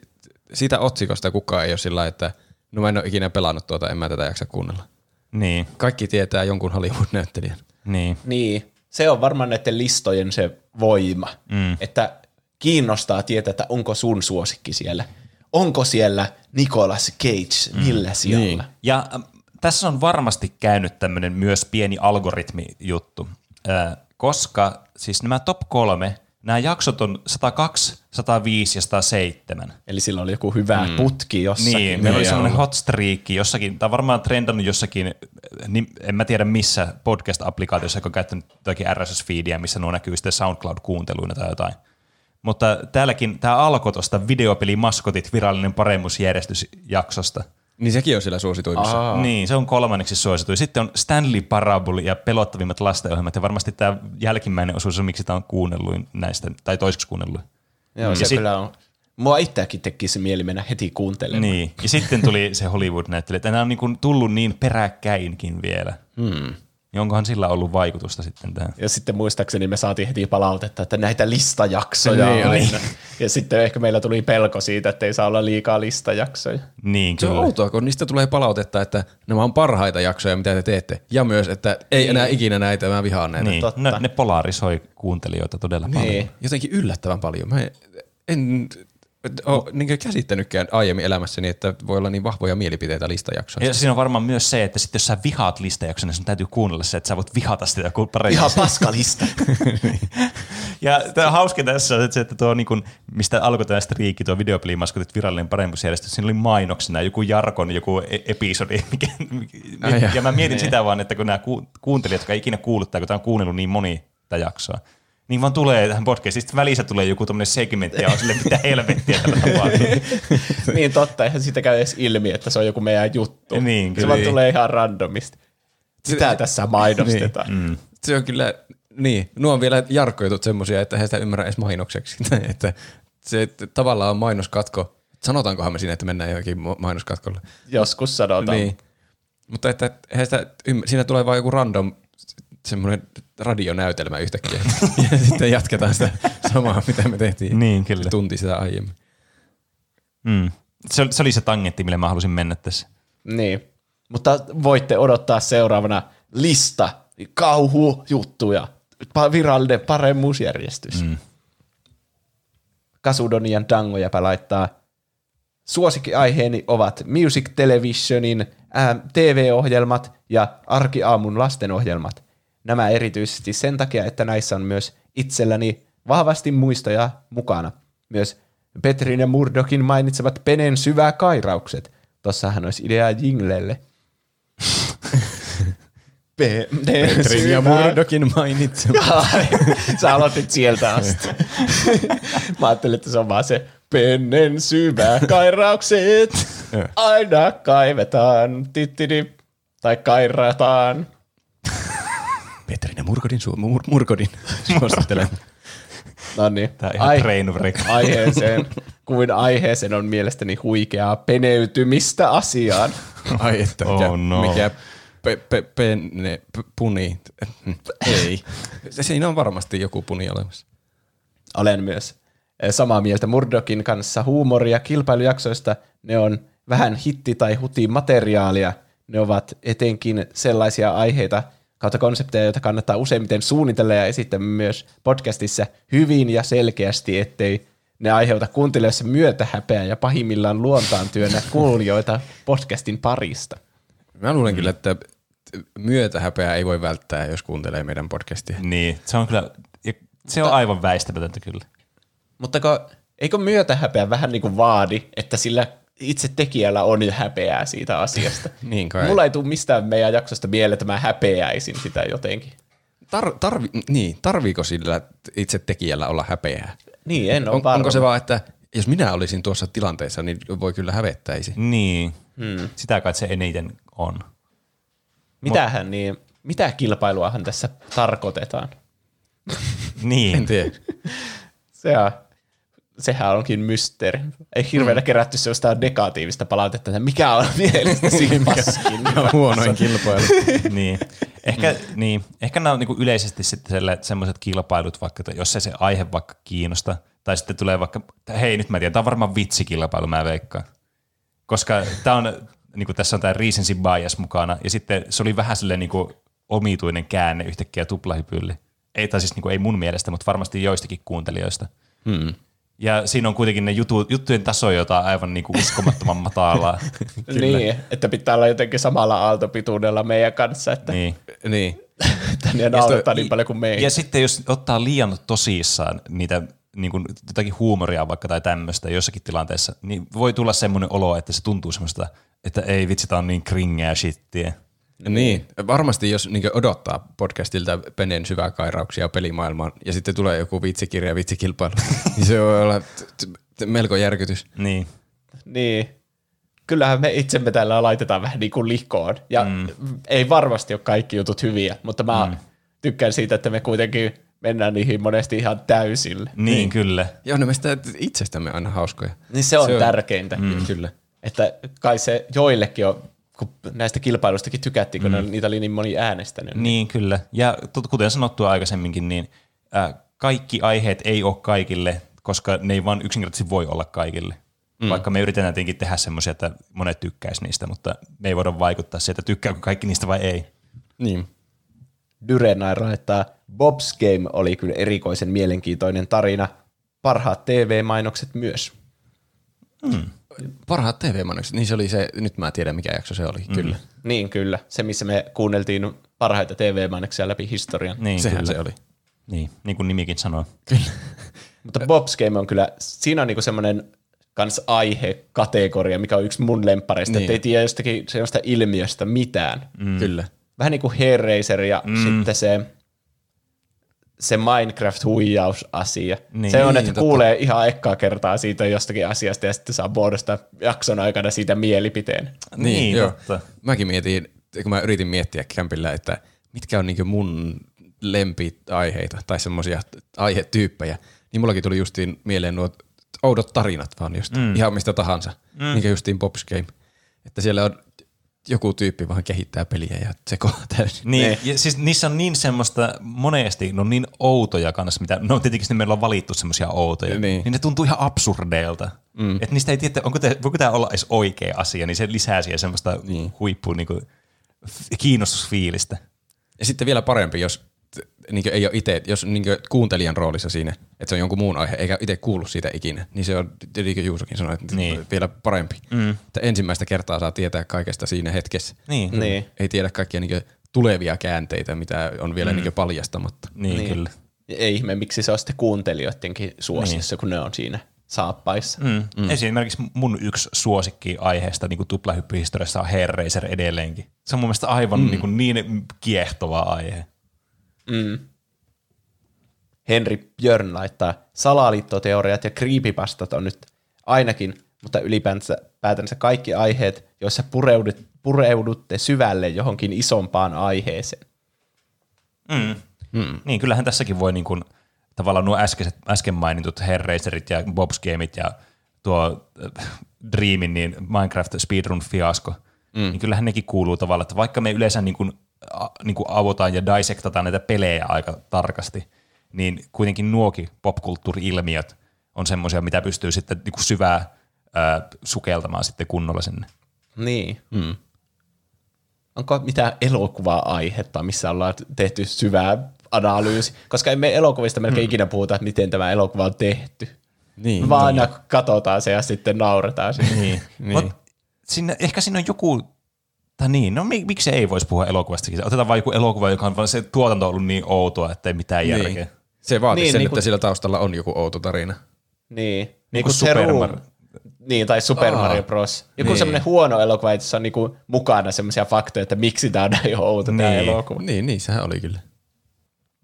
siitä otsikosta kukaan ei ole sillä että no mä en ole ikinä pelannut tuota, en mä tätä jaksa kuunnella. Niin, Kaikki tietää jonkun Hollywood-näyttelijän. niin. Niin, se on varmaan näiden listojen se voima, mm. että kiinnostaa tietää, että onko sun suosikki siellä. Onko siellä Nicolas Cage, millä siellä? Niin. Ja ähm, tässä on varmasti käynyt tämmöinen myös pieni algoritmijuttu, äh, koska siis nämä top kolme, nämä jaksot on 102, 105 ja 107. Eli sillä oli joku hyvä mm. putki jossakin. Niin, meillä oli semmoinen hot streak jossakin, tai varmaan trendannut jossakin, äh, niin en mä tiedä missä podcast-applikaatiossa, joka on käyttänyt jotakin RSS-feedia, missä nuo näkyy sitten SoundCloud-kuunteluina tai jotain. Mutta täälläkin tämä alkoi tuosta videopeli Maskotit virallinen paremmuusjärjestysjaksosta. Niin sekin on siellä suosituimmissa. Aa. Niin, se on kolmanneksi suosituin. Sitten on Stanley Parable ja pelottavimmat lastenohjelmat, ja varmasti tämä jälkimmäinen osuus on, miksi tämä on kuunnelluin näistä, tai toiseksi kuunnelluin. Joo, se Ja sit- kyllä on. Mua itseäkin tekisi mieli mennä heti kuuntelemaan. Niin, ja sitten tuli se Hollywood-näyttely, että nämä on niin kuin tullut niin peräkkäinkin vielä. Hmm. Niin onkohan sillä ollut vaikutusta sitten tähän? Ja sitten muistaakseni me saatiin heti palautetta, että näitä listajaksoja Niin, on niin. aina. Ja sitten ehkä meillä tuli pelko siitä, että ei saa olla liikaa listajaksoja. Niin, Se on kyllä. outoa, kun niistä tulee palautetta, että nämä on parhaita jaksoja, mitä te teette. Ja myös, että ei enää ikinä näitä, mä vihaan näitä. Niin, totta. ne, ne polarisoi kuuntelijoita todella paljon. Niin. Jotenkin yllättävän paljon. Mä en, en ole niin käsittänytkään aiemmin elämässäni, että voi olla niin vahvoja mielipiteitä listajaksoista. Ja siinä on varmaan myös se, että sit jos sä vihaat listajakson, niin sun täytyy kuunnella se, että sä voit vihata sitä joku paremmin. Ihan paskalista. Ja tämä hauska tässä on että se, että tuo, niin kuin, mistä alkoi tämä striikki, tuo videopelimaskotit virallinen paremmuusjärjestys, siinä oli mainoksena joku Jarkon joku e- episodi. Mikä, Ai ja, mä mietin sitä vaan, että kun nämä ku, kuuntelijat, jotka ei ikinä kuullut, tai kun tämä on kuunnellut niin moni tätä jaksoa, niin vaan tulee tähän podcastiin, sitten välissä tulee joku tämmöinen segmentti, ja on silleen, mitä helvettiä tällä tapahtuu. niin totta, eihän siitä käy edes ilmi, että se on joku meidän juttu. Niin, se kyllä. vaan tulee ihan randomisti. Sitä tässä mainostetaan. Mm. Se on kyllä, niin, nuo on vielä jarkkoitut semmosia, että he sitä ymmärrä edes mainokseksi. että se että tavallaan on mainoskatko. Sanotaankohan me siinä, että mennään johonkin mainoskatkolle. Joskus sanotaan. Niin. Mutta että eihän sitä, siinä tulee vaan joku random semmoinen radionäytelmä yhtäkkiä. ja sitten jatketaan sitä samaa, mitä me tehtiin Niin, kyllä. tunti sitä aiemmin. Mm. Se, oli- se oli se tangentti, mille mä halusin mennä tässä. Niin. Mutta voitte odottaa seuraavana lista kauhujuttuja. Pa- virallinen paremmuusjärjestys. Mm. Kasudonian dangojäpä laittaa Suosikkiaiheeni ovat Music Televisionin ää, TV-ohjelmat ja Arkiaamun lastenohjelmat. Nämä erityisesti sen takia, että näissä on myös itselläni vahvasti muistoja mukana. Myös Petrin ja Murdokin mainitsevat Penen syvää kairaukset. Tossahan olisi idea jinglelle. Penen Petrin ja Murdokin mainitsema. Ai, Sä aloitit sieltä asti. Mä ajattelin, että se on vaan se pennen syvä kairaukset. Aina kaivetaan. Tittidi. Tai kairataan. Petrin ja Murkodin, su- mur- Murkodin. Suosittelen. No niin. Tää on ihan wreck. aiheeseen, kuin aiheeseen on mielestäni huikeaa peneytymistä asiaan. Ai että, mikä, Oh no. mikä pe, pe, penne, p, puni. Ei. Se- Siinä on varmasti joku puni olemassa. Olen myös eh, samaa mieltä Murdokin kanssa huumoria kilpailujaksoista. Ne on vähän hitti- tai huti-materiaalia. Ne ovat etenkin sellaisia aiheita kautta konsepteja, joita kannattaa useimmiten suunnitella ja esittää myös podcastissa hyvin ja selkeästi, ettei ne aiheuta kuuntelijoissa myötähäpeää ja pahimmillaan luontaan työnnä kuulijoita podcastin parista. Mä luulen kyllä, että myötähäpeää ei voi välttää, jos kuuntelee meidän podcastia. Niin, se on kyllä, se on aivan väistämätöntä kyllä. Mutta eikö myötähäpeä vähän niin kuin vaadi, että sillä itse tekijällä on jo häpeää siitä asiasta? Niin kai. Mulla ei tule mistään meidän jaksosta mieleen, että mä häpeäisin sitä jotenkin. Tar, tarvi, niin, tarviiko sillä itse tekijällä olla häpeää? Niin, en ole On, varma. onko se vaan, että jos minä olisin tuossa tilanteessa, niin voi kyllä hävettäisi. Niin, hmm. sitä kai se eniten on. Mitähän niin, mitä kilpailuahan tässä tarkoitetaan? Niin. En tiedä. Se on, sehän onkin mysteeri. Ei hirveänä kerätty sellaista negatiivista palautetta, että mikä on mielestäsi paskin. Ja huonoin kilpailu. niin. Ehkä, niin. Ehkä nämä on niinku yleisesti sitten semmoiset kilpailut, vaikka jos ei se aihe vaikka kiinnosta, tai sitten tulee vaikka, hei nyt mä tiedän, tämä on varmaan vitsikilpailu, mä veikkaan. Koska tämä on, niin kuin tässä on tämä recency bias mukana, ja sitten se oli vähän silleen niin kuin omituinen käänne yhtäkkiä tuplahypylle. Ei, tai siis niin kuin, ei mun mielestä, mutta varmasti joistakin kuuntelijoista. Hmm. Ja siinä on kuitenkin ne jutu, juttujen taso, jota on aivan niin kuin uskomattoman matalaa. Niin, että pitää olla jotenkin samalla aaltopituudella meidän kanssa, että, niin. Niin. että ne naurattaa niin paljon kuin meitä. Ja sitten jos ottaa liian tosissaan niitä niin kuin, jotakin huumoria vaikka tai tämmöistä jossakin tilanteessa, niin voi tulla semmoinen olo, että se tuntuu semmoista, että ei vitsi, tää on niin kringeä shittiä. Niin, varmasti jos niin odottaa podcastilta Penen syvää kairauksia pelimaailmaan ja sitten tulee joku vitsikirja ja vitsikilpailu, niin se voi olla t- t- melko järkytys. Niin. Niin. Kyllähän me itsemme täällä laitetaan vähän niin kuin likoon. Ja mm. ei varmasti ole kaikki jutut hyviä, mutta mä mm. tykkään siitä, että me kuitenkin mennään niihin monesti ihan täysille. Niin, niin. kyllä. Ja on meistä itsestämme aina hauskoja. Niin se on, Se on- tärkeintä. Mm. Kyllä. Että kai se joillekin on kun näistä kilpailuistakin tykättiin, kun mm. niitä oli niin moni äänestänyt. Niin, kyllä. Ja kuten sanottua aikaisemminkin, niin äh, kaikki aiheet ei ole kaikille, koska ne ei vaan yksinkertaisesti voi olla kaikille. Mm. Vaikka me yritetään tietenkin tehdä semmoisia, että monet tykkäisi niistä, mutta me ei voida vaikuttaa siihen, että tykkääkö kaikki niistä vai ei. Niin. Dyrenai laittaa, Bob's Game oli kyllä erikoisen mielenkiintoinen tarina. Parhaat TV-mainokset myös. Parhaat TV-mainokset, niin se oli se, nyt mä tiedän mikä jakso se oli, mm. kyllä. Niin kyllä, se missä me kuunneltiin parhaita TV-mainoksia läpi historian. Niin, Sehän kyllä. se oli. Niin, niin kuin nimikin sanoo. Mutta Bob's Game on kyllä, siinä on niinku semmoinen kans aihekategoria, mikä on yksi mun lemppareista, niin. Niin. että ei tiedä jostakin sellaista ilmiöstä mitään. Mm. Kyllä. Vähän niin kuin Hellraiser ja mm. sitten se, se Minecraft-huijausasia. Niin. se on, Niin, että totta. kuulee ihan ekkaa kertaa siitä jostakin asiasta ja sitten saa muodostaa jakson aikana siitä mielipiteen. Niin, joo. totta. Mäkin mietin, kun mä yritin miettiä kämpillä, että mitkä on niinku mun lempiaiheita tai semmoisia aihetyyppejä, niin mullakin tuli justiin mieleen nuo oudot tarinat vaan just, mm. ihan mistä tahansa, mm. mikä justiin Bob's Game. Että siellä on joku tyyppi vaan kehittää peliä ja sekoaa täysin. Niin, Ne. ja siis niissä on niin semmoista, monesti ne on niin outoja kanssa, mitä, no tietenkin meillä on valittu semmoisia outoja, niin. Niin. niin ne tuntuu ihan absurdeilta. Mm. Että niistä ei tiedä, onko te, voiko tämä olla edes oikea asia, niin se lisää siihen semmoista niin. Niin. huippua niin kuin, kiinnostusfiilistä. Ja sitten vielä parempi, jos niin ei ole itse, jos niin kuuntelijan roolissa siinä, että se on jonkun muun aihe, eikä itse kuullut siitä ikinä, niin se on, niin kuin Juusokin sanoi, että Niin. vielä parempi. Mm. Että ensimmäistä kertaa saa tietää kaikesta siinä hetkessä. Niin, Niin. Ei tiedä kaikkia niin tulevia käänteitä, mitä on vielä mm. niin paljastamatta. niin, niin. kyllä. Ei ihme, miksi se on sitten kuuntelijoidenkin suosiossa, niin. kun ne on siinä saappaissa. Mm. Mm. Esimerkiksi mun yksi suosikki aiheesta niin tuplahyppyhistoriassa on Hellraiser edelleenkin. Se on mun mielestä aivan mm. niin, kuin niin kiehtova aihe. Mm. Henri Björn laittaa, salaliittoteoriat ja creepypastat on nyt ainakin, mutta ylipäätänsä päätänsä kaikki aiheet, joissa pureudut, pureudutte syvälle johonkin isompaan aiheeseen. Mm. Mm. Niin, kyllähän tässäkin voi niin kuin, tavallaan nuo äskeiset, äsken mainitut Hellraiserit ja Bob's Gameit ja tuo äh, Dreamin, niin Minecraft Speedrun fiasko, mm. niin kyllähän nekin kuuluu tavallaan, että vaikka me yleensä niin kuin, a, niin kuin avotaan ja dissektataan näitä pelejä aika tarkasti, niin kuitenkin nuokin popkulttuuri-ilmiöt on semmoisia, mitä pystyy sitten niin kuin syvää ää, sukeltamaan sitten kunnolla sinne. Niin. Mm. Onko mitään elokuvaa-aihetta, missä ollaan tehty syvää analyysi? Koska emme elokuvista melkein mm. ikinä puhuta, että miten tämä elokuva on tehty. Niin, Vaan aina katsotaan se ja sitten nauretaan siihen. Niin. Niin. Mut sinne, ehkä siinä on joku, tai niin, no mi- miksi ei voisi puhua elokuvastakin? Otetaan vain joku elokuva, joka on vaan se tuotanto on ollut niin outoa, että ei mitään Niin. järkeä. Se vaatii Niin, sen, niin kuin- että sillä taustalla on joku outo tarina. Niin. Niin, Niin kuin Super. Mario. Niin, tai Super Aa, Mario Bros. Joku niin. semmoinen huono elokuva, jossa on niinku mukana semmoisia faktoja, että miksi tämä on näin outo tämä Niin. elokuva. Niin, niin, sehän oli kyllä.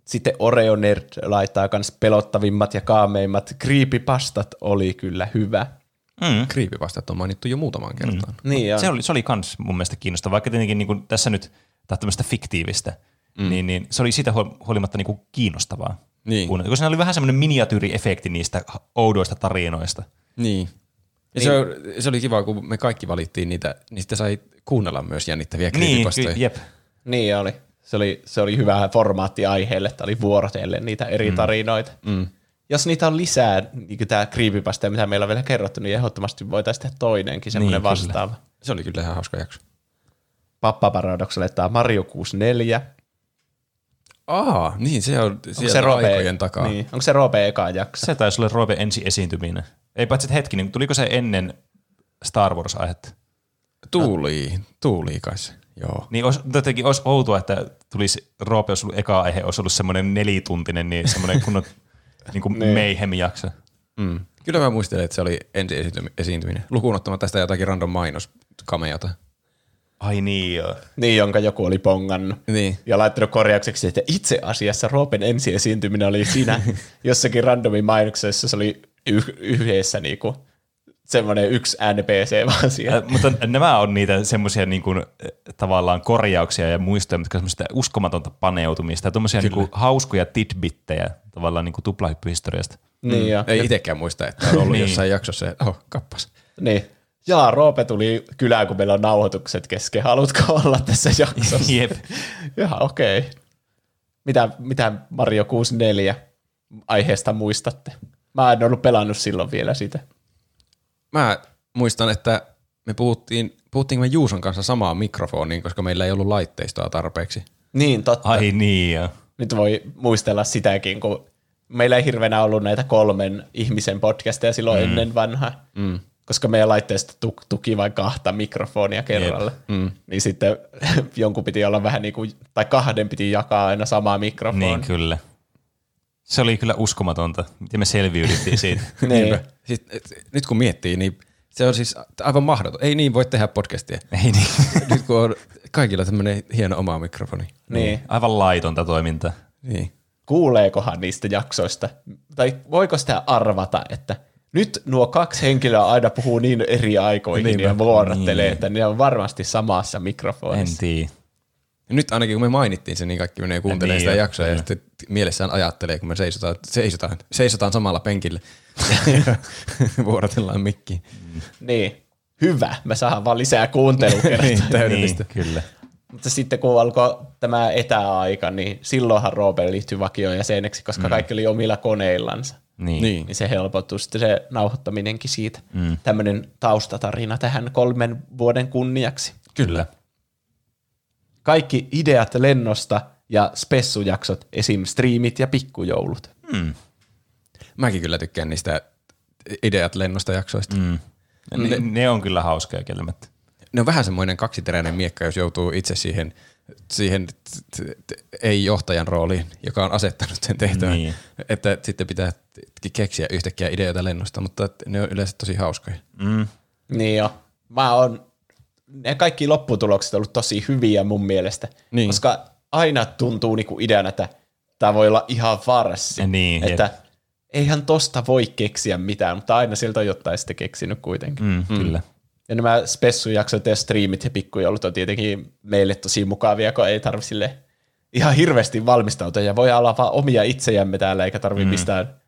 Sitten Oreo Nerd laittaa myös pelottavimmat ja kaameimmat creepypastat oli kyllä hyvä. Mm. Creepypastat on mainittu jo muutamaan kertaan. Mm. Niin ja Se oli, se oli kans mun mielestä kiinnostava, vaikka tietenkin niin kuin tässä nyt, tämmöistä fiktiivistä, mm. niin, niin se oli siitä huol- huolimatta niin kuin kiinnostavaa. Niin. Kun, kun siinä oli vähän semmoinen miniatyyriefekti niistä oudoista tarinoista. Niin. Ja se, on- se oli kiva, kun me kaikki valittiin niitä, niin sitten sai kuunnella myös jännittäviä Niin, creepypastoja. ky- jep. niin oli. Se oli, se oli hyvä formaatti aiheelle, että oli vuorotellen niitä eri mm. tarinoita. Mm. Jos niitä on lisää, niin kuin tämä creepypasta, mitä meillä on vielä kerrottu, niin ehdottomasti voitaisiin tehdä toinenkin semmoinen Niin, niin, kyllä. vastaava. Se oli kyllä ihan hauska jakso. Pappa Paradox laittaa Mario 64. Aa, niin se on Onko se Robe, aikojen takaa. Niin. Onko se Robe eka jakso? Se taisi olla Robe ensi esiintyminen. Ei paitsi, että hetkinen, tuliko se ennen Star Wars-aihetta? Tuuli, tuuli kai se. Joo. Niin olisi, jotenkin olisi outoa, että tulisi Roope, olisi ollut eka aihe, olisi ollut semmoinen nelituntinen, niin semmoinen kunnon niin kuin mayhem-jakso. Mm. Kyllä mä muistelen, että se oli ensi esiintymi- esiintyminen. Lukuun ottamatta tästä jotakin random mainoskameota. Ai niin joo. Niin, jonka joku oli pongannut. Niin. Ja laittanut korjaukseksi, että itse asiassa Roopen ensi esiintyminen oli siinä jossakin randomin mainoksessa, se oli yh- yhdessä niinku semmoinen yksi NPC vaan siellä. Äh, mutta nämä on niitä semmoisia niin kuin, tavallaan korjauksia ja muistoja, mitkä on semmoista uskomatonta paneutumista ja tuommoisia niin kuin, hauskoja tidbittejä tavallaan niin kuin tuplahyppyhistoriasta. Niin, ja, Ei itsekään muista, että on ollut Niin. jossain jaksossa, että oh, kappas. niin. Jaa, Roope tuli kylään, kun meillä on nauhoitukset kesken. Haluatko olla tässä jaksossa? Jep. Jaa, okei. Okay. Mitä, mitä Mario 64 aiheesta muistatte? Mä en ollut pelannut silloin vielä sitä. Mä muistan, että me puhuttiin, puhuttiinko me Juuson kanssa samaan mikrofoniin, koska meillä ei ollut laitteistoa tarpeeksi. Niin, totta. Ai niin, joo. Nyt voi muistella sitäkin, kun meillä ei hirveänä ollut näitä kolmen ihmisen podcasteja silloin mm. ennen vanhaa. Mm. Koska meidän laitteesta tuk- tuki vain kahta mikrofonia kerralla. Mm. Niin sitten jonkun piti olla vähän niin kuin, tai kahden piti jakaa aina samaa mikrofonia. Niin kyllä. Se oli kyllä uskomatonta, miten me selviydyttiin siitä. Niin. Siis, et, nyt kun miettii, niin se on siis aivan mahdoton. Ei niin voi tehdä podcastia. Ei niin. nyt kun on kaikilla tämmöinen hieno oma mikrofoni. niin. Aivan laitonta toimintaa. Niin. Kuuleekohan niistä jaksoista, tai voiko sitä arvata, että nyt nuo kaksi henkilöä aina puhuu niin eri aikoihin Niinpä. ja vuorottelee, Niin. että ne on varmasti samassa En mikrofonissa. tiedä. Ja nyt ainakin kun me mainittiin se, niin kaikki menee kuuntelemaan Niin sitä jo, jaksoa ja kyllä. sitten mielessään ajattelee, kun me seisotaan, seisotaan, seisotaan samalla penkillä ja vuorotellaan mikkiin. Niin, hyvä. Me saadaan vaan lisää kuuntelukertaa. Niin, täydellistä. Niin, kyllä. Mutta sitten kun alkoi tämä etäaika, niin silloinhan Roope liittyi vakioon jäseneksi, koska mm. kaikki oli omilla koneillansa. Niin. Niin. Niin se helpottui sitten se nauhoittaminenkin siitä. Mm. Tämmöinen taustatarina tähän kolmen vuoden kunniaksi. Kyllä. Kaikki ideat lennosta ja spessujaksot, esim. striimit ja pikkujoulut. Mäkin kyllä tykkään niistä ideat lennosta jaksoista. Mm. Ne, ne on kyllä hauskoja kelmät. Ne on vähän semmoinen kaksiteräinen miekka, jos joutuu itse siihen, siihen t- t- t- ei-johtajan rooliin, joka on asettanut sen tehtävän. Niin. Että sitten pitää keksiä yhtäkkiä ideoita lennosta, mutta ne on yleensä tosi hauskoja. Mm. Niin jo. Mä oon, ne kaikki lopputulokset on ollut tosi hyviä mun mielestä, Niin. koska aina tuntuu niinku ideana, että tämä voi olla ihan varssi. Niin, jep. että eihän tosta voi keksiä mitään, mutta aina sieltä on jotain sitten keksinyt kuitenkin. Mm, Kyllä. Ja nämä spessujaksot ja striimit ja pikkujoulut on tietenkin meille tosi mukavia, kun ei tarvi sille ihan hirveästi valmistautua ja voi olla vaan omia itsejämme täällä, eikä tarvi mm. mistään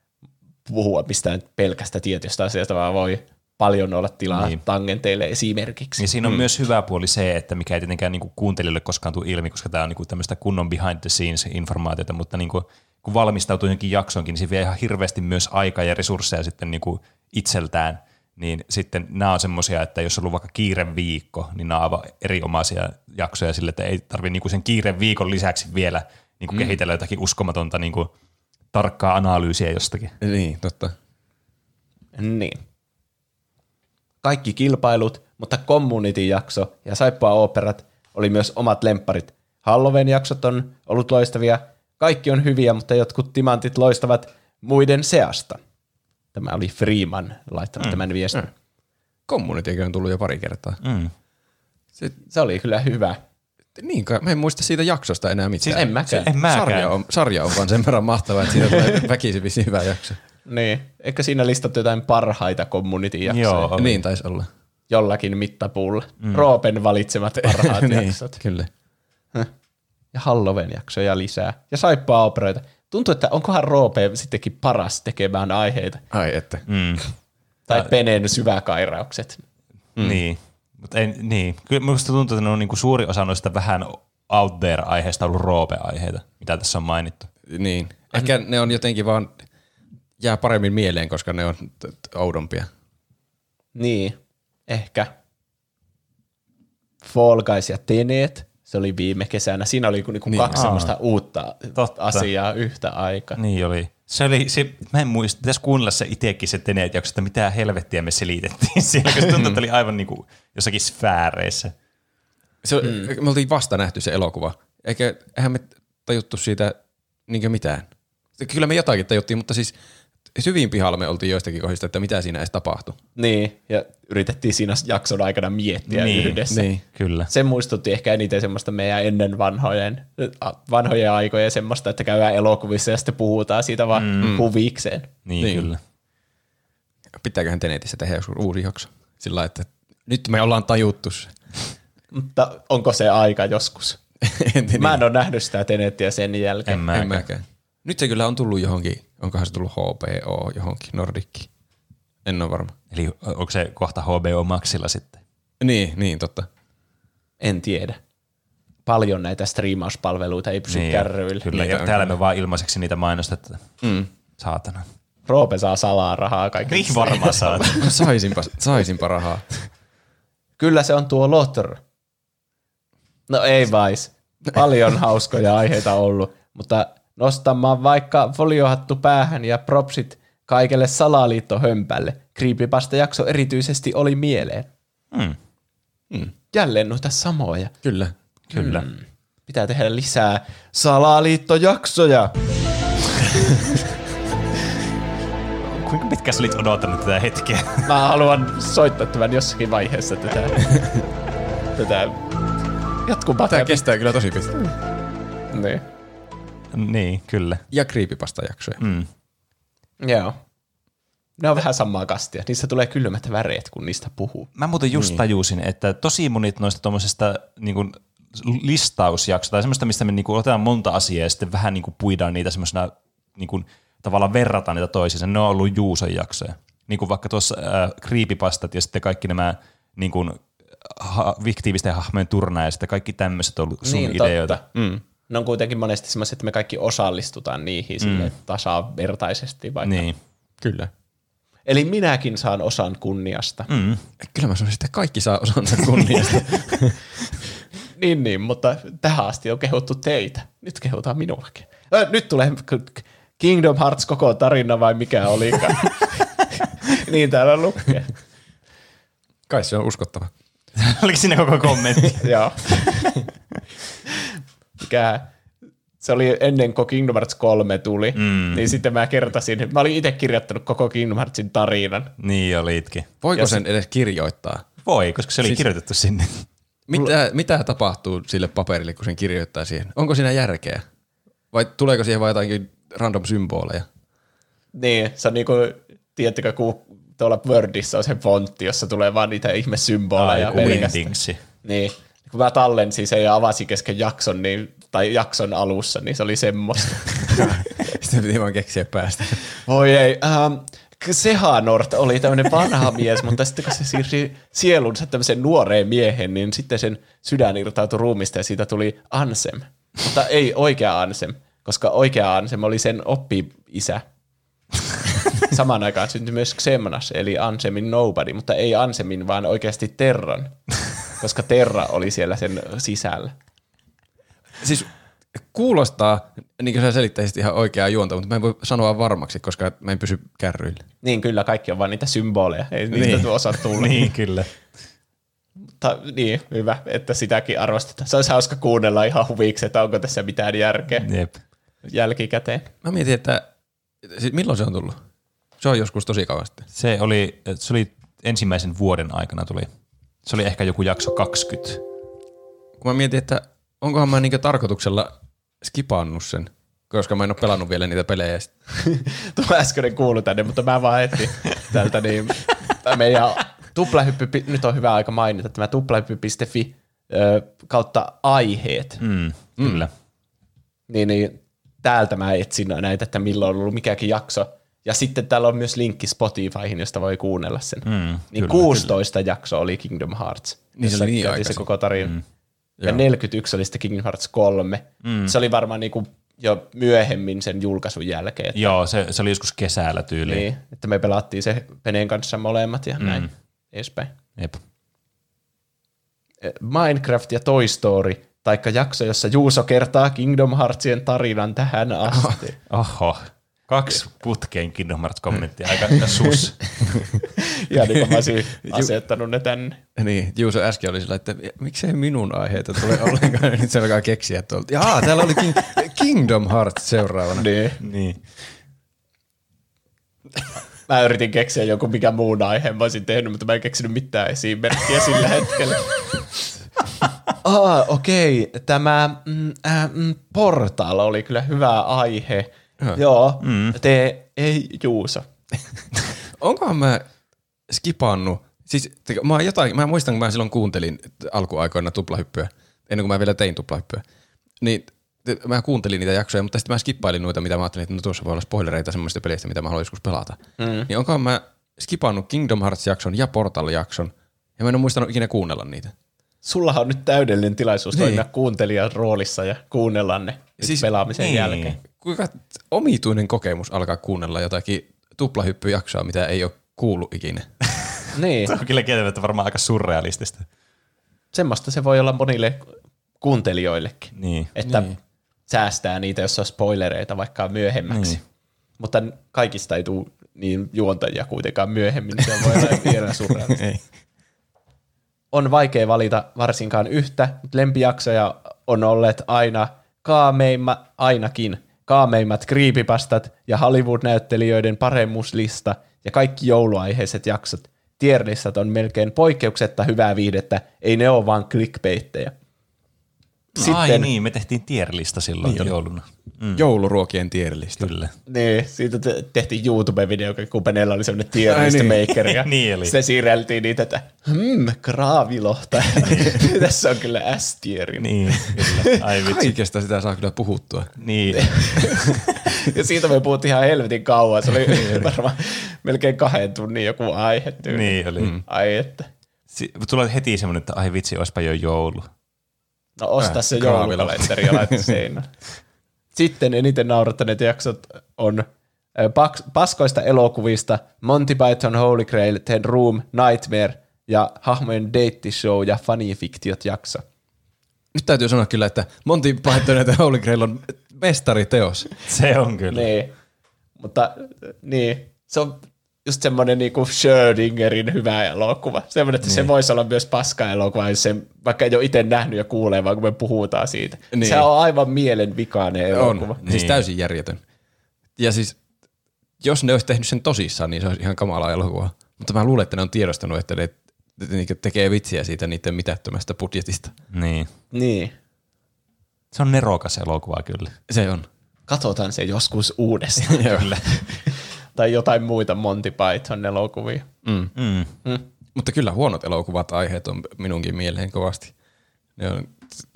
puhua mistään pelkästä tietystä asiasta, vaan voi paljon olla tilaa Niin. niin. tangenteille esimerkiksi. Ja siinä on mm. myös hyvä puoli se, että mikä ei tietenkään niin kuuntelijoille koskaan tule ilmi, koska tämä on niin tämmöistä kunnon behind the scenes informaatiota, mutta niin kuin, kun valmistautuu johonkin jaksoonkin, niin se vie ihan hirveästi myös aikaa ja resursseja sitten niin kuin itseltään, niin sitten nämä on semmoisia, että jos on ollut vaikka kiire viikko, niin nämä on aivan erinomaisia jaksoja sille, että ei tarvitse niin sen kiireen viikon lisäksi vielä niin kuin mm. kehitellä jotakin uskomatonta niin kuin tarkkaa analyysiä jostakin. Niin, totta. Niin. Kaikki kilpailut, mutta Community-jakso ja Saippua Operat oli myös omat lempparit. Halloween-jaksot on ollut loistavia. Kaikki on hyviä, mutta jotkut timantit loistavat muiden seasta. Tämä oli Freeman laittanut mm. tämän viestin. Mm. Communitykin on tullut jo pari kertaa. Mm. Se, Se oli kyllä hyvä. niin mä en muista siitä jaksosta enää mitään. Siis en mäkään. En mäkään. sarja, on, sarja on vaan sen verran mahtava, että siitä tulee väkisin hyvä jakso. Niin. Eikö siinä listattu jotain parhaita Community-jaksoja? Joo, oli. Niin taisi olla. Jollakin mittapuulla. Mm. Roopen valitsemat parhaat niin, jaksot. kyllä. Ja Halloween-jaksoja lisää. Ja Saippua Operoita. Tuntuu, että onkohan Roope sittenkin paras tekemään aiheita. Ai että. Mm. Tai Penen syväkairaukset. Mm. Niin, mutta ei, niin. Kyllä minusta tuntuu, että ne on niinku suuri osa noista vähän out there aiheista ollut roope-aiheita, mitä tässä on mainittu. Niin. Ehkä ne on jotenkin vaan, jää paremmin mieleen, koska ne on oudompia. Niin, ehkä. Fall Guys ja Teneet. Se oli viime kesänä. Siinä oli niinku Niin. kaksi Aa. semmoista uutta Totta. asiaa yhtä aikaa. Niin oli. Se oli, se, mä en muista, pitäisi kuunnella se itsekin se teneet jakso, että mitä helvettiä me selitettiin siellä, koska tuntui, että oli aivan niinku jossakin sfääreissä. Se, mm. Me oltiin vasta nähty se elokuva. Eikä, eihän me tajuttu siitä niinkö mitään. Kyllä me jotakin tajuttiin, mutta siis syviin pihalla me oltiin joistakin kohdista, että mitä siinä edes tapahtui. Niin, ja yritettiin siinä jakson aikana miettiä Niin, yhdessä. Niin. Kyllä. Se muistutti ehkä eniten semmoista meidän ennen vanhojen, vanhojen aikojen semmoista, että käydään elokuvissa ja sitten puhutaan siitä vaan mm. huvikseen. Niin, Niin. kyllä. Pitääköhän Tenetissä tehdä joskus uusi jakso? Sillä että nyt me ollaan tajuttu se. Mutta onko se aika joskus? en. Mä en ole nähnyt sitä Tenettiä sen jälkeen. En mäkään. en mäkään. Nyt se kyllä on tullut johonkin, onkohan se tullut HBO johonkin Nordikkiin. En ole varma. Eli onko se kohta HBO Maxilla sitten? Niin, niin totta. En tiedä. Paljon näitä striimauspalveluita ei pysy niin, kärryillä. Kyllä, Niitä ja täällä kyllä. me vaan ilmaiseksi niitä mainostetaan. Mm. Saatana. Roope saa salaa rahaa kaikille. Niin varmaan saa. Saisinpa, saisinpa rahaa. Kyllä se on tuo Lotter. No ei vais. Paljon hauskoja aiheita ollut, mutta nostamaan vaikka foliohattu päähän ja propsit kaikelle salaliittohömpälle. Creepypasta jakso erityisesti oli mieleen. Mm. Jälleen noita samoja. Kyllä. Kyllä. Mm. Pitää tehdä lisää salaliittojaksoja. Kuinka pitkä sä olit odottanut tätä hetkeä? Mä haluan soittaa tämän jossakin vaiheessa tätä, tätä jatkumaa. Tämä kestää kyllä tosi pitkään. Niin. Niin, kyllä. Ja creepypasta jaksoja. Mm. Joo. Ne on vähän samaa kastia. Niistä tulee kylmät väreet, kun niistä puhuu. Mä muuten just niin. tajusin, että tosi monet noista tuommoisesta niin kuin listausjaksoista tai semmoista, mistä me niin kuin otetaan monta asiaa ja sitten vähän niin kuin puidaan niitä semmoisena, niin kuin, tavallaan verrataan niitä toisiinsa. Ne on ollut Juuson jaksoja. Niin kuin vaikka tuossa äh, creepypastat ja sitten kaikki nämä niin kuin, ha, fiktiivisten hahmojen turnaa ja sitten kaikki tämmöiset on ollut sun niin, ideoita. Totta. Mm. Ne on kuitenkin monesti semmoiset, että me kaikki osallistutaan niihin mm. tasavertaisesti. Vaikka. Niin. Kyllä. Eli minäkin saan osan kunniasta. Mm. Kyllä mä sanoisin, että kaikki saa osansa kunniasta. Niin, niin, mutta tähän asti on kehuttu teitä. Nyt kehutaan minuakin. Äh, nyt tulee Kingdom Hearts koko tarina vai mikä olikaan. niin täällä lukee. Kai se on uskottava. Oliko siinä koko kommentti? Joo. Mikä se oli ennen kuin Kingdom Hearts 3 tuli, mm. niin sitten mä kertasin, mä olin itse kirjoittanut koko Kingdom Heartsin tarinan. niin olitkin. Voiko Ja sen edes kirjoittaa? Voi, koska se oli siis... kirjoitettu sinne. Mitä, mitä tapahtuu sille paperille, kun sen kirjoittaa siihen? Onko siinä järkeä? Vai tuleeko siihen vain jotakin random symboleja? Niin, se on niinku, tiedättekö, kun tuolla Wordissa on se fontti, jossa tulee vaan niitä ihmesymboleja. Ai, pelkästään. Wingdingsi. Niin, kun mä tallensin sen ja avasin kesken jakson, niin, tai jakson alussa, niin se oli semmoista. Sitten piti vaan keksiä päästä. Voi ei. Ähm, Sehanort oli tämmöinen vanha mies, mutta sitten kun se siirsi sielunsa tämmöisen nuoreen miehen, niin sitten sen sydän irtautui ruumista ja siitä tuli Ansem. Mutta ei oikea Ansem, koska oikea Ansem oli sen oppi-isä. Samaan aikaan syntyi myös Xemnas, eli Ansemin Nobody, mutta ei Ansemin, vaan oikeasti Terran, koska Terra oli siellä sen sisällä. Siis kuulostaa, niin kuin sä selittäisit ihan oikeaa juonta, mutta mä en voi sanoa varmaksi, koska mä en pysy kärryillä. Niin kyllä, kaikki on vaan niitä symboleja, ei niistä Niin. osaa tulla. niin, kyllä. Ta, niin, hyvä, että sitäkin arvostetaan. Se olisi hauska kuunnella ihan huviksi, että onko tässä mitään järkeä Jep. jälkikäteen. Mä mietin, että siis milloin se on tullut? Se on joskus tosi kauan sitten. Se oli, se oli ensimmäisen vuoden aikana tuli. Se oli ehkä joku jakso 20. Kun mä mietin, että onkohan mä niinku tarkoituksella skipannut sen, koska mä en ole pelannut vielä niitä pelejä. Tuo äskeinen kuului tänne, mutta mä vaan etsin tältä niin, tämä meidän tuplahyppy, nyt on hyvä aika mainita, tämä tuplahyppy.fi kautta aiheet. Mm, kyllä. Niin, niin täältä mä etsin näitä, että milloin on ollut mikäkin jakso. Ja sitten täällä on myös linkki Spotifyhin, josta voi kuunnella sen. Mm, niin kyllä, 16 jakso oli Kingdom Hearts. Niin se oli niin aikaisin. se koko tarina. Mm. Ja Joo. 41 oli sitten Kingdom Hearts 3. Mm. Se oli varmaan niinku jo myöhemmin sen julkaisun jälkeen. Että, Joo, se, se oli joskus kesällä tyyliin. niin, että me pelattiin se Peneen kanssa molemmat ja mm. näin edespäin. Jep. Eh, Minecraft ja Toy Story, taikka jakso, jossa Juuso kertaa Kingdom Heartsien tarinan tähän asti. Oho. Kaksi putkeen Kingdom Hearts kommenttia. Aika sus. ja niin kuin mä olisin asettanut ne tänne. Niin, Juuso äsken oli sillä, että miksei minun aiheita tule ollenkaan. Nyt se alkaa keksiä tuolta. Jaa, täällä oli King, Kingdom Hearts seuraavana. Niin. niin. Mä yritin keksiä joku mikä muun aihe mä olisin tehnyt, mutta mä en keksinyt mitään esimerkkiä sillä hetkellä. Ah, okei. Okay. Tämä mm, äh, mm, Portal oli kyllä hyvä aihe. Joo, mm. te ei Juuso. Onkohan mä skipannut, siis te- mä, jotain, mä muistan, kun mä silloin kuuntelin alkuaikoina tuplahyppyä, ennen kuin mä vielä tein tuplahyppyä, niin te- mä kuuntelin niitä jaksoja, mutta sitten mä skippailin noita, mitä mä ajattelin, että no tuossa voi olla spoilereita semmoista pelistä, mitä mä haluan joskus pelata. Mm. Niin onkohan mä skipannut Kingdom Hearts-jakson ja Portal-jakson, ja mä en ole muistanut ikinä kuunnella niitä. Sullahan on nyt täydellinen tilaisuus Niin. toimia kuuntelijan roolissa ja kuunnella ne Siis- pelaamisen niin. jälkeen. Kuinka omituinen kokemus alkaa kuunnella jotakin tuplahyppyjaksoa, mitä ei ole kuullut ikinä. Niin, Se on kyllä kieltämättä varmaan aika surrealistista. semmoista se voi olla monille kuuntelijoillekin. Niin. Että niin. säästää niitä, jos on spoilereita vaikka myöhemmäksi. Niin. Mutta kaikista ei tule niin juontajia kuitenkaan myöhemmin, niin se voi olla vielä on vaikea valita varsinkaan yhtä, mutta lempijaksoja on olleet aina kaameimma, ainakin kaameimmat creepypastat ja Hollywood-näyttelijöiden paremmuuslista ja kaikki jouluaiheiset jaksot. Tierlistat on melkein poikkeuksetta hyvää viihdettä, ei ne ole vaan clickbaittejä. Sitten, Ai niin, me tehtiin tierlista silloin niin jouluna. Mm. Jouluruokien tierlista. Kyllä. Niin, siitä te- tehtiin YouTube-video, kun Penella oli semmoinen tier Ai list niin. maker. Ja Niin oli. Sitten siirreltiin niitä, että hmm, kraavilohta. Tässä on kyllä S-tieri. Niin, kyllä. Ai vitsi. Kaikesta sitä saa kyllä puhuttua. Niin. Ja siitä me puhuttiin ihan helvetin kauan. Se oli varmaan melkein kahden tunnin joku aihe. tyyli. niin oli. Mm. Ai että. Si- tulee heti semmoinen, että ai vitsi, olisipa jo joulu. No osta Äh, se joulukalenteri ja laita seinään. Sitten eniten naurattaneet jaksot on äh, paskoista elokuvista Monty Python Holy Grail, Ten Room, Nightmare ja hahmojen date show ja fanifiktiot jakso. Nyt täytyy sanoa kyllä, että Monty Python ja Holy Grail on mestariteos. Se on kyllä. Niin. Mutta niin, se on just semmoinen niinku Schrödingerin hyvä elokuva. Semmoinen, että niin. se voisi olla myös paska elokuva, jos se, vaikka ei ole itse nähnyt ja kuulee, vaan kun me puhutaan siitä. Niin. Se on aivan mielen elokuva. On, niin. siis täysin järjetön. Ja siis, jos ne olisi tehnyt sen tosissaan, niin se olisi ihan kamala elokuva. Mutta mä luulen, että ne on tiedostanut, että ne ne niinku tekee vitsiä siitä niiden mitättömästä budjetista. Niin. Niin. Se on nerokas elokuva kyllä. Se on. Katsotaan se joskus uudestaan. Kyllä. tai jotain muita Monty Python elokuvia. Mm. Mm. Mm. Mutta kyllä huonot elokuvat, aiheet on minunkin mieleen kovasti. Ne on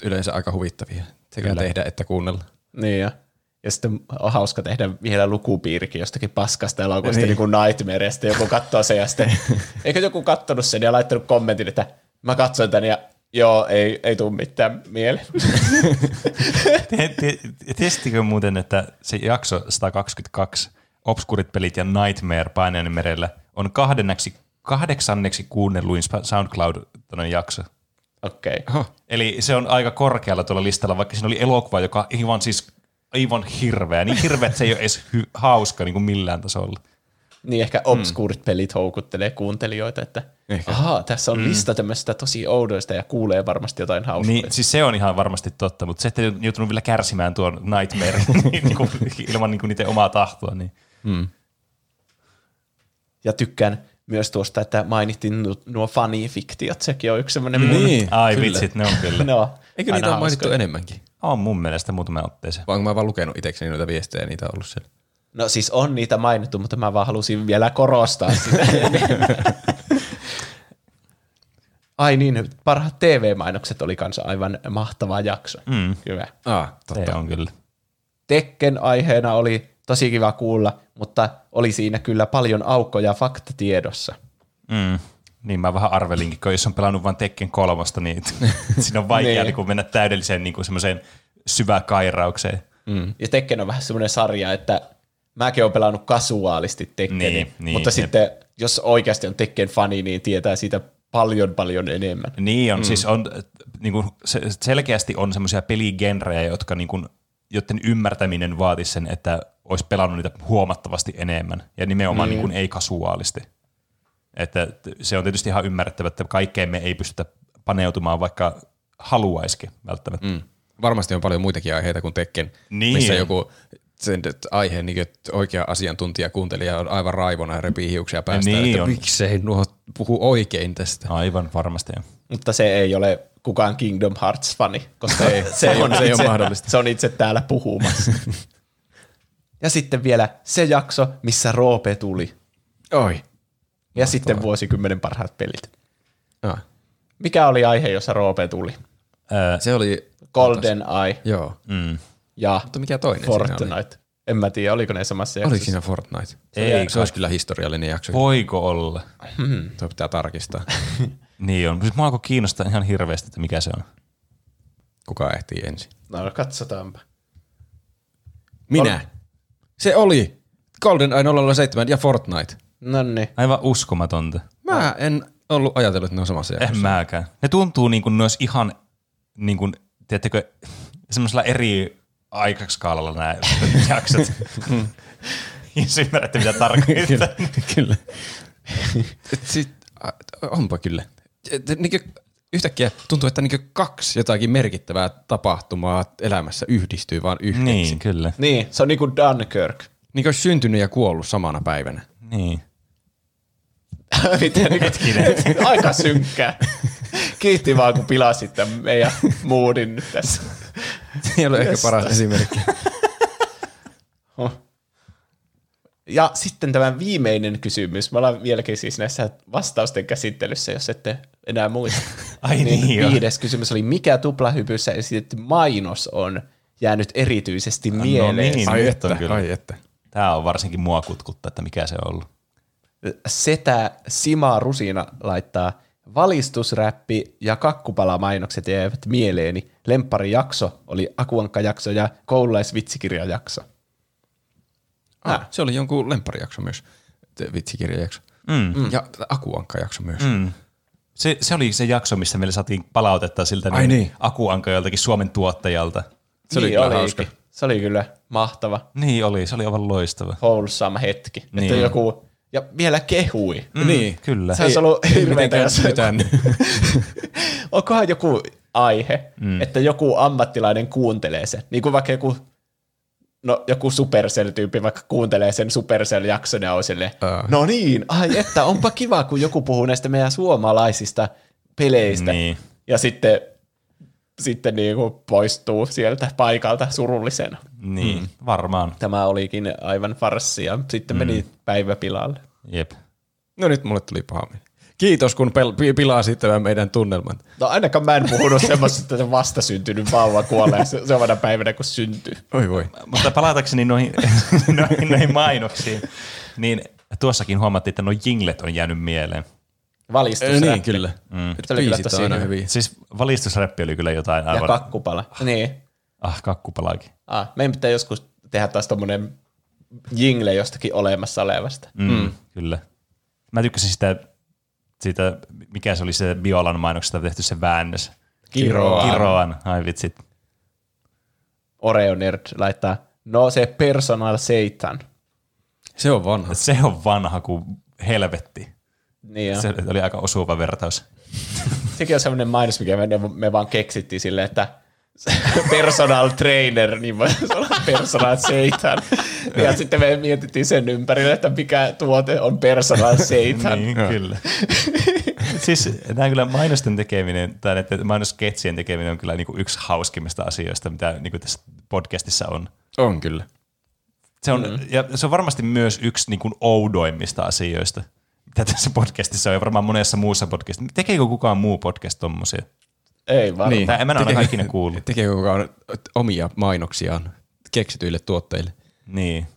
yleensä aika huvittavia sekä kyllä. tehdä että kuunnella. Niin ja. Ja sitten on hauska tehdä vielä lukupiirikin jostakin paskasta elokuvasta, niin, Niin. kuin Nightmare, ja sitten joku katsoo sen, ja sitten, eikö joku kattonut sen ja laittanut kommentin, että mä katsoin tän, ja joo, ei, ei tule mitään mieleen. Te- te- Tiesittekö muuten, että se jakso 122, Obskurit pelit ja Nightmare Painajainen merellä, on kahdenneksi, kahdeksanneksi kuunnelluin SoundCloud jakso. Okei. Okay. Aha. Eli se on aika korkealla tuolla listalla, vaikka siinä oli elokuva, joka aivan siis aivan hirveä. Niin hirveä, että se ei ole edes hy- hauska niin kuin millään tasolla. Niin ehkä obskuurit pelit houkuttelee kuuntelijoita, että Ehkä. ahaa, tässä on lista tämmöistä tosi oudoista ja kuulee varmasti jotain hauskaa. Niin, siis se on ihan varmasti totta, mutta se, että on joutunut vielä kärsimään tuon Nightmare niin kuin, ilman niin kuin niiden omaa tahtoa. Niin. Ja tykkään myös tuosta, että mainittiin nu- nuo fanifiktiot, sekin on yksi semmoinen Niin, Ai kyllä. vitsit, ne on kyllä. No, Eikö niitä ole mainittu enemmänkin? On mun mielestä muutama otteeseen. Vai onko mä vaan lukenut itsekseni noita viestejä ja niitä on ollut siellä? No siis on niitä mainittu, mutta mä vaan halusin vielä korostaa sitä. Ai niin, parhaat TV-mainokset oli kanssa aivan mahtava jakso. Mm. Hyvä. Ah, Se on kyllä. Tekken aiheena oli tosi kiva kuulla, mutta oli siinä kyllä paljon aukkoja faktatiedossa. Mm. Niin mä vähän arvelinkin, kun jos on pelannut vain Tekken kolmosta, niin siinä on vaikea Niin. niin. niin mennä täydelliseen niin kuin semmoiseen syväkairaukseen. Mm. Ja Tekken on vähän semmoinen sarja, että mäkin olen pelannut kasuaalisti Tekkeniä, Niin, niin, mutta jep. sitten jos oikeasti on Tekken-fani, niin tietää siitä paljon paljon enemmän. Niin on, mm. siis on, niin kuin, se, selkeästi on semmoisia peligenrejä, jotka niin kuin, joiden ymmärtäminen vaatisi sen, että olisi pelannut niitä huomattavasti enemmän, ja nimenomaan niin. Niin kuin, ei kasuaalisti. Että se on tietysti ihan ymmärrettävä, että kaikkeen me ei pystytä paneutumaan, vaikka haluaisikin välttämättä. Mm. Varmasti on paljon muitakin aiheita kuin Tekken, Niin. missä joku sen aiheen niin että oikea asiantuntija kuuntelija on aivan raivona ja repii hiuksia päästä, Niin että on. miksei nuo puhu oikein tästä. Aivan varmasti. Mutta se ei ole kukaan Kingdom Hearts-fani, koska Ei, se ei ole- se ei ole mahdollista. Se on itse täällä puhumassa. ja sitten vielä se jakso, missä Roope tuli. Oi. Ja sitten vuosikymmenen parhaat pelit. Ah. Mikä oli aihe, jossa Roope tuli? Öö, Se oli, Golden Eye joo. mm. ja Mutta mikä toinen siinä oli? Fortnite. En mä tiedä, oliko ne samassa jaksossa. Oliko siinä Fortnite? Ei se olisi kyllä historiallinen jakso. Voiko olla? Tuo pitää tarkistaa. Niin on. Siis mua alkoi kiinnostaa ihan hirveästi, että mikä se on. Kuka ehtii ensin? No katsotaanpa. Minä. Se oli GoldenEye 007 ja Fortnite. No niin. Aivan uskomatonta. Mä en ollut ajatellut, että ne on samassa En jaksossa. mäkään. Ne tuntuu niin kuin ne olisi ihan, niin kuin, tiedättekö, semmoisella eri aikaskaalalla nämä jaksot. Jos ymmärrätte, mitä tarkoittaa. kyllä. Et sit, a- onpa kyllä. Et, niinkö, yhtäkkiä tuntuu, että niinkö kaksi jotakin merkittävää tapahtumaa elämässä yhdistyy vaan yhdeksi. niin, kyllä. Niin, se on niinku Dunkirk. Niin kuin syntynyt ja kuollut samana päivänä. Niin. Miten niinku, aika synkkää. Kiitti vaan, kun pilasit tämän meidän moodin nyt tässä. Se ei ole ehkä paras esimerkki. Ja sitten tämä viimeinen kysymys. Me ollaan vieläkin siis näissä vastausten käsittelyssä, jos ette enää muista. Ai niin joo. Viides kysymys oli, mikä tuplahypyssä esitetty mainos on jäänyt erityisesti mieleen? niin. ai että, on kyllä. ai että. Tämä on varsinkin mua kutkuttaa, että mikä se on ollut. Setä Sima Rusina laittaa valistusräppi ja kakkupalamainokset jäivät mieleeni. Lempparijakso oli Akuankka-jakso ja koululaisvitsikirjajakso. Ah, se oli jonkun lempparijakso myös, te- vitsikirjajakso. Mm. Ja Akuankka-jakso myös. Mm. Se, se oli se jakso, missä meille saatiin palautetta siltä Ai niin. Akuanka joltakin Suomen tuottajalta. Se oli niin kyllä olikin. hauska. Se oli kyllä mahtava, Niin oli, se oli aivan loistava. wholesome hetki. Niin. Että Niin. joku, ja vielä kehui. Mm, niin. Kyllä. Se olisi ollut hirveätä, jos mitään. onkohan joku aihe, mm. että joku ammattilainen kuuntelee sen. Niin kuin vaikka joku, no, joku Supercell-tyyppi vaikka kuuntelee sen Supercell-jakson ja on silleen, Ää. no niin, ai että, onpa kiva, kun joku puhuu näistä meidän suomalaisista peleistä. Niin. Ja sitten, sitten niin kuin poistuu sieltä paikalta surullisena. Niin, mm. varmaan. Tämä olikin aivan farssi ja sitten mm. meni päivä pilalle. Jep. No nyt mulle tuli paha mieli. Kiitos, kun pel- pi- pilasit tämän meidän tunnelman. No ainakaan mä en puhunut semmoista, että vastasyntynyt vauva kuolee se- seuraavana päivänä, kun syntyy. Oi voi. Mutta palatakseni noihin, noihin, noihin mainoksiin, niin tuossakin huomattiin, että nuo jinglet on jäänyt mieleen. Valistus. niin, kyllä. Mm. Se oli kyllä hyvä. hyviä. Siis valistusräppi oli kyllä jotain Ja aivan... kakkupala. Niin. ah, kakkupalaakin. Ah, meidän pitää joskus tehdä taas tommonen jingle jostakin olemassa olevasta. Mm, Kyllä. Mä tykkäsin sitä, siitä, mikä se oli se Biolan mainoksesta tehty se väännös. Kiroan. Kiroan, ai vitsit. Oreo Nerd laittaa, no se personal seitan. Se on vanha. Se on vanha kuin helvetti. Niin Se se... oli aika osuva vertaus. Sekin on semmoinen mainos, mikä me, me vaan keksittiin silleen, että personal trainer, niin voi olla personal seitan. Ja sitten me mietittiin sen ympärille, että mikä tuote on personal seitan. niin, kyllä. siis tämä kyllä mainosten tekeminen, tai näiden mainosketsien tekeminen on kyllä niinku yksi hauskimmista asioista, mitä niinku tässä podcastissa on. On kyllä. Se on, mm. ja se on varmasti myös yksi niinku oudoimmista asioista, mitä tässä podcastissa on, ja varmaan monessa muussa podcastissa. Tekeekö kukaan muu podcast tommosia? Ei varmaan. Niin. Tai en mä ainakaan ikinä kuullut. Tekeekö kukaan omia mainoksiaan keksityille tuotteille? Niin.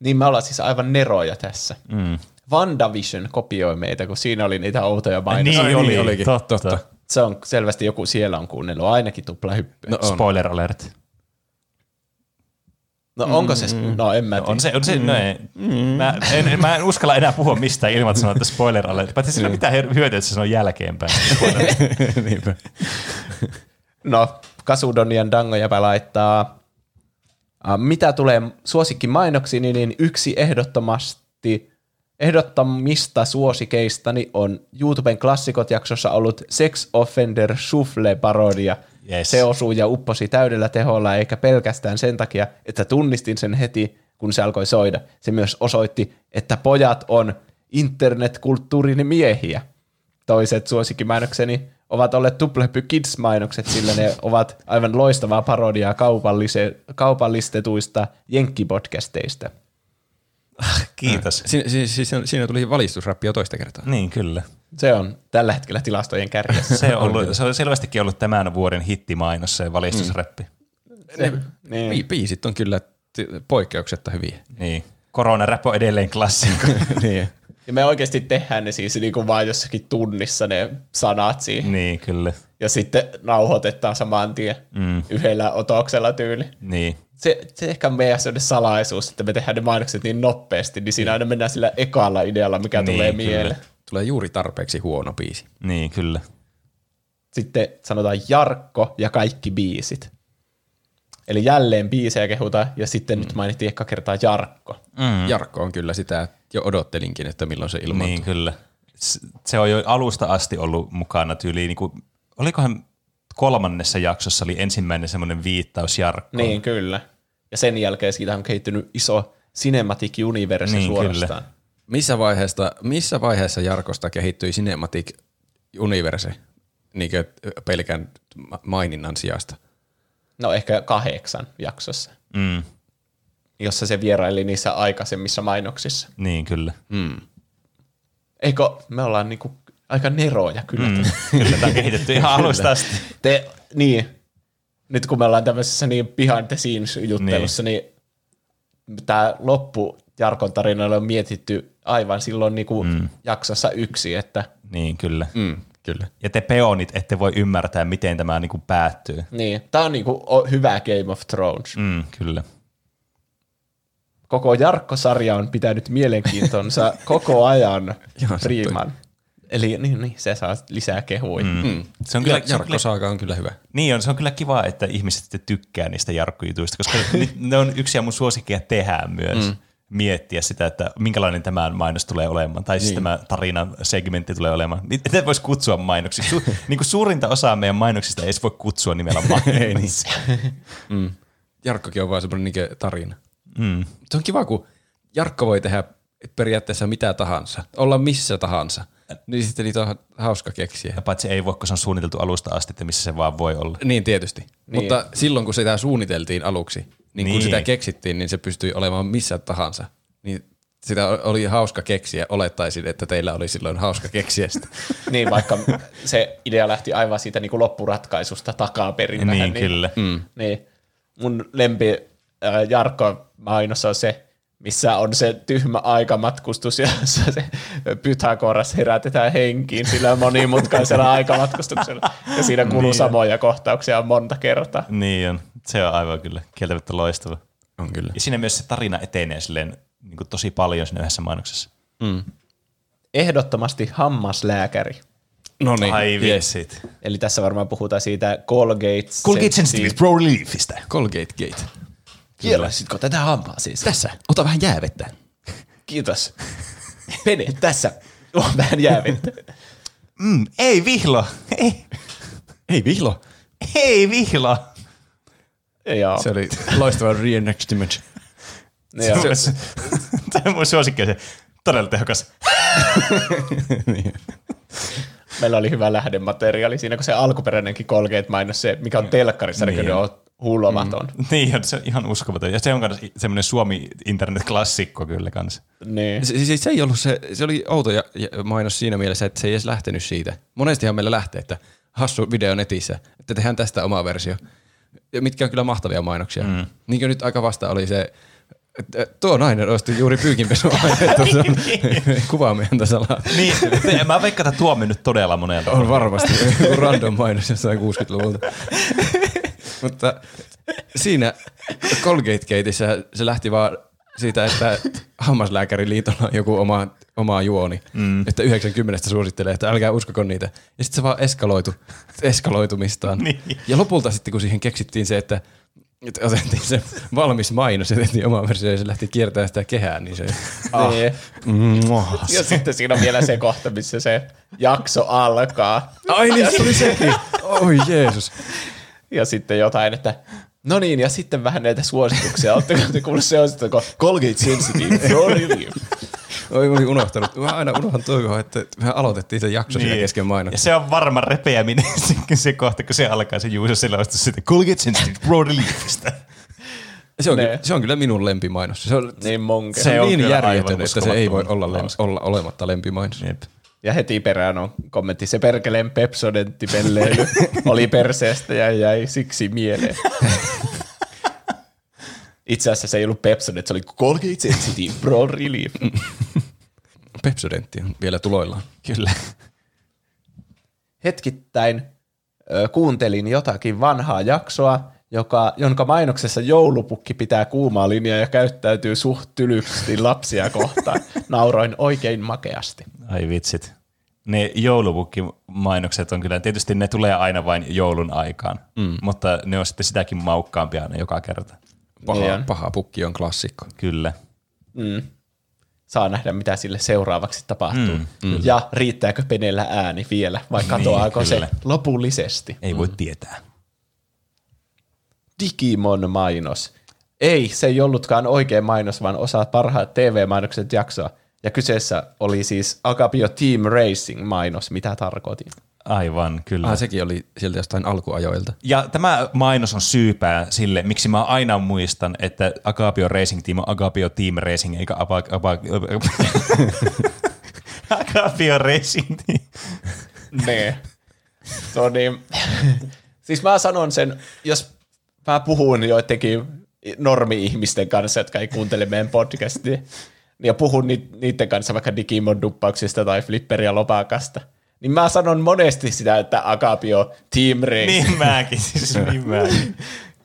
Niin me ollaan siis aivan neroja tässä. Mm. WandaVision kopioi meitä, kun siinä oli niitä outoja mainoksia. Niin oli, oli, olikin. totta. Totta. Se on selvästi joku siellä on kuunnellut, ainakin tupla hyppy. No No, on. Spoiler alert. No onko se, no en mä tiedä. On se, on se, no ei. Mä, en, mä en uskalla enää puhua mistään ilman, että sanoo, että spoiler alert. Paitsi sillä her- hyötyä, että se sanoo jälkeenpäin. Niinpä. No, Kasudonian Dangojäpä laittaa, mitä tulee suosikkimainoksiin, niin yksi ehdottomasti ehdottomista suosikeistani on YouTuben klassikot jaksossa ollut Sex Offender Shuffle-parodia. Yes. Se osui ja upposi täydellä teholla, eikä pelkästään sen takia, että tunnistin sen heti, kun se alkoi soida. Se myös osoitti, että pojat on internetkulttuurin miehiä. Toiset suosikkimainokseni ovat olleet Tuplehyppy Kids-mainokset, sillä ne ovat aivan loistavaa parodiaa kaupallise- kaupallistetuista jenkkipodcasteista. Kiitos. Siinä, siinä, siinä, siinä tuli valistusräppi jo toista kertaa. Niin, kyllä. Se on tällä hetkellä tilastojen kärjessä. Se on, ollut, se on selvästikin ollut tämän vuoden hittimainos, se valistusräppi. Se, Niin. niin. Biisit on kyllä poikkeuksetta hyviä. Niin. Koronaräpö on edelleen klassikko. niin. Ja me oikeasti tehdään ne siis niin kuin vaan jossakin tunnissa ne sanat siihen. niin, kyllä. Ja sitten nauhoitetaan saman tien mm. yhdellä otoksella tyyli. Niin. Se, se ehkä on meidän salaisuus, että me tehdään ne mainokset niin nopeasti, niin siinä aina mennään sillä ekalla idealla, mikä Niin, tulee kyllä. Tulee juuri tarpeeksi huono biisi. Niin, kyllä. Sitten sanotaan Jarkko ja kaikki biisit. Eli jälleen biisejä kehutaan, ja sitten mm. nyt mainittiin eka kertaa Jarkko. Mm. Jarkko on kyllä sitä, jo odottelinkin, että milloin se ilmoittuu. Niin, kyllä. Se on jo alusta asti ollut mukana tyyliin, niin kuin, olikohan kolmannessa jaksossa oli ensimmäinen semmoinen viittaus Jarkkoon. Niin, kyllä. Ja sen jälkeen siitä on kehittynyt iso Cinematic Universe Niin, suorastaan. kyllä. Missä, vaiheesta, missä vaiheessa Jarkosta kehittyi Cinematic Universe niin pelkän ma- maininnan sijasta? No ehkä kahdeksan jaksossa, Mm, jossa se vieraili niissä aikaisemmissa mainoksissa. niin, kyllä. Eikö me ollaan niinku aika neroja kyllä. Mm. kyllä tämä on kehitetty ihan alusta asti. Te, niin, nyt kun me ollaan tämmöisessä niin behind the scenes juttelussa, niin, niin tämä loppu Jarkon tarinalle on mietitty aivan silloin niinku mm. jaksossa yksi, että Niin, kyllä. Mm, kyllä. Ja te peonit ette voi ymmärtää, miten tämä niin kuin päättyy. niin, tämä on niinku hyvä Game of Thrones. Mm. Kyllä. Koko Jarkko-sarja on pitänyt mielenkiintonsa koko ajan Ihan priiman. Eli niin, niin, se saa lisää kehuja. Mm. Mm. Se on Kyllä, kyllä, se on Jarkko kyllä, Saaga on kyllä hyvä. niin on, se on kyllä kiva, että ihmiset tykkää niistä Jarkko-jutuista, koska ne on yksi ja mun suosikkeja tehdä myös. Mm. Miettiä sitä, että minkälainen tämä mainos tulee olemaan, tai siis Niin. tämä tarinan segmentti tulee olemaan. Niitä voisi kutsua mainoksiksi. Su- niin kuin suurinta osaa meidän mainoksista ei edes voi kutsua nimellä mainoksiksi. Mm. Jarkkokin on vaan semmoinen niinku tarina. mm. Se on kiva, kun Jarkko voi tehdä periaatteessa mitä tahansa, olla missä tahansa. Niin sitten niitä on hauska keksiä. Ja paitsi ei voi, kun se on suunniteltu alusta asti, että missä se vaan voi olla. Niin tietysti. Niin. Mutta silloin kun sitä suunniteltiin aluksi, niin, niin kun Niin. sitä keksittiin, niin se pystyi olemaan missä tahansa. Niin sitä oli hauska keksiä. Olettaisin, että teillä oli silloin hauska keksiä sitä. Niin, vaikka se idea lähti aivan siitä niin kuin loppuratkaisusta takaperin. Niin, vähän, kyllä. Mm. Niin. Mun lempi äh, Jarkko-mainos on se, missä on se tyhmä aikamatkustus, jossa se Pythagoras herätetään henkiin sillä monimutkaisella aikamatkustuksella. Ja siinä kuluu Niin. samoja kohtauksia monta kertaa. Niin on. Se on aivan kyllä kieltämättä loistava. On kyllä. Ja siinä myös se tarina etenee silleen niin kuin tosi paljon siinä yhdessä mainoksessa. Mm. Ehdottomasti hammaslääkäri. No niin, Ai yes. vitsit. Eli tässä varmaan puhutaan siitä Colgate, Colgate Sensitive Pro Reliefistä. Colgate Gate. Kierräsitkö tätä hampaa siis? Tässä, ota vähän jäävettä. Kiitos. Pene, tässä on vähän jäävettä. Mm, ei vihlo. Ei, Ei vihlo. ei vihlo. Joo. Se oli loistava reenactment. Joo. Tämä on mun suosikki se todella tehokas. Meillä oli hyvä lähdemateriaali siinä, kun se alkuperäinenkin Colgate-mainos, se, mikä on telkkarissa, niin. Niin. On hulvaton. Mm. Niin on, se on ihan uskomaton. Ja se on myös semmoinen Suomi internet-klassikko kyllä kanssa. Niin. Se, siis se ei ollut se, se oli outo ja, ja mainos siinä mielessä, että se ei edes lähtenyt siitä. Monestihan meillä lähtee, että hassu video netissä, että tehdään tästä oma versio. Ja mitkä on kyllä mahtavia mainoksia. Mm. Niin kuin nyt aika vasta oli se, että tuo nainen osti juuri pyykinpesuainetta, se on kuvaa meidän tasalla. Niin, te- mä veikkaan, että tuo on mennyt todella monelta. On varmasti random mainos jossain 60-luvulta. Mutta siinä Colgate Gateissa se lähti vaan siitä, että hammaslääkäriliitolla on joku oma, oma juoni, mm. että 90 suosittelee, että älkää uskoko niitä. Ja sitten se vaan eskaloitu, eskaloitumistaan. Niin. Ja lopulta sitten, kun siihen keksittiin se, että että otettiin se valmis mainos ja tehtiin oma versio ja se lähti kiertämään sitä kehää, niin se... Ah. Niin. Mwah. Ja sitten siinä on vielä se kohta, missä se jakso alkaa. Ai niin, se oli sekin. Oi Jeesus. Ja sitten jotain, että no niin, ja sitten vähän näitä suosituksia. Oletteko te kuullut se on sitten, kun Colgate Sensitive Pro Relief. Oi, mä olin unohtanut. Mä aina unohdan toivoa, että me aloitettiin se jakso niin. kesken Ja mainoksen. se on varma repeäminen se, se kohta, kun se alkaa se Juuso selostus sitten Colgate Sensitive Pro Reliefistä. Se on, Ne. ky- se on kyllä minun lempimainos. Se on, Niin se Se on niin kyllä järjetön, että se ei voi olla, lem- olla olematta lempimainos. Jep. Ja heti perään on kommentti, se perkeleen pepsodenttipelleily oli perseestä ja jäi siksi mieleen. Itse asiassa se ei ollut Pepsodent, se oli Colgate Sensitive Pro Relief. Pepsodentti on vielä tuloillaan. Kyllä. Hetkittäin ö, kuuntelin jotakin vanhaa jaksoa, joka, jonka mainoksessa joulupukki pitää kuumaa linjaa ja käyttäytyy suht tylysti lapsia kohtaan. Nauroin oikein makeasti. Ai vitsit. Ne joulupukkimainokset on kyllä, tietysti ne tulee aina vain joulun aikaan, mm. mutta ne on sitten sitäkin maukkaampia aina joka kerta. Paha, Niin paha pukki on klassikko. Kyllä. Mm. Saa nähdä, mitä sille seuraavaksi tapahtuu. Mm, mm. Ja riittääkö Penellä ääni vielä, vai katoaako Niin, se lopullisesti? Ei voi tietää. Digimon mainos. Ei, se ei ollutkaan oikea mainos, vaan osa parhaat TV-mainokset jaksoa. Ja kyseessä oli siis Agapio Team Racing mainos, mitä tarkoitin. Aivan, kyllä. Ah, sekin oli sieltä jostain alkuajoilta. Ja tämä mainos on syypää sille, miksi mä aina muistan, että Agapio Racing Team on Agapio Team Racing, eikä Aba, Aba, Agapio Racing Team. Nee. On niin. siis mä sanon sen, jos mä puhun joidenkin normi-ihmisten kanssa, jotka ei kuuntele meidän podcastia, ja puhun ni- niiden kanssa vaikka Digimon duppauksista tai Flipper ja Lopakasta, niin mä sanon monesti sitä, että Agapio Team Race. Niin mäkin, siis niin mäkin.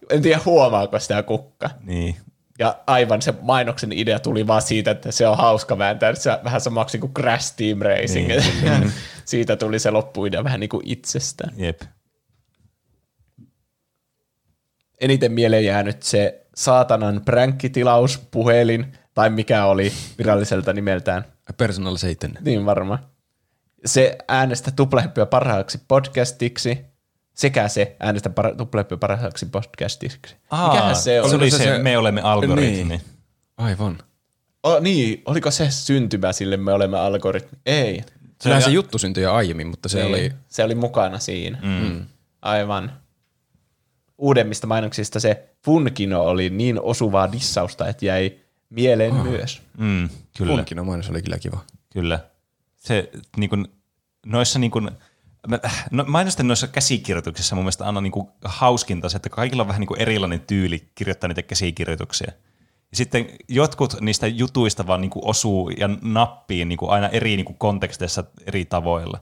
En tiedä huomaako sitä kukka. Niin. Ja aivan se mainoksen idea tuli vaan siitä, että se on hauska vääntää se vähän samaksi kuin Crash Team Racing. Niin, siitä tuli se loppuidea vähän niin kuin itsestään. Jep. Eniten mieleen jäänyt se saatanan pränkkitilaus, puhelin, tai mikä oli viralliselta nimeltään. Personal Satan. Niin varmaan. Se äänestä tuplahyppyä parhaaksi podcastiksi, sekä se äänestä para- tuplahyppyä parhaaksi podcastiksi. Mikähän se Se oli? oli se se, se- me olemme algoritmi. Niin. Aivan. Oh, niin, oliko se syntymä sille me olemme algoritmi? Ei. Kyllähän se oli- juttu syntyi jo aiemmin, mutta se Niin, oli... se oli mukana siinä. Mm. Aivan. Uudemmista mainoksista se Funkino oli niin osuvaa dissausta, että jäi mieleen oh. myös. Mm, kyllä. Funkino mainos oli kyllä kiva. Kyllä. Se niin kuin, noissa niin kuin, mä- no, mainosten noissa käsikirjoituksissa mun mielestä aina niin kuin hauskinta se, että kaikilla on vähän niin kuin erilainen tyyli kirjoittaa niitä käsikirjoituksia. Ja sitten jotkut niistä jutuista vaan niin kuin osuu ja nappiin niin kuin aina eri niin kuin konteksteissa eri tavoilla.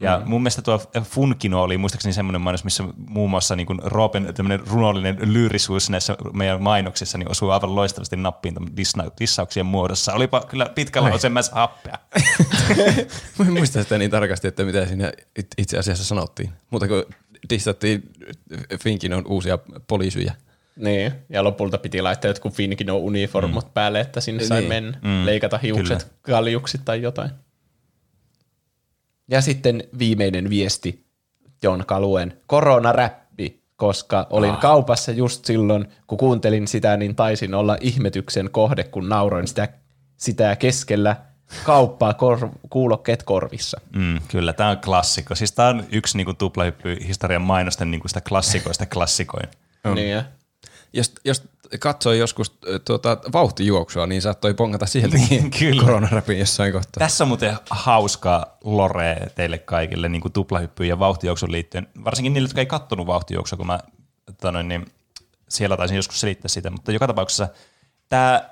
Ja mm. mun mielestä tuo Funkino oli muistaakseni semmoinen mainos, missä muun muassa niin Roopen tämmöinen runollinen lyyrisuus näissä meidän mainoksissa niin osuu aivan loistavasti nappiin dissa- dissauksien muodossa. Olipa kyllä pitkällä osemmässä happea. Mä en muista sitä niin tarkasti, että mitä siinä it- itse asiassa sanottiin. Mutta kun dissattiin Finkinon uusia poliisyjä. Niin, ja lopulta piti laittaa jotkut Finkino uniformut mm. päälle, että sinne sai Niin. mennä, mm. leikata hiukset kaljuksi tai jotain. Ja sitten viimeinen viesti Jon Kaluen, koronaräppi, koska olin ah. kaupassa just silloin, kun kuuntelin sitä, niin taisin olla ihmetyksen kohde, kun nauroin sitä, sitä keskellä kauppaa kor- kuulokkeet korvissa. Mm, kyllä, tämä on klassikko. Siis tämä on yksi niin tuplahyppy historian mainosten niin sitä klassikoista klassikoin. On. Niin, ja Jos, jos katsoi joskus tuota, vauhtijuoksua, niin saattoi pongata sieltäkin kyllä. jossain kohtaa. Tässä on muuten hauskaa lore teille kaikille niin kuin tuplahyppyyn ja vauhtijuoksun liittyen. Varsinkin niille, jotka ei kattonut vauhtijuoksua, kun mä tota noin, niin siellä taisin joskus selittää sitä. Mutta joka tapauksessa tämä,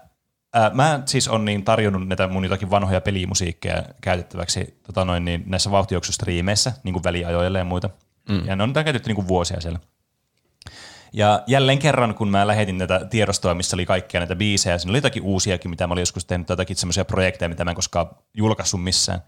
ää, mä siis on niin tarjonnut näitä mun jotakin vanhoja pelimusiikkeja käytettäväksi tota noin, niin näissä vauhtijuoksustriimeissä, niin kuin väliajoille ja muita. Mm. Ja ne on käytetty niin kuin vuosia siellä. Ja jälleen kerran, kun mä lähetin tätä tiedostoa, missä oli kaikkia näitä biisejä, siinä oli jotakin uusiakin, mitä mä olin joskus tehnyt, jotakin semmoisia projekteja, mitä mä en koskaan julkaissut missään,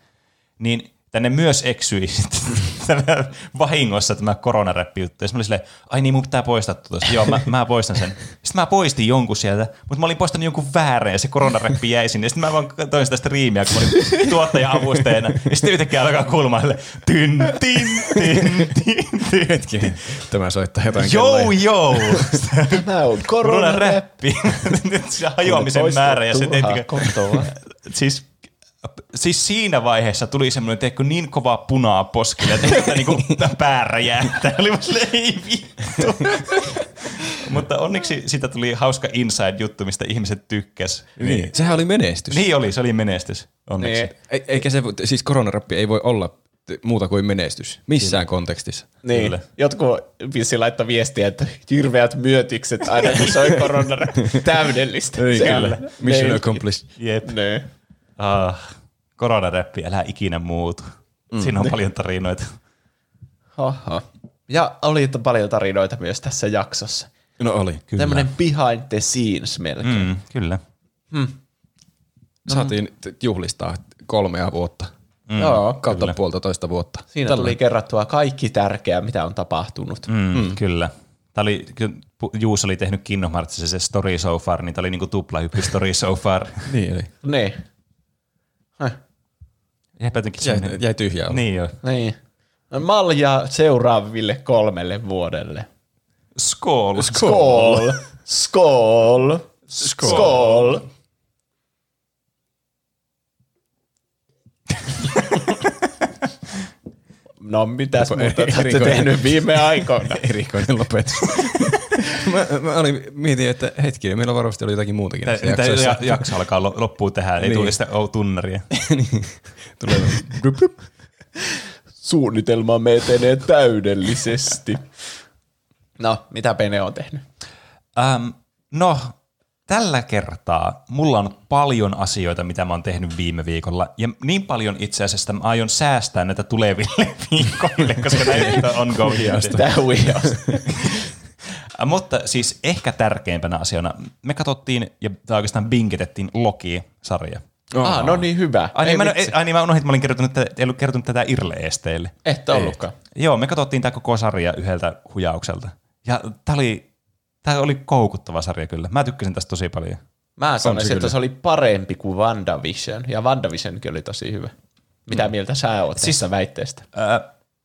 niin tänne myös eksyi tämä vahingossa tämä koronaräppi juttu. Ja mä olin silleen, ai niin, mun pitää poistaa tuosta. Joo, mä, mä poistan sen. Sitten mä poistin jonkun sieltä, mutta mä olin poistanut jonkun väärän ja se koronaräppi jäi sinne. Sitten mä vaan toin sitä striimiä, kun mä olin tuottaja-avustajana. Ja sitten yhtäkkiä alkaa kuulumaan sille, tyn, tin, tin, tin, tin. Hetki, tämä soittaa jotain Joo, kelloja. joo. Tämä on Koronaräppi. Nyt se hajoamisen määrä ja se tehtikö, siis, siis siinä vaiheessa tuli semmoinen teekö niin kova punaa poskille, että että niinku pää räjähtää. Oli ei vittu. Mutta onneksi siitä tuli hauska inside-juttu, mistä ihmiset tykkäs. Niin. Sehän oli menestys. Niin oli, se oli menestys. Onneksi. Niin. E- eikä se, siis koronaräppi ei voi olla muuta kuin menestys. Missään kontekstissa. Niin, Kyllä. jotkut vissi laittoi viestiä, että hirveät myötykset aina kun soi korona täydellistä. siellä. Mission Niin. accomplished. Jep. Niin. Ah, koronaräppi, älä ikinä muutu. Siinä on paljon tarinoita. Oho. Ja oli paljon tarinoita myös tässä jaksossa. No oli. Kyllä. Tämmöinen behind the scenes melkein. Mm, kyllä. Saatiin t- juhlistaa kolmea vuotta. Mm. Joo, Kautta kyllä. puolitoista vuotta. Siinä Tällä. tuli kerrattua kaikki tärkeää, mitä on tapahtunut. Mm. Mm, mm. Kyllä. Tämä oli, Juus oli tehnyt Kingdom Heartsissa se story so far, niin tämä oli niinku tuplahyppy story so far. Niin oli. Niin. Häh. Jäipä jotenkin Jäi, semmoinen- jäi tyhjää. Niin joo. Niin. Malja seuraaville kolmelle vuodelle. Skål. Skål! Skål! Skål! No mitäs muuta te olette tehnyt viime aikoina? Erikoinen lopetus. Mä, mä olin, mietin, että hetkinen, meillä varmasti oli jotakin muutakin Tämä jaksoissa. ja, jakso alkaa lo- loppuun tähän, ei Niin. tule sitä oh, tunnaria. niin. Tulee. Suunnitelmamme etenee täydellisesti. No, mitä Pene on tehnyt? Ähm, no, tällä kertaa mulla on paljon asioita, mitä mä oon tehnyt viime viikolla. Ja niin paljon itse asiassa, mä aion säästää näitä tuleville viikoille, koska näitä on ongoing. Tämä huijaus. Mutta siis ehkä tärkeimpänä asiana, me katsottiin ja tai oikeastaan bingetettiin Loki-sarja. Ah, no niin hyvä. Ai niin, mä, en- ai niin, mä unohdin, että mä olin kertonut, tätä- ei ollut kertonut tätä Irle Esteille. Et ollutkaan. Joo, me katsottiin tämä koko sarja yhdeltä hujaukselta. Ja tämä oli, tää oli koukuttava sarja kyllä. Mä tykkäsin tästä tosi paljon. Mä sanoisin, että se oli parempi kuin WandaVision. Ja WandaVisionkin oli tosi hyvä. Mitä mieltä sä oot siis, tästä väitteestä? Öö,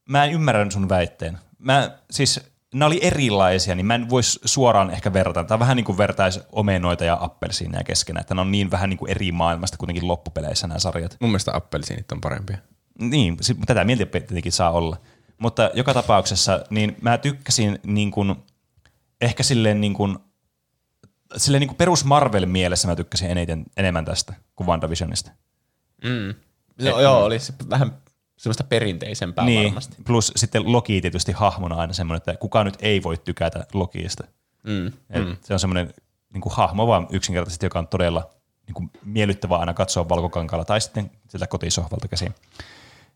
mä en ymmärrän sun väitteen. Mä, siis, nämä oli erilaisia, niin mä en voisi suoraan ehkä verrata. Tämä on vähän niin kuin vertaisi omenoita ja appelsiineja keskenään. Että ne on niin vähän niin kuin eri maailmasta kuitenkin loppupeleissä nämä sarjat. Mun mielestä appelsiinit on parempia. Niin, tätä mieltä tietenkin saa olla. Mutta joka tapauksessa, niin mä tykkäsin niin kuin, ehkä silleen niin kuin, silleen niin kuin perus Marvel-mielessä mä tykkäsin eniten, enemmän tästä kuin WandaVisionista. Mm. No, joo, oli se vähän semmoista perinteisempää Niin, varmasti. plus sitten Loki tietysti hahmona aina semmoinen, että kukaan nyt ei voi tykätä Lokiista. Mm. Et Se on semmoinen niin kuin hahmo vaan yksinkertaisesti, joka on todella niin kuin miellyttävää aina katsoa valkokankaalla tai sitten sieltä kotisohvalta käsin.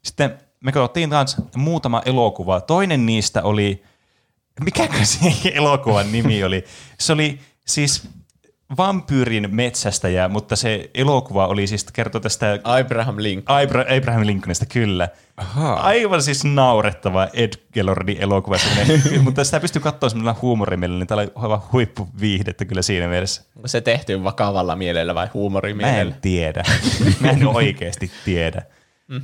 Sitten me katsottiin taas muutama elokuva. Toinen niistä oli, mikäkö se elokuvan nimi oli? Se oli siis vampyyrin metsästäjä, mutta se elokuva oli siis kertoo tästä Abraham Lincoln. Abra- Abraham Lincolnista, kyllä. Ahaa. Aivan siis naurettava Ed Gellordin elokuva, semmoinen, mutta sitä pystyy katsoa semmoilla huumorimielellä, niin täällä oli aivan huippuviihdettä kyllä siinä mielessä. Onko se tehty vakavalla mielellä vai Mä huumorimielellä? en tiedä. Mä en oikeasti tiedä.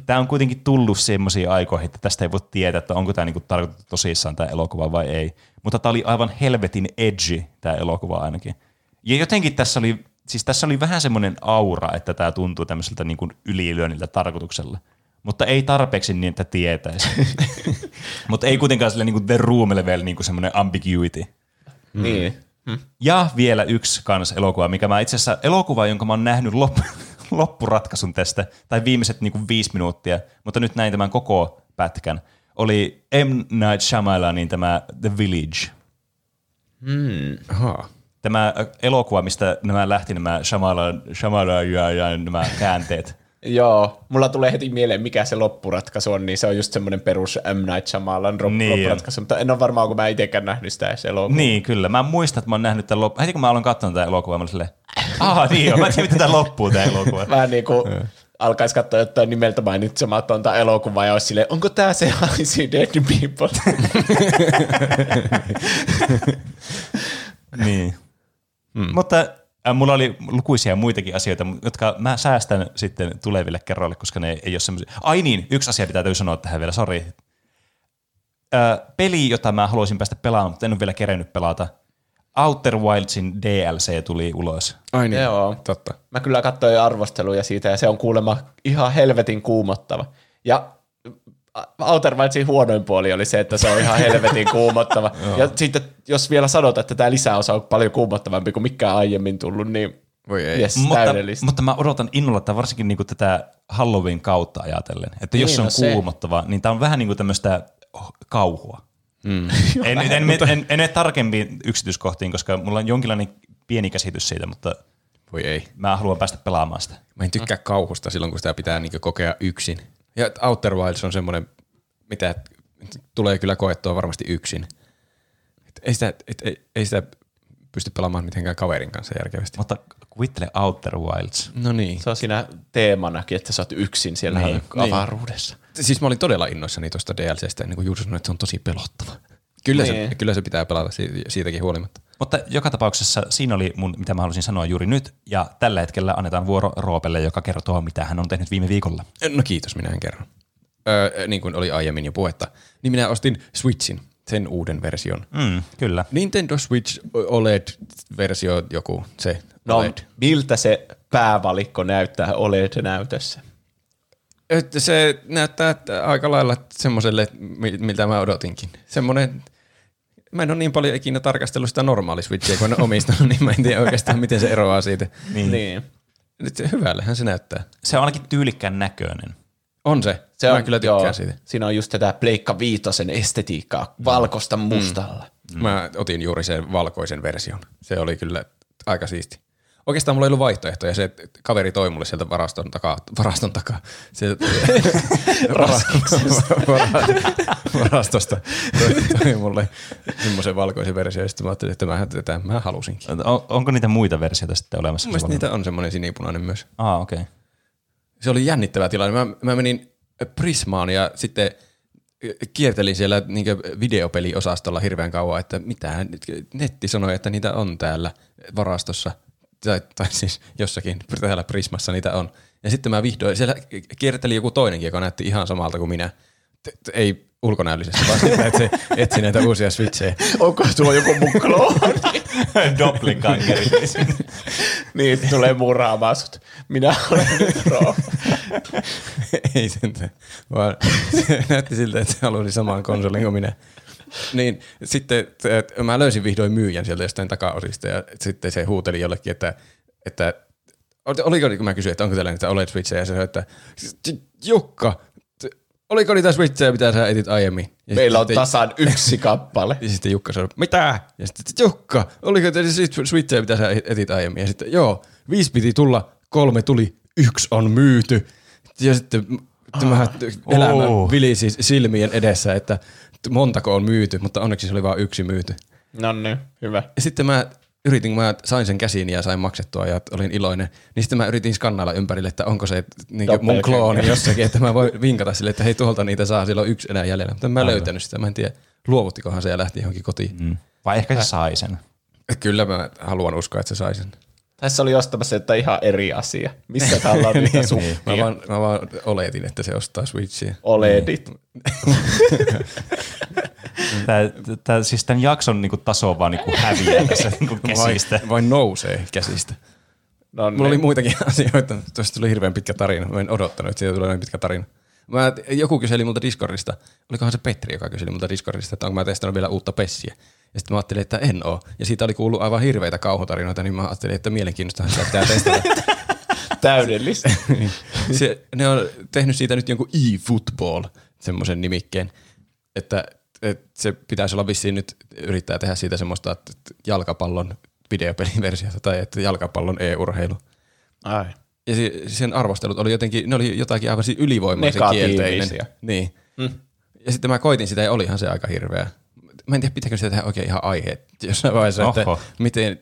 Tämä on kuitenkin tullut semmoisiin aikoihin, että tästä ei voi tietää, että onko tämä niinku tarkoitettu tosissaan tämä elokuva vai ei. Mutta tämä oli aivan helvetin edgy, tämä elokuva ainakin. Ja jotenkin tässä oli, siis tässä oli vähän semmoinen aura, että tämä tuntuu tämmöiseltä niinku ylilyönniltä tarkoituksella. Mutta ei tarpeeksi niin, että tietäisi. Mutta ei kuitenkaan sille niinku the room level niinku semmoinen ambiguity. Niin. Ja vielä yksi kans elokuva, mikä mä itse asiassa, elokuva, jonka mä oon nähnyt lop, loppuratkaisun tästä, tai viimeiset niinku viisi minuuttia, mutta nyt näin tämän koko pätkän, oli M. Night Shyamalanin tämä The Village. Ahaa. Tämä ö, elokuva, mistä nämä lähti nämä Shyamalan ja, ja nämä käänteet. Joo, mulla tulee heti mieleen, mikä se loppuratkaisu on, niin se on just semmoinen perus M. Night Shyamalan Niin. loppuratkaisu, mutta en ole varmaan, kun mä itsekään nähnyt sitä elokuvaa. Niin, kyllä. Mä muistan, että mä oon nähnyt tämän loppuun. Heti kun mä aloin katsoa tätä elokuvaa, mä olin silleen, aha, niin joo, mä en tiedä, miten tämä loppuu tämä elokuva. Vähän niin kuin alkaisi katsoa jotain nimeltä mainitsematonta elokuvaa ja olisi silleen, onko tämä se I See Dead People? Niin. Hmm. Mutta äh, mulla oli lukuisia muitakin asioita, jotka mä säästän sitten tuleville kerroille, koska ne ei ole semmoisia. Ai niin, yksi asia pitää täytyy sanoa tähän vielä, sori. Äh, peli, jota mä haluaisin päästä pelaamaan, mutta en ole vielä kerennyt pelata. Outer Wildsin DLC tuli ulos. Ai niin, Joo. totta. Mä kyllä katsoin arvosteluja siitä ja se on kuulemma ihan helvetin kuumottava. Ja Outer Wildsin huonoin puoli oli se, että se on ihan helvetin kuumottava. ja sitten jos vielä sanotaan, että tämä lisäosa on paljon kuumottavampi kuin mikään aiemmin tullut, niin Voi ei. Yes, Mutta, täydellistä. mutta mä odotan innolla, että varsinkin niinku tätä Halloween kautta ajatellen, että jos Niin, se on no se. kuumottava, niin tämä on vähän niin kuin tämmöistä kauhua. Mm. en, en, en, en, en mene tarkempiin yksityiskohtiin, koska mulla on jonkinlainen pieni käsitys siitä, mutta Voi ei. mä haluan päästä pelaamaan sitä. Mä en tykkää kauhusta silloin, kun sitä pitää niinku kokea yksin. Ja Outer Wilds on semmoinen, mitä tulee kyllä koettua varmasti yksin. Et ei, sitä, et, ei, ei sitä pysty pelaamaan mitenkään kaverin kanssa järkevästi. Mutta kuvittele Outer Wilds. No niin. Se on siinä teemanakin, että sä oot yksin siellä Niin. avaruudessa. Siis mä olin todella innoissani tuosta DLCstä, niin kuin Juuso sanoi, että se on tosi pelottava. Kyllä, se, Niin. kyllä se pitää pelata si- siitäkin huolimatta. Mutta joka tapauksessa siinä oli mun, mitä mä halusin sanoa juuri nyt, ja tällä hetkellä annetaan vuoro Roopelle, joka kertoo, mitä hän on tehnyt viime viikolla. No kiitos, minä en kerro. Öö, niin kuin oli aiemmin jo puhetta. Niin minä ostin Switchin, sen uuden version. Mm, kyllä. Nintendo Switch OLED-versio joku, se No, OLED. miltä se päävalikko näyttää OLED-näytössä? Että se näyttää aika lailla semmoiselle, mi- miltä mä odotinkin. Semmoinen, mä en ole niin paljon ikinä tarkastellut sitä normaali Switchia, kun en omistanut, niin mä en tiedä oikeastaan, miten se eroaa siitä. Niin. niin. Nyt se- hyvällähän se näyttää. Se on ainakin tyylikkään näköinen. On se. Se mä on, kyllä tykkään joo, siitä. Siinä on just tätä Pleikka Viitosen estetiikkaa valkosta mustalla. Mm. Mä otin juuri sen valkoisen version. Se oli kyllä aika siisti. Oikeastaan mulla ei ollut vaihtoehtoja. Se kaveri toi mulle sieltä varaston takaa. Varaston takaa. Sieltä, vara- varastosta toi, toi mulle semmoisen valkoisen version. Ja sitten mä ajattelin, että mä, tätä mä halusinkin. On, onko niitä muita versioita sitten olemassa? Mun mielestä niitä on semmoinen sinipunainen myös. Ah, okei. Okay. Se oli jännittävä tilanne. Mä, mä menin Prismaan ja sitten kiertelin siellä niin videopeliosastolla hirveän kauan, että mitä netti sanoi, että niitä on täällä varastossa. Tai, tai siis jossakin täällä Prismassa niitä on. Ja sitten mä vihdoin, siellä kierteli joku toinenkin, joka näytti ihan samalta kuin minä. T- ei ulkonäöllisesti, vaan sitä, että se etsi näitä uusia switchejä. Onko tuo joku mun klooni? Doppelgangeri. niin, tulee muraamaan sut. Minä olen nyt Roo. ei sentään, vaan se näytti siltä, että se halusi saman konsolin kuin minä. Niin sitten et, mä löysin vihdoin myyjän sieltä jostain takaosista ja sitten se huuteli jollekin, että, että oliko, kun mä kysyin, että onko teillä niitä OLED switchejä ja se sanoi, että Jukka, oliko niitä switchejä, mitä sä etit aiemmin? Ja Meillä on tasan yksi kappale. ja sitten Jukka sanoi, mitä? Ja sitten Jukka, oliko teillä siis switchejä, mitä sä etit aiemmin? Ja sitten joo, viisi piti tulla, kolme tuli, yksi on myyty. Ja sitten tämä elämä Oh. vilisi silmien edessä, että montako on myyty, mutta onneksi se oli vain yksi myyty. No niin, hyvä. Ja sitten mä yritin, kun mä sain sen käsiin ja sain maksettua ja olin iloinen, niin sitten mä yritin skannailla ympärille, että onko se niin mun klooni jossakin, että mä voin vinkata sille, että hei tuolta niitä saa, siellä on yksi enää jäljellä. Mutta en mä löytänyt sitä, mä en tiedä, luovuttikohan se ja lähti johonkin kotiin. Mm. Vai ehkä se sai sen. Kyllä mä haluan uskoa, että se sai sen. Tässä oli ostamassa jotain ihan eri asia. Missä täällä on niitä Niin, suppia? mä, vaan, mä vaan oletin, että se ostaa Switchiä. OLEDit. Tää, tää, siis tämän jakson niinku taso vaan niinku häviää tässä niinku käsistä. Vai, vai nousee käsistä. No Mulla oli niin. muitakin asioita. Tuosta tuli hirveän pitkä tarina. Mä en odottanut, että siitä tulee noin pitkä tarina. Mä, joku kyseli multa Discordista, olikohan se Petri, joka kyseli multa Discordista, että onko mä testannut vielä uutta pessiä. Ja sitten mä ajattelin, että en oo. Ja siitä oli kuullut aivan hirveitä kauhutarinoita, niin mä ajattelin, että mielenkiintoista sitä pitää testata. Täydellistä. se, ne on tehnyt siitä nyt jonkun e-football, semmoisen nimikkeen, että, että se pitäisi olla vissiin nyt yrittää tehdä siitä semmoista että jalkapallon videopeliversiota tai että jalkapallon e-urheilu. Ai. Ja sen arvostelut oli jotenkin, ne oli jotakin aivan ylivoimaisen kielteinen. Niin. Mm. Ja sitten mä koitin sitä ja olihan se aika hirveä. Mä en tiedä, pitääkö sitä tehdä oikein ihan aiheet jossain vaiheessa, että Oho. miten,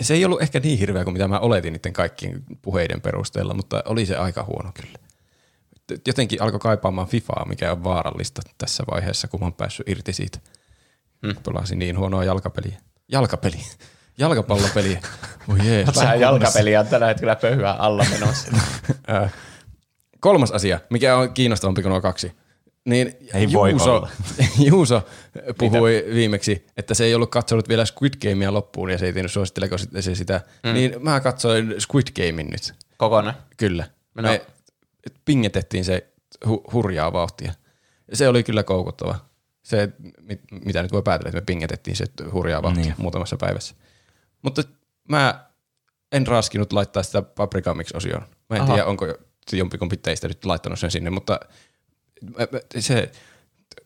se ei ollut ehkä niin hirveä kuin mitä mä oletin niiden kaikkien puheiden perusteella, mutta oli se aika huono kyllä. Jotenkin alkoi kaipaamaan Fifaa, mikä on vaarallista tässä vaiheessa, kun mä oon päässyt irti siitä. Hmm. Pelasin niin huonoa jalkapeliä. Jalkapeli. Jalkapallopeliä. Voi jee. Vähän jalkapeliä on tällä hetkellä pöhyä alla menossa. Kolmas asia, mikä on kiinnostavampi kuin nuo kaksi. Niin Ei voi Juuso, olla. Juuso puhui Mitä? viimeksi, että se ei ollut katsonut vielä Squid Gamea loppuun ja se ei tiennyt suositteleeko sit- se sitä. Mm. Niin mä katsoin Squid Gamein nyt. Kokonaan. Kyllä. No. Me pingetettiin se hu- hurjaa vauhtia. Se oli kyllä koukuttava. Se, mit, mitä nyt voi päätellä, että me pingetettiin se hurjaa vauhtia. Niin. muutamassa päivässä. Mutta mä en raskinut laittaa sitä Paprika Mix-osioon. Mä en Aha. tiedä, onko jompikumpi teistä nyt laittanut sen sinne, mutta se,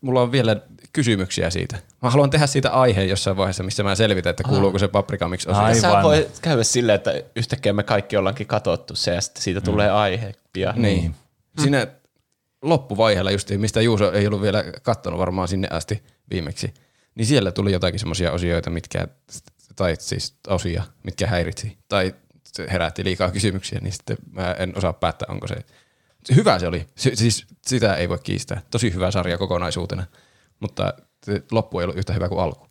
mulla on vielä kysymyksiä siitä. Mä haluan tehdä siitä aiheen jossain vaiheessa, missä mä selvitän, että kuuluuko se Paprika Mix-osio. Ai. Sä Aivan. voi käydä silleen, että yhtäkkiä me kaikki ollaankin katsottu se ja sitten siitä tulee aihe pian. Niin. Siinä loppuvaiheella just, mistä Juuso ei ollut vielä kattonut varmaan sinne asti viimeksi, niin siellä tuli jotakin semmoisia osioita, mitkä, tai siis osia, mitkä häiritsi, tai se herätti liikaa kysymyksiä, niin sitten mä en osaa päättää, onko se, hyvä se oli, si- siis sitä ei voi kiistää, tosi hyvä sarja kokonaisuutena, mutta loppu ei ollut yhtä hyvä kuin alku.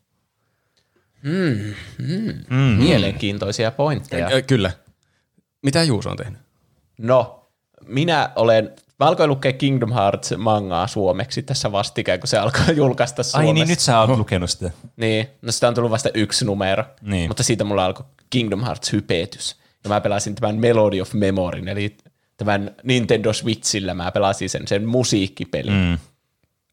Mielenkiintoisia pointteja. Kyllä. Mitä Juuso on tehnyt? No, minä olen, mä alkoin lukea Kingdom Hearts mangaa suomeksi tässä vastikään, kun se alkoi julkaista Suomessa. Ai niin, nyt sä oot lukenut sitä. Niin, no sitä on tullut vasta yksi numero, Niin. mutta siitä mulla alkoi Kingdom Hearts hypetys. Ja mä pelasin tämän Melody of Memoryn, eli tämän Nintendo Switchillä mä pelasin sen, sen musiikkipelin, mm.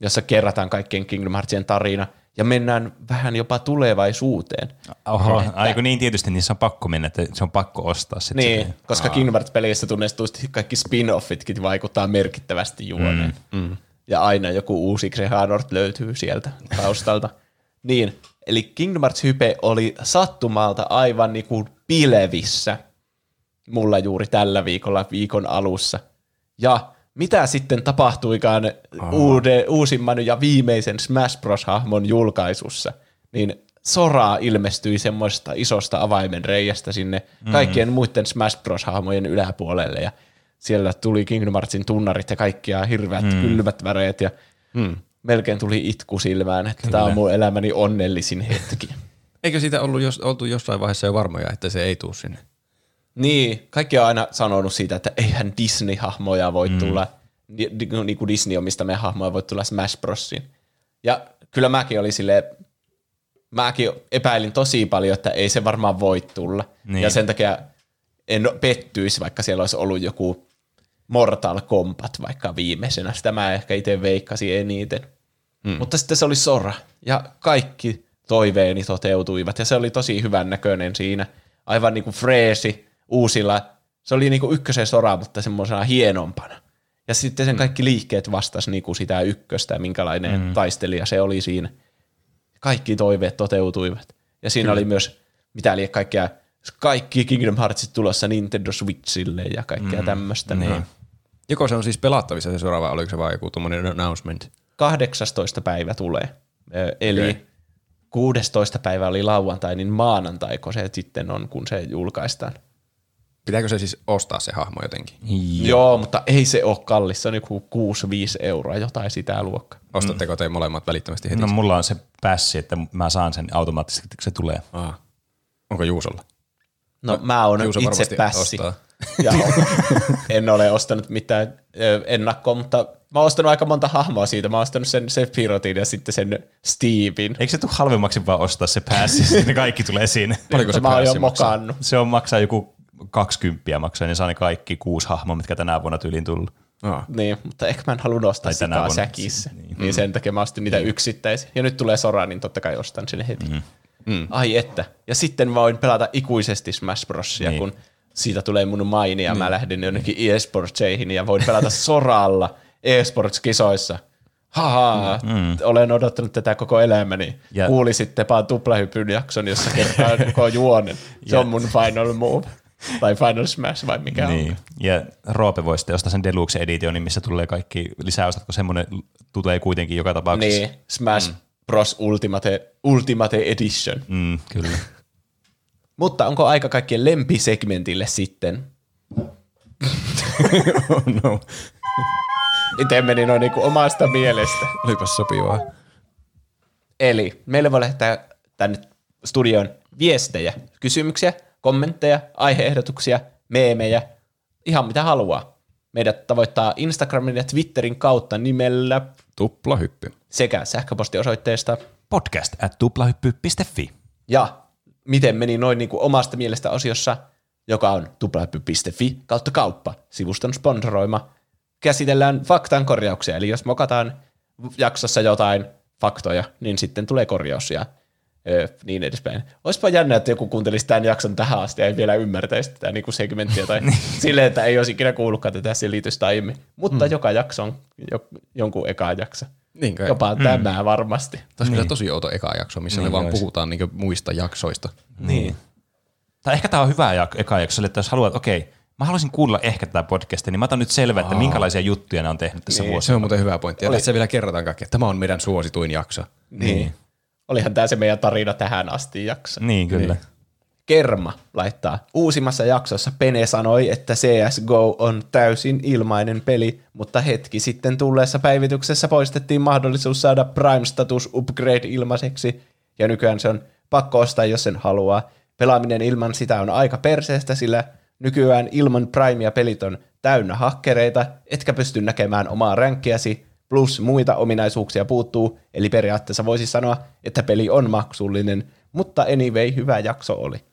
jossa kerrataan kaikkien Kingdom Heartsien tarina, ja mennään vähän jopa tulevaisuuteen. Oho, ai kun niin tietysti, niin se on pakko mennä, että se on pakko ostaa sitten. Niin, koska Kingdom Hearts-peleissä tunnetusti kaikki spin-offitkin vaikuttaa merkittävästi juoneen. Mm, mm. Ja aina joku uusi Xehanort löytyy sieltä taustalta. niin, eli Kingdom Hearts Hype oli sattumalta aivan niinku pilevissä mulla juuri tällä viikolla viikon alussa. Ja mitä sitten tapahtuikaan uude, uusimman ja viimeisen Smash Bros-hahmon julkaisussa, niin Sora ilmestyi semmoista isosta avaimen reiästä sinne kaikkien muiden Smash Bros-hahmojen yläpuolelle ja siellä tuli Kingdom Heartsin tunnarit ja kaikkia hirveät mm. kylmät väreet ja mm. melkein tuli itku silmään, että tämä on mun elämäni onnellisin hetki. Eikö siitä ollut jos, oltu jossain vaiheessa jo varmoja, että se ei tuu sinne? Niin, kaikki on aina sanonut siitä, että eihän Disney-hahmoja voi mm. tulla, ni, ni, niin kuin Disney omista meidän hahmoja voi tulla Smash Brosiin. Ja kyllä mäkin oli silleen, mäkin epäilin tosi paljon, että ei se varmaan voi tulla. Niin. Niin. Ja sen takia en pettyisi, vaikka siellä olisi ollut joku Mortal Kombat vaikka viimeisenä. Sitä mä ehkä itse veikkasin eniten. Mm. Mutta sitten se oli Sora. Ja kaikki toiveeni toteutuivat. Ja se oli tosi hyvän näköinen siinä. Aivan niinku freesi, uusilla. Se oli niinku ykkösen Sora, mutta semmoisena hienompana. Ja sitten sen kaikki liikkeet vastas niinku sitä ykköstä, minkälainen mm. taistelija se oli siinä. Kaikki toiveet toteutuivat. Ja siinä Kyllä. oli myös, mitä liian kaikkea, kaikki Kingdom Heartsit tulossa Nintendo Switchille ja kaikkea mm. tämmöistä. Niin. Joko se on siis pelattavissa se seuraava, oliko se vaan joku tuommoinen announcement? 18. päivä tulee. Eli okay. 16. päivä oli lauantai, niin maanantaiko se sitten on, kun se julkaistaan. Pitääkö se siis ostaa se hahmo jotenkin? Joo, Joo mutta ei se ole kallis. Se on joku 6-5 euroa, jotain sitä luokkaa. Ostatteko te molemmat välittömästi heti? No mulla on se pässi, että mä saan sen automaattisesti, kun se tulee. Aha. Onko Juusolla? No, mä oon Juuso itse pässi. ostaa. Ja en ole ostanut mitään ennakkoa, mutta mä oon ostanut aika monta hahmoa siitä. Mä oon ostanut sen Sephirotin ja sitten sen Steven. Eikö se tule halvemmaksi vaan ostaa se päässi, sitten kaikki tulee siinä? Paljonko se mä oon jo mokannut. Se on maksaa joku 20 maksaa, niin saa ne kaikki kuusi hahmoa, mitkä tänä vuonna tyyliin tullut. Aa. Niin, mutta ehkä mä en halunnut ostaa Tai tänä sitä vuonna. säkissä. Niin. Niin. niin sen takia mä ostin niitä yksittäisiä. Ja nyt tulee Sora, niin totta kai ostan sen heti. Mm. Mm. Ai että. Ja sitten mä voin pelata ikuisesti Smash Brosia, Niin. niin. kun siitä tulee mun maini ja niin. mä lähden jonnekin eSportseihin ja voin pelata Soralla eSports-kisoissa. Haha, mm. olen odottanut tätä koko elämäni. Ja-. Kuulisittepa tuplahypyn jakson, jossa kertaa koko juonen. Se on mun final move. Tai final smash vai mikä on. Niin. Ja Roope voi sitten ostaa sen Deluxe Editionin, missä tulee kaikki lisäosat, kun semmoinen tulee kuitenkin joka tapauksessa. Niin, Smash mm. Bros. Ultimate, Ultimate Edition. Mm, kyllä. Mutta onko aika kaikkien lempisegmentille sitten? oh no. Itse meni noin niinku omasta mielestä. Olipas sopivaa. Eli meille voi lähettää tänne studioon viestejä, kysymyksiä, kommentteja, aiheehdotuksia, meemejä, ihan mitä haluaa. Meidät tavoittaa Instagramin ja Twitterin kautta nimellä Tuplahyppy. sekä sähköpostiosoitteesta Podcast at tuplahyppy.fi. Ja miten meni noin niin kuin omasta mielestä osiossa, joka on tuplahyppy.fi kautta kauppa, sivuston sponsoroima. Käsitellään faktan korjauksia, eli jos mokataan jaksossa jotain faktoja, niin sitten tulee korjaus. Ja öö, niin edespäin. Olisipa jännä, että joku kuuntelisi tämän jakson tähän asti ja ei vielä ymmärtäisi tätä niin kuin segmenttiä tai silleen, että ei olisi ikinä kuullutkaan tätä selitystä aiemmin. Mutta mm. joka jakso on jo, jonkun eka jakso. Niin kai. Jopa mm. tämä varmasti. Tämä olisi kyllä tosi outo eka jakso, missä Niin niin ne vaan olisi. puhutaan niinku muista jaksoista. Niin. Tai ehkä tämä on hyvä jak- eka jakso, että jos haluat, okei, mä haluaisin kuulla ehkä tätä podcastia, niin mä otan nyt selvää, että minkälaisia juttuja ne on tehnyt tässä niin. Se vuosina. on muuten hyvä pointti. Ja tässä vielä kerrotaan kaikki, että tämä on meidän suosituin jakso. Niin. Olihan tämä se meidän tarina tähän asti jakso. Niin, kyllä. Niin. Kerma laittaa. Uusimmassa jaksossa Pene sanoi, että CSGO on täysin ilmainen peli, mutta hetki sitten tulleessa päivityksessä poistettiin mahdollisuus saada Prime-status upgrade ilmaiseksi, ja nykyään se on pakko ostaa, jos sen haluaa. Pelaaminen ilman sitä on aika perseestä, sillä nykyään ilman Primea pelit on täynnä hakkereita, etkä pysty näkemään omaa ränkkiäsi, plus muita ominaisuuksia puuttuu, eli periaatteessa voisi sanoa, että peli on maksullinen, mutta anyway, hyvä jakso oli.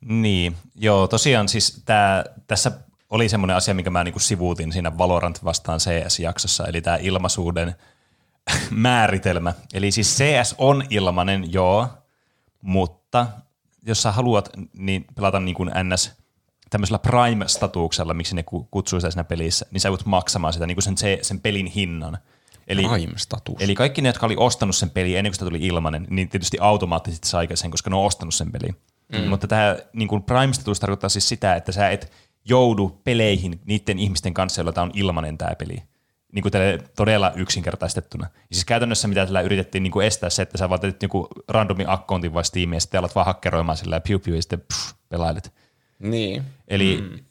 Niin, joo, tosiaan siis tää, tässä oli semmoinen asia, mikä mä niinku sivuutin siinä Valorant vastaan CS-jaksossa, eli tämä ilmaisuuden määritelmä. Eli siis CS on ilmanen, joo, mutta jos sä haluat niin pelata niin kuin NS tämmöisellä Prime-statuuksella, miksi ne ku- kutsuu sitä siinä pelissä, niin sä joudut maksamaan sitä niin kuin sen, se- sen pelin hinnan. Eli, Prime-status. eli kaikki ne, jotka oli ostanut sen pelin ennen kuin sitä tuli ilmanen, niin tietysti automaattisesti sai sen, koska ne on ostanut sen pelin. Mm. Mutta tämä niin kuin Prime-status tarkoittaa siis sitä, että sä et joudu peleihin niiden ihmisten kanssa, joilla tämä on ilmanen tämä peli. Niin kuin todella yksinkertaistettuna. Ja siis käytännössä mitä tällä yritettiin niin kuin estää se, että sä vaan teet niin randomin accountin vai Steamia, ja sitten alat vaan hakkeroimaan sillä ja piu piu, ja sitten pff, pelailet. Niin. Eli mm.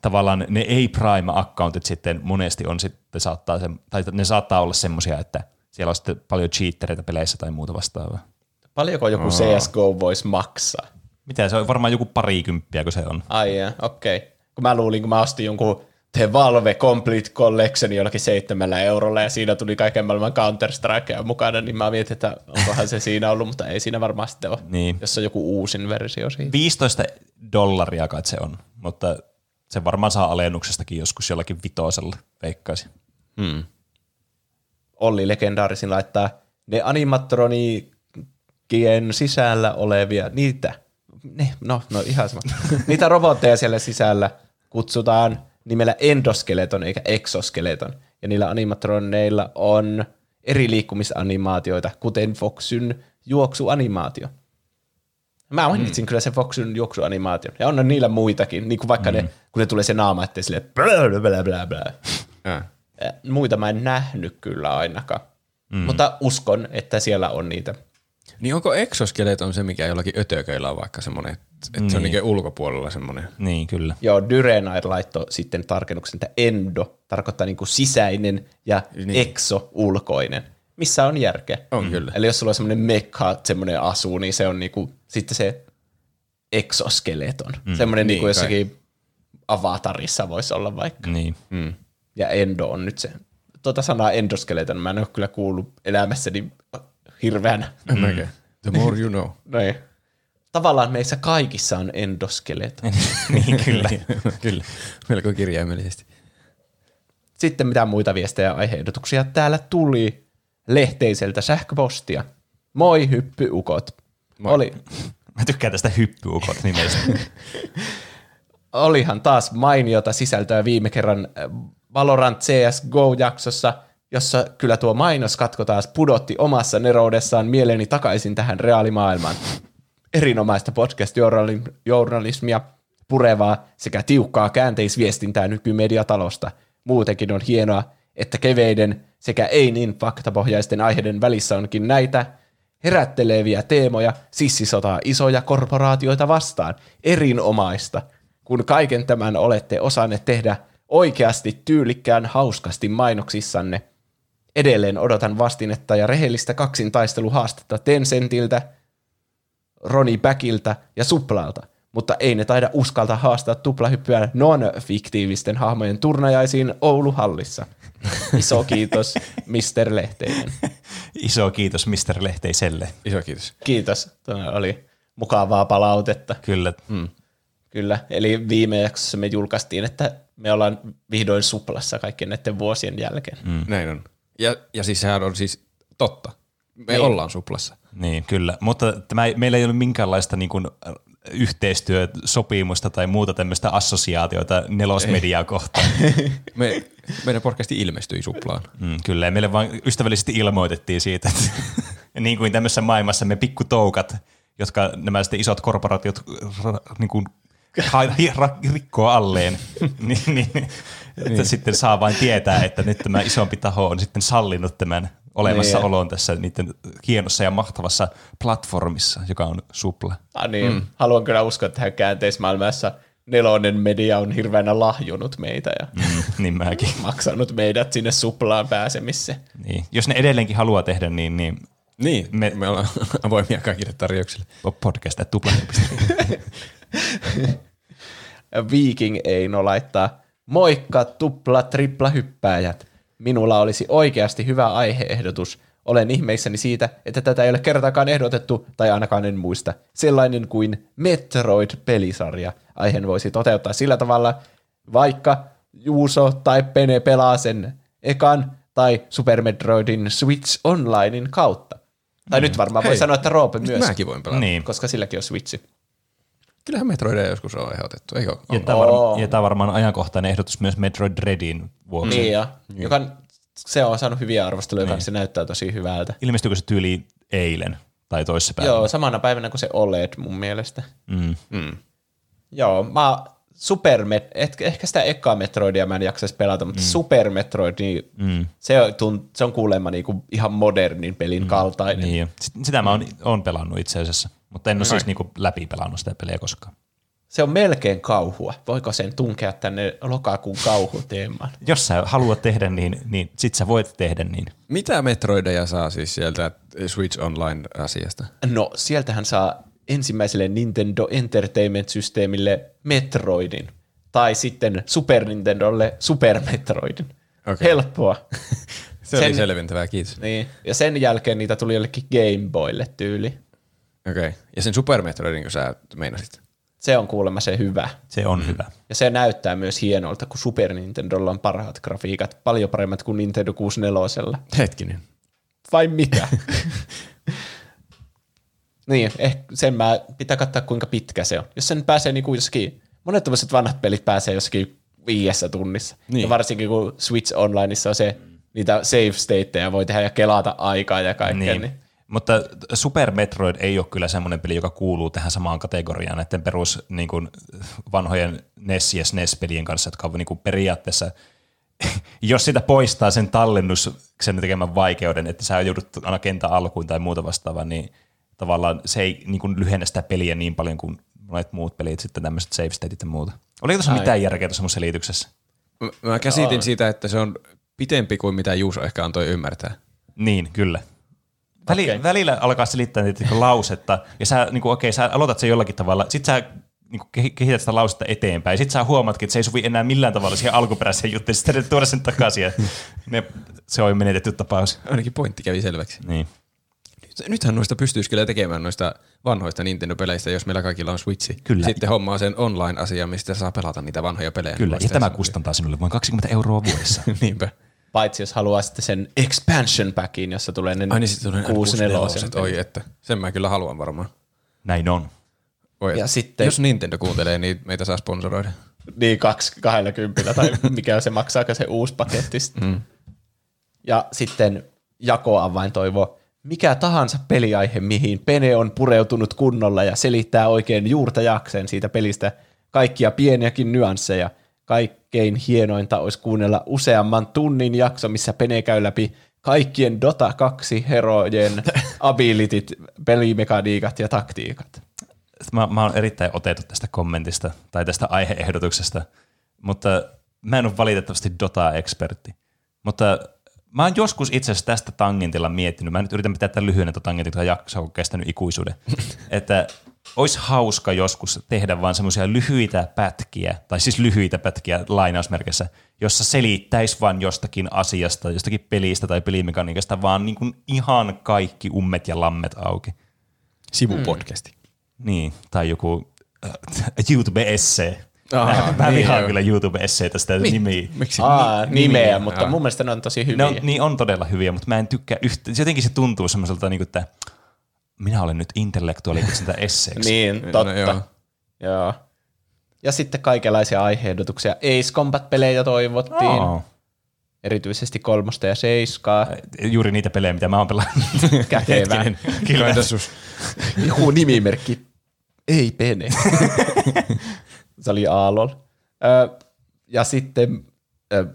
tavallaan ne ei-Prime-accountit sitten monesti on sitten saattaa, se, tai ne saattaa olla semmoisia, että siellä on sitten paljon cheatereita peleissä tai muuta vastaavaa. Paljonko joku CSGO voisi maksaa? Mitä se on varmaan joku parikymppiä, kun se on. Ai jaa, okei. Okay. Kun mä luulin, kun mä ostin jonkun The Valve Complete Collection jollakin seitsemällä eurolla ja siinä tuli kaiken maailman counter strikea mukana, niin mä mietin, että onkohan se siinä ollut, mutta ei siinä varmaan sitten ole, Niin. jos on joku uusin versio siitä. 15 dollaria kai se on, mutta se varmaan saa alennuksestakin joskus jollakin vitosella, veikkaisin. Olli legendaarisin laittaa ne animatronikien sisällä olevia, niitä, ne, no, no ihan sama. niitä robotteja siellä sisällä kutsutaan nimellä endoskeleton eikä exoskeleton. Ja niillä animatroneilla on eri liikkumisanimaatioita, kuten Foxyn juoksuanimaatio. Mä mainitsin mm. kyllä sen Foxyn juoksuanimaation. Ja on niillä muitakin, niin kuin vaikka mm. ne, kun ne tulee se naama, ettei sille blä, blä, blä, blä, blä. Äh. Muita mä en nähnyt kyllä ainakaan. Mm. Mutta uskon, että siellä on niitä. Niin onko exoskeleton se, mikä jollakin ötököillä on vaikka semmoinen, että niin. se on niin ulkopuolella semmoinen? Niin, kyllä. Joo, Dyrenair laittoi sitten tarkennuksen, että endo tarkoittaa niin kuin sisäinen ja niin. exo ulkoinen, missä on järkeä. On kyllä. Eli jos sulla on semmoinen mekka, semmoinen asu, niin se on niinku, sitten se exoskeleton. Mm. Semmoinen niin, Niin kai. jossakin avatarissa voisi olla vaikka. Niin. Mm. Ja endo on nyt se. Tuota sanaa endoskeleton mä en ole kyllä kuullut elämässäni hirveänä. Mm. The more you know. Noin. Tavallaan meissä kaikissa on endoskeleton. niin, kyllä. kyllä, melko kirjaimellisesti. Sitten mitä muita viestejä ja aiheehdotuksia täällä tuli lehteiseltä sähköpostia. Moi hyppyukot. Moi. Oli, Mä tykkään tästä hyppyukot nimestä. olihan taas mainiota sisältöä viime kerran Valorant CSGO-jaksossa, jossa kyllä tuo mainoskatko taas pudotti omassa neroudessaan mieleni takaisin tähän reaalimaailmaan. Erinomaista podcast-journalismia, purevaa sekä tiukkaa käänteisviestintää nykymediatalosta. Muutenkin on hienoa, että keveiden sekä ei niin faktapohjaisten aiheiden välissä onkin näitä herätteleviä teemoja sissisotaa isoja korporaatioita vastaan. Erinomaista, kun kaiken tämän olette osanneet tehdä oikeasti tyylikkään hauskasti mainoksissanne. Edelleen odotan vastinetta ja rehellistä kaksintaisteluhaastetta Tencentiltä, Roni Backiltä ja Suplalta, mutta ei ne taida uskalta haastaa tuplahyppyä non-fiktiivisten hahmojen turnajaisiin Ouluhallissa. Iso kiitos, Mr. Lehteinen. Iso kiitos Mr. Lehteiselle. Iso kiitos. Kiitos, tämä oli mukavaa palautetta. Kyllä. Mm. Kyllä, eli viime jaksossa me julkaistiin, että me ollaan vihdoin suplassa kaikkien näiden vuosien jälkeen. Mm. Näin on. Ja, ja siis sehän on siis totta. Me Niin. ollaan suplassa. Niin, kyllä. Mutta tämä, ei- meillä ei ole minkäänlaista niin kuin, yhteistyösopimusta tai muuta tämmöistä assosiaatiota nelosmediaa kohtaan. Me, meidän podcasti ilmestyi suplaan. Mm, kyllä, ja meille vaan ystävällisesti ilmoitettiin siitä, että niin kuin tämmöisessä maailmassa me pikkutoukat, jotka nämä sitten isot korporaatiot ra, niin kuin, rikkoo alleen, niin, niin, että sitten saa vain tietää, että nyt tämä isompi taho on sitten sallinut tämän olemassaolon tässä niiden hienossa ja mahtavassa platformissa, joka on Supla. Ah, niin. mm. Haluan kyllä uskoa, että tähän käänteismaailmassa nelonen media on hirveänä lahjonut meitä ja Mm, niin mäkin. maksanut meidät sinne suplaan pääsemiseen. Niin. Jos ne edelleenkin haluaa tehdä, niin, niin Niin, Me- me, me ollaan avoimia kaikille tarjouksille. podcast tupla. Viking Eino laittaa, moikka tupla tripla hyppääjät. Minulla olisi oikeasti hyvä aiheehdotus. Olen ihmeissäni siitä, että tätä ei ole kertaakaan ehdotettu, tai ainakaan en muista. Sellainen kuin Metroid-pelisarja. Aiheen voisi toteuttaa sillä tavalla, vaikka Juuso tai Pene pelaa sen ekan tai Super Metroidin Switch Onlinein kautta. Tai nyt varmaan voi Hei, sanoa, että Roope myös, Mäkin voin pelata. niin. koska silläkin on Switchi. Kyllähän Metroidia joskus on ehdotettu, eikö? Ja On. tämä, varma, ja tämä varmaan ajankohtainen ehdotus myös Metroid Dreadin vuoksi. Niin, ja, joka, se on saanut hyviä arvosteluja, niin. se näyttää tosi hyvältä. Ilmestyykö se tyyli eilen tai toissapäivänä? Joo, samana päivänä kuin se OLED mun mielestä. Mm. Mm. Joo, mä Super Met, et, ehkä sitä ekaa Metroidia mä en jaksaisi pelata, mutta mm. Super Metroid, niin Mm. se, on, tunt, se on kuulemma niinku ihan modernin pelin mm. kaltainen. Niin, jo. Sitä mä oon, oon pelannut itse asiassa, mutta en ole siis niinku läpi pelannut sitä peliä koskaan. Se on melkein kauhua. Voiko sen tunkea tänne lokakuun kauhuteemaan? Jos sä haluat tehdä niin, niin sit sä voit tehdä niin. Mitä Metroideja saa siis sieltä Switch Online-asiasta? No, sieltähän saa ensimmäiselle Nintendo Entertainment-systeemille Metroidin. Tai sitten Super Nintendolle Super Metroidin. Okei. Okay. Helppoa. Se oli Sen- selventävää, kiitos. Niin. Ja sen jälkeen niitä tuli jollekin Game Boylle tyyli. Okei. Okay. Ja sen Super Metroidin, kun sä meinasit. Se on kuulemma se hyvä. Se on mm. hyvä. Ja se näyttää myös hienolta, kun Super Nintendolla on parhaat grafiikat. Paljon paremmat kuin Nintendo 64. Hetkinen. Vai mitä? niin, ehkä sen mä pitää katsoa, kuinka pitkä se on. Jos sen pääsee niin kuin jossakin, monet tämmöiset vanhat pelit pääsee jossakin viidessä tunnissa. Niin. Ja varsinkin kun Switch Onlineissa on se, niitä save stateja voi tehdä ja kelata aikaa ja kaikkea. Niin. Niin. Mutta Super Metroid ei ole kyllä semmoinen peli, joka kuuluu tähän samaan kategoriaan näiden perus niin kuin, vanhojen NES- ja SNES-pelien kanssa, jotka on niin kuin, periaatteessa, jos sitä poistaa sen tallennuksen tekemän vaikeuden, että sä joudut aina kentän alkuun tai muuta vastaavaa, niin tavallaan se ei niin kuin, lyhennä sitä peliä niin paljon kuin monet muut pelit, sitten tämmöiset save stateit ja muuta. Oliko tuossa mitään järkeä tuossa mun selityksessä? Mä- Mä käsitin siitä, että se on pitempi kuin mitä Juuso ehkä antoi ymmärtää. Niin, kyllä. Väli, okay. Välillä alkaa selittää niitä niinku lausetta, ja sä, niinku, okei, sä aloitat sen jollakin tavalla, sit sä niinku, kehi- kehität sitä lausetta eteenpäin, sit sä huomaatkin, että se ei sovi enää millään tavalla siihen alkuperäiseen juttuun, sitten tuoda sen takaisin, ja ne, se on menetetty tapaus. Ainakin pointti kävi selväksi. Niin. Nythän noista pystyisi kyllä tekemään noista vanhoista Nintendo-peleistä, jos meillä kaikilla on Switchi. Kyllä. Sitten hommaa sen online-asia, mistä saa pelata niitä vanhoja pelejä. Kyllä, ja tämä kustantaa sinulle vain 20 euroa vuodessa. Niinpä. Paitsi jos haluaa sitten sen expansion packin, jossa tulee ne Ai niin tulee ne 64 64. Oi, että sen mä kyllä haluan varmaan. Näin on. Oi, Ja sitten- Jos Nintendo kuuntelee, niin meitä saa sponsoroida. Niin, kaksi, 20 tai mikä se maksaa se uusi paketti. sitten. Mm. Ja sitten jakoavain toivo, mikä tahansa peliaihe, mihin Pene on pureutunut kunnolla ja selittää oikein juurta jakseen siitä pelistä kaikkia pieniäkin nyansseja. Kaikkein hienointa olisi kuunnella useamman tunnin jakso, missä Pene käy läpi kaikkien Dota 2 herojen abilityt, pelimekaniikat ja taktiikat. Mä, mä oon erittäin otettu tästä kommentista tai tästä aiheehdotuksesta, mutta mä en ole valitettavasti Dota-ekspertti. Mutta mä oon joskus itse asiassa tästä tangentilla miettinyt, mä nyt yritän pitää tämän lyhyen tämän tangentin, jakso on kestänyt ikuisuuden, että olisi hauska joskus tehdä vaan semmoisia lyhyitä pätkiä, tai siis lyhyitä pätkiä lainausmerkissä, jossa selittäisi vaan jostakin asiasta, jostakin pelistä tai pelimekaniikasta, vaan niin kuin ihan kaikki ummet ja lammet auki. Sivupodcasti. Niin, tai joku äh, YouTube-essee. Aa, mä niin vihaan kyllä YouTube-esseitä sitä Mi- nimiä. Miksi? Aa, ni- nimeä, nimiä? mutta Aa. mun mielestä ne on tosi Ne hyviä. on, niin on todella hyviä, mutta mä en tykkää yhtä. Jotenkin se tuntuu semmoiselta, niin kuin, että minä olen nyt intellektuaali sitä esseeksi. Niin, totta. No, joo. joo. Ja sitten kaikenlaisia aiheehdotuksia. Ace Combat-pelejä toivottiin. Oo. Erityisesti kolmosta ja seiskaa. Juuri niitä pelejä, mitä mä oon pelannut. Kätevä. Kyllä. Joku nimimerkki. Ei pene. Se oli Aalol. Ö, ja sitten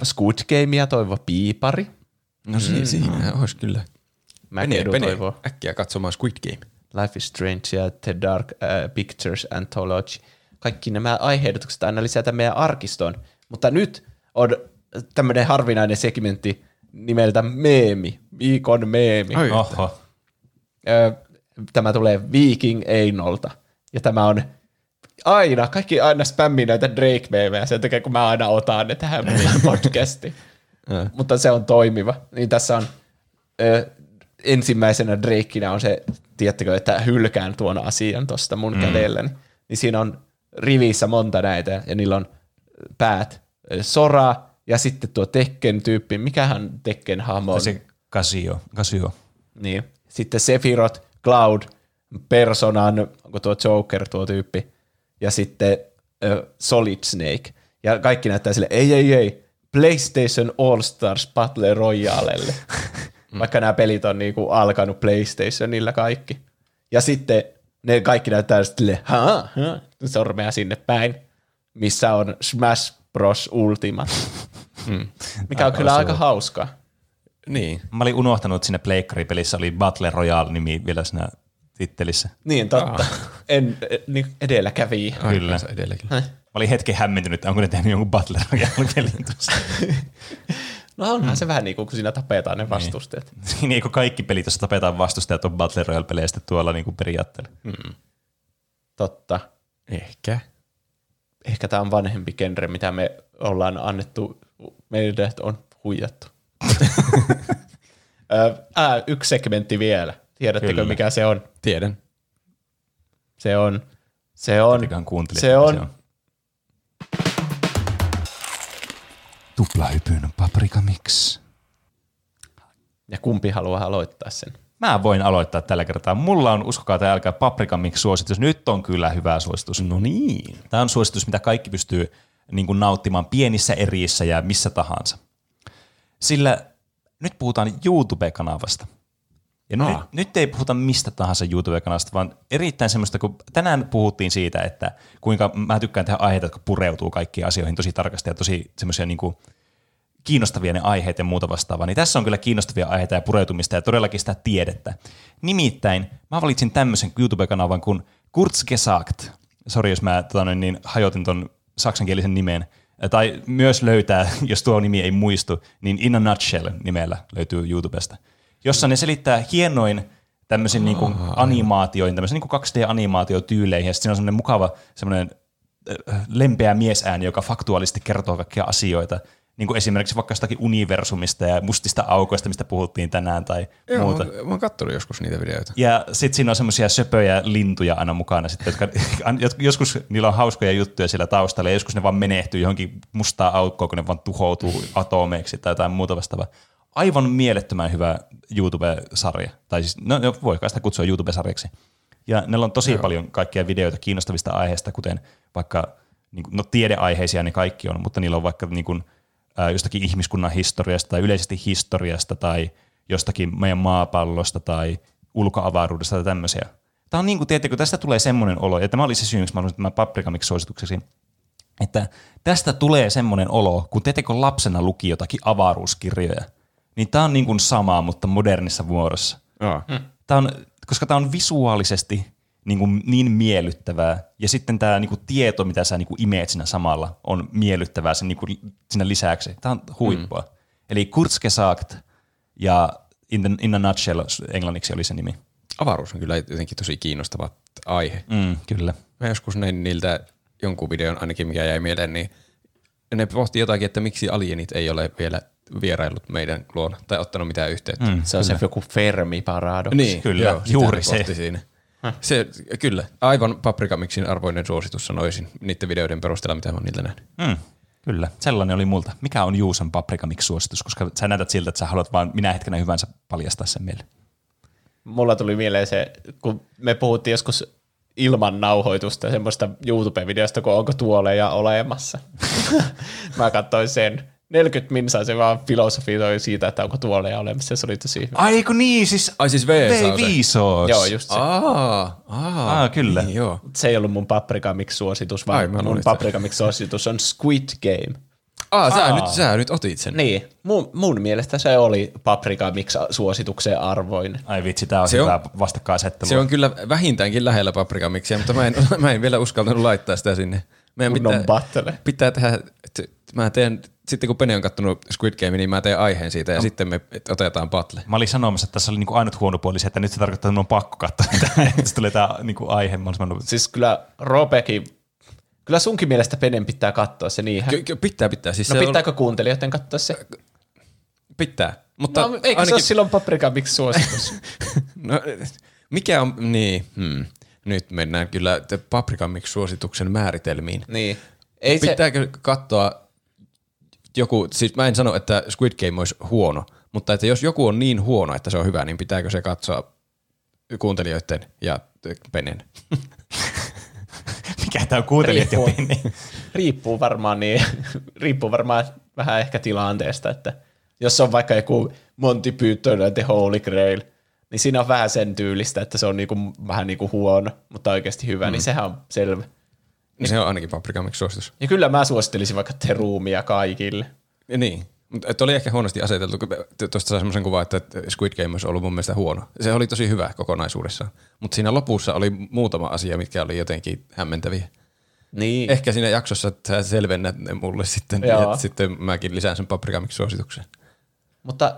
Squid Gamea toivo Piipari. No si- siinä olisi kyllä. Mäkedu Pene, toivoo äkkiä katsomaan Squid Game. Life is Strange ja The Dark uh, Pictures Anthology. Kaikki nämä aiheedotukset aina lisätä meidän arkistoon. Mutta nyt on tämmöinen harvinainen segmentti nimeltä Meemi. Viikon meemi. Ai. Oho. Tämä tulee Viking Einolta. Ja tämä on aina, kaikki aina spämmii näitä Drake-meemejä sen takia, kun mä aina otan ne tähän podcastiin. Mutta se on toimiva. Niin tässä on ö, ensimmäisenä Drakeina on se, tiedättekö, että hylkään tuon asian tuosta mun mm. kädelläni. Niin siinä on rivissä monta näitä, ja niillä on päät Sora, ja sitten tuo Tekken-tyyppi. Mikähän Tekken-hahmo on? Se Casio. Casio. Niin. Sitten Sephiroth, Cloud, Personan, onko tuo Joker tuo tyyppi, ja sitten ö, Solid Snake. Ja kaikki näyttää sille, ei, ei, ei, PlayStation All Stars Battle Royalelle. Vaikka nämä pelit on niinku alkanut PlayStationilla kaikki. Ja sitten ne kaikki näyttää sille, haa, haa, sormea sinne päin, missä on Smash Bros. Ultimate. Mm. Mikä on kyllä aika hauskaa. Niin. Mä olin unohtanut, että siinä Pleikkaripelissä oli Battle Royale-nimi vielä siinä tittelissä. Niin, totta. En, en niin edelläkävijä. Kyllä. Edelläkin. Mä olin hetken hämmentynyt, että onko ne tehnyt jonkun Battle Royale-pelin tuossa. No onhan se vähän niin kuin, kun siinä tapetaan ne vastustajat. niin eikö kaikki pelit, joissa tapetaan vastustajat, on Battle Royale-pelejä sitten tuolla niin kuin periaatteella. Totta. Ehkä. Ehkä tämä on vanhempi genre, mitä me ollaan annettu, meidät on huijattu. Ää, yksi segmentti vielä. Tiedättekö, Kyllä. mikä se on? Tiedän. Se on, se on, se on, se on. Tuplahypyn paprika mix. ja kumpi haluaa aloittaa sen? Mä voin aloittaa tällä kertaa. Mulla on, uskokaa tai älkää, paprika mix suositus. Nyt on kyllä hyvä suositus. No niin. Tämä on suositus, mitä kaikki pystyy niin kuin nauttimaan pienissä eriissä ja missä tahansa. Sillä nyt puhutaan YouTube-kanavasta. Ja nyt, Aa. nyt ei puhuta mistä tahansa YouTube-kanavasta, vaan erittäin semmoista, kun tänään puhuttiin siitä, että kuinka mä tykkään tehdä aiheita, jotka pureutuu kaikkiin asioihin tosi tarkasti ja tosi semmoisia niin kuin kiinnostavia ne aiheet ja muuta vastaavaa, niin tässä on kyllä kiinnostavia aiheita ja pureutumista ja todellakin sitä tiedettä. Nimittäin mä valitsin tämmöisen YouTube-kanavan kuin Kurzgesagt. Sori, jos mä tota, noin, niin, hajotin ton saksankielisen nimen. Tai myös löytää, jos tuo nimi ei muistu, niin In a Nutshell nimellä löytyy YouTubesta. Jossa ne selittää hienoin tämmöisiin niin kuin animaatioihin, tämmöisiin niin kuin 2D-animaatiotyyleihin, ja sitten siinä on semmoinen mukava semmoinen äh, lempeä miesääni, joka faktuaalisesti kertoo kaikkia asioita, niin kuin esimerkiksi vaikka jostakin universumista ja mustista aukoista, mistä puhuttiin tänään tai Joo, muuta. mä, mä oon kattonut joskus niitä videoita. Ja sitten siinä on semmoisia söpöjä lintuja aina mukana, sitten, jotka jot- joskus niillä on hauskoja juttuja siellä taustalla, ja joskus ne vaan menehtyy johonkin mustaa aukkoon, kun ne vaan tuhoutuu atomeiksi tai jotain muuta vastaavaa. Aivan mielettömän hyvä YouTube-sarja, tai siis, no, no voi kai sitä kutsua YouTube-sarjaksi. Ja neillä on tosi Joo. paljon kaikkia videoita kiinnostavista aiheista, kuten vaikka, niin kuin, no tiedeaiheisia ne kaikki on, mutta niillä on vaikka niin kuin, ää, jostakin ihmiskunnan historiasta tai yleisesti historiasta tai jostakin meidän maapallosta tai ulkoavaruudesta tai tämmöisiä. Tämä on niin kuin, tiedättekö, tästä tulee semmoinen olo, ja tämä oli se syy, miksi mä halusin tämän Paprika Mix suositukseksi, että tästä tulee semmoinen olo, kun te kun lapsena luki jotakin avaruuskirjoja, niin tämä on niin kuin sama, mutta modernissa muodossa. Joo. Tämä on, koska tämä on visuaalisesti niin, kuin niin miellyttävää, ja sitten tämä niin kuin tieto, mitä sä niin kuin imeet siinä samalla, on miellyttävää sen niin kuin siinä lisäksi. Tämä on huippua. Mm. Eli Kurzgesagt ja in, the, in a Nutshell englanniksi oli se nimi. Avaruus on kyllä jotenkin tosi kiinnostava aihe. Mm, kyllä. Mä joskus näin niiltä jonkun videon ainakin, mikä jäi mieleen, niin ne pohti jotakin, että miksi alienit ei ole vielä vierailut meidän luona tai ottanut mitään yhteyttä. Mm, Se on se joku Fermi-paradoksi. Niin, Kyllä, joo, juuri ne se. Siinä. se. Kyllä, aivan paprikamiksin arvoinen suositus sanoisin niiden videoiden perusteella, mitä mä oon niiltä nähnyt. Mm, kyllä, sellainen oli multa. Mikä on Juuson Paprika Mix suositus, koska sä näytät siltä, että sä haluat vaan minä hetkenä hyvänsä paljastaa sen meille. mulla tuli mieleen se, kun me puhuttiin joskus ilman nauhoitusta semmoista YouTube-videosta, kun onko tuoleja olemassa. Mä katsoin sen. 40 minsaa se vaan filosofitoi siitä, että onko tuoleja olemassa, ja se oli tosi hyvä. Ai kun niin, siis Ai siis V-sause. V5 Joo, just se. Aa, aa, Aa, kyllä. Niin, joo. Se ei ollut mun Paprika Mix-suositus, vaan Ai, mun Paprika Mix-suositus on Squid Game. Aa, sä, Aa. nyt, sä nyt otit sen. Niin, mun, mun mielestä se oli Paprika Mix-suositukseen arvoinen. Ai vitsi, tää on Se on- hyvä vastakkainasettelu. Se on kyllä vähintäänkin lähellä paprikamiksiä, mutta mä en, mä en vielä uskaltanut laittaa sitä sinne. Meidän pitää, battle. pitää tehdä, t- mä teen, sitten kun Pene on kattonut Squid Game, niin mä teen aiheen siitä ja sitten me otetaan battle. Mä olin sanomassa, että tässä oli niinku ainut huono puoli se, että nyt se tarkoittaa, että mun on pakko katsoa tätä. että se tulee tää niinku aihe. Mä olin sanonut, Siis kyllä Robekin, kyllä sunkin mielestä Penen pitää katsoa se niin. Ky- ky- pitää, pitää. Siis No se pitääkö kuuntelijoiden katsoa se? on, pitää. Mutta No, eikö se ainakin, ole silloin Paprika Mix-suositus? no, mikä on, niin, hmm. nyt mennään kyllä paprikamiksi suosituksen määritelmiin. niin. Ei se, Pitääkö katsoa joku, siis mä en sano, että Squid Game olisi huono, mutta että jos joku on niin huono, että se on hyvä, niin pitääkö se katsoa kuuntelijoiden ja Penen? mikä tää on kuuntelijat ja Riippuu. Penni. riippuu varmaan niin, riippuu varmaan vähän ehkä tilanteesta, että jos on vaikka joku Monty Python ja The Holy Grail, niin siinä on vähän sen tyylistä, että se on niinku, vähän niinku huono, mutta oikeasti hyvä, mm. niin sehän on selvä. Niin se on ainakin paprikamiksi suositus. Ja kyllä mä suosittelisin vaikka The Roomia kaikille. Ja niin. Mutta oli ehkä huonosti aseteltu, kun tuosta sai semmoisen kuvan, että Squid Game olisi ollut mun mielestä huono. Se oli tosi hyvä kokonaisuudessaan, mutta siinä lopussa oli muutama asia, mitkä oli jotenkin hämmentäviä. Niin. Ehkä siinä jaksossa sä selvennät ne mulle sitten, Joo. ja sitten mäkin lisään sen paprikamiksi suosituksen. Mutta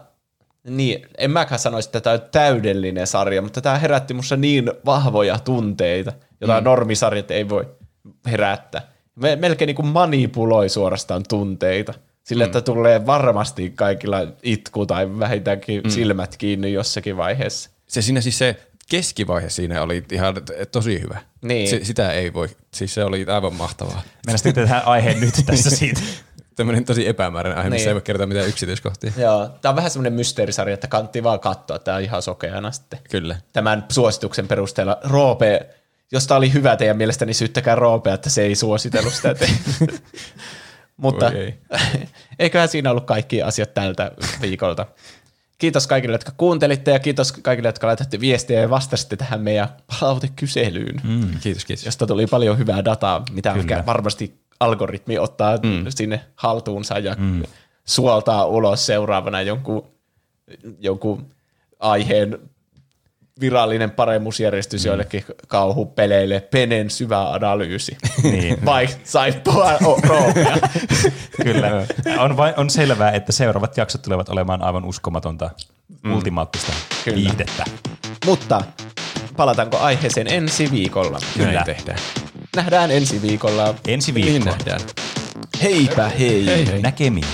niin, en mäkään sanoisi, että tämä on täydellinen sarja, mutta tämä herätti musta niin vahvoja tunteita, joita mm. normisarjat ei voi herättää. Me, melkein niin kuin manipuloi suorastaan tunteita. Sillä, mm. että tulee varmasti kaikilla itku tai vähintäänkin mm. silmät kiinni jossakin vaiheessa. Se siinä siis se keskivaihe siinä oli ihan tosi hyvä. Niin. Se, sitä ei voi, siis se oli aivan mahtavaa. Mennään sitten tehdään aiheen nyt tässä siitä. Tämmöinen tosi epämääräinen aihe, missä Niin. ei voi kertoa mitään yksityiskohtia. Joo, tämä on vähän semmoinen mysteerisarja, että kannattaa vaan katsoa, tämä on ihan sokeana sitten. Kyllä. Tämän suosituksen perusteella Roope, jos tämä oli hyvä teidän mielestä, niin syyttäkää Roopea, että se ei suositellut sitä teille. Mutta ei. eiköhän siinä ollut kaikki asiat tältä viikolta. Kiitos kaikille, jotka kuuntelitte ja kiitos kaikille, jotka laitatte viestiä ja vastasitte tähän meidän palautekyselyyn, mm. Kiitos, kiitos. josta tuli paljon hyvää dataa, mitä. Kyllä. varmasti algoritmi ottaa mm. sinne haltuunsa ja mm. suoltaa ulos seuraavana jonkun, jonkun aiheen virallinen paremmuusjärjestys mm. joillekin kauhupeleille, Penen syvä analyysi. Niin. Vai saippua roopea. Kyllä. On, vain, on selvää, että seuraavat jaksot tulevat olemaan aivan uskomatonta, mm. ultimaattista Kyllä. viihdettä. Mutta palataanko aiheeseen ensi viikolla? Kyllä. Näin tehdään. Nähdään ensi viikolla. Ensi Niin viikko. nähdään. Heipä hei. Hei hei. Näkemiin.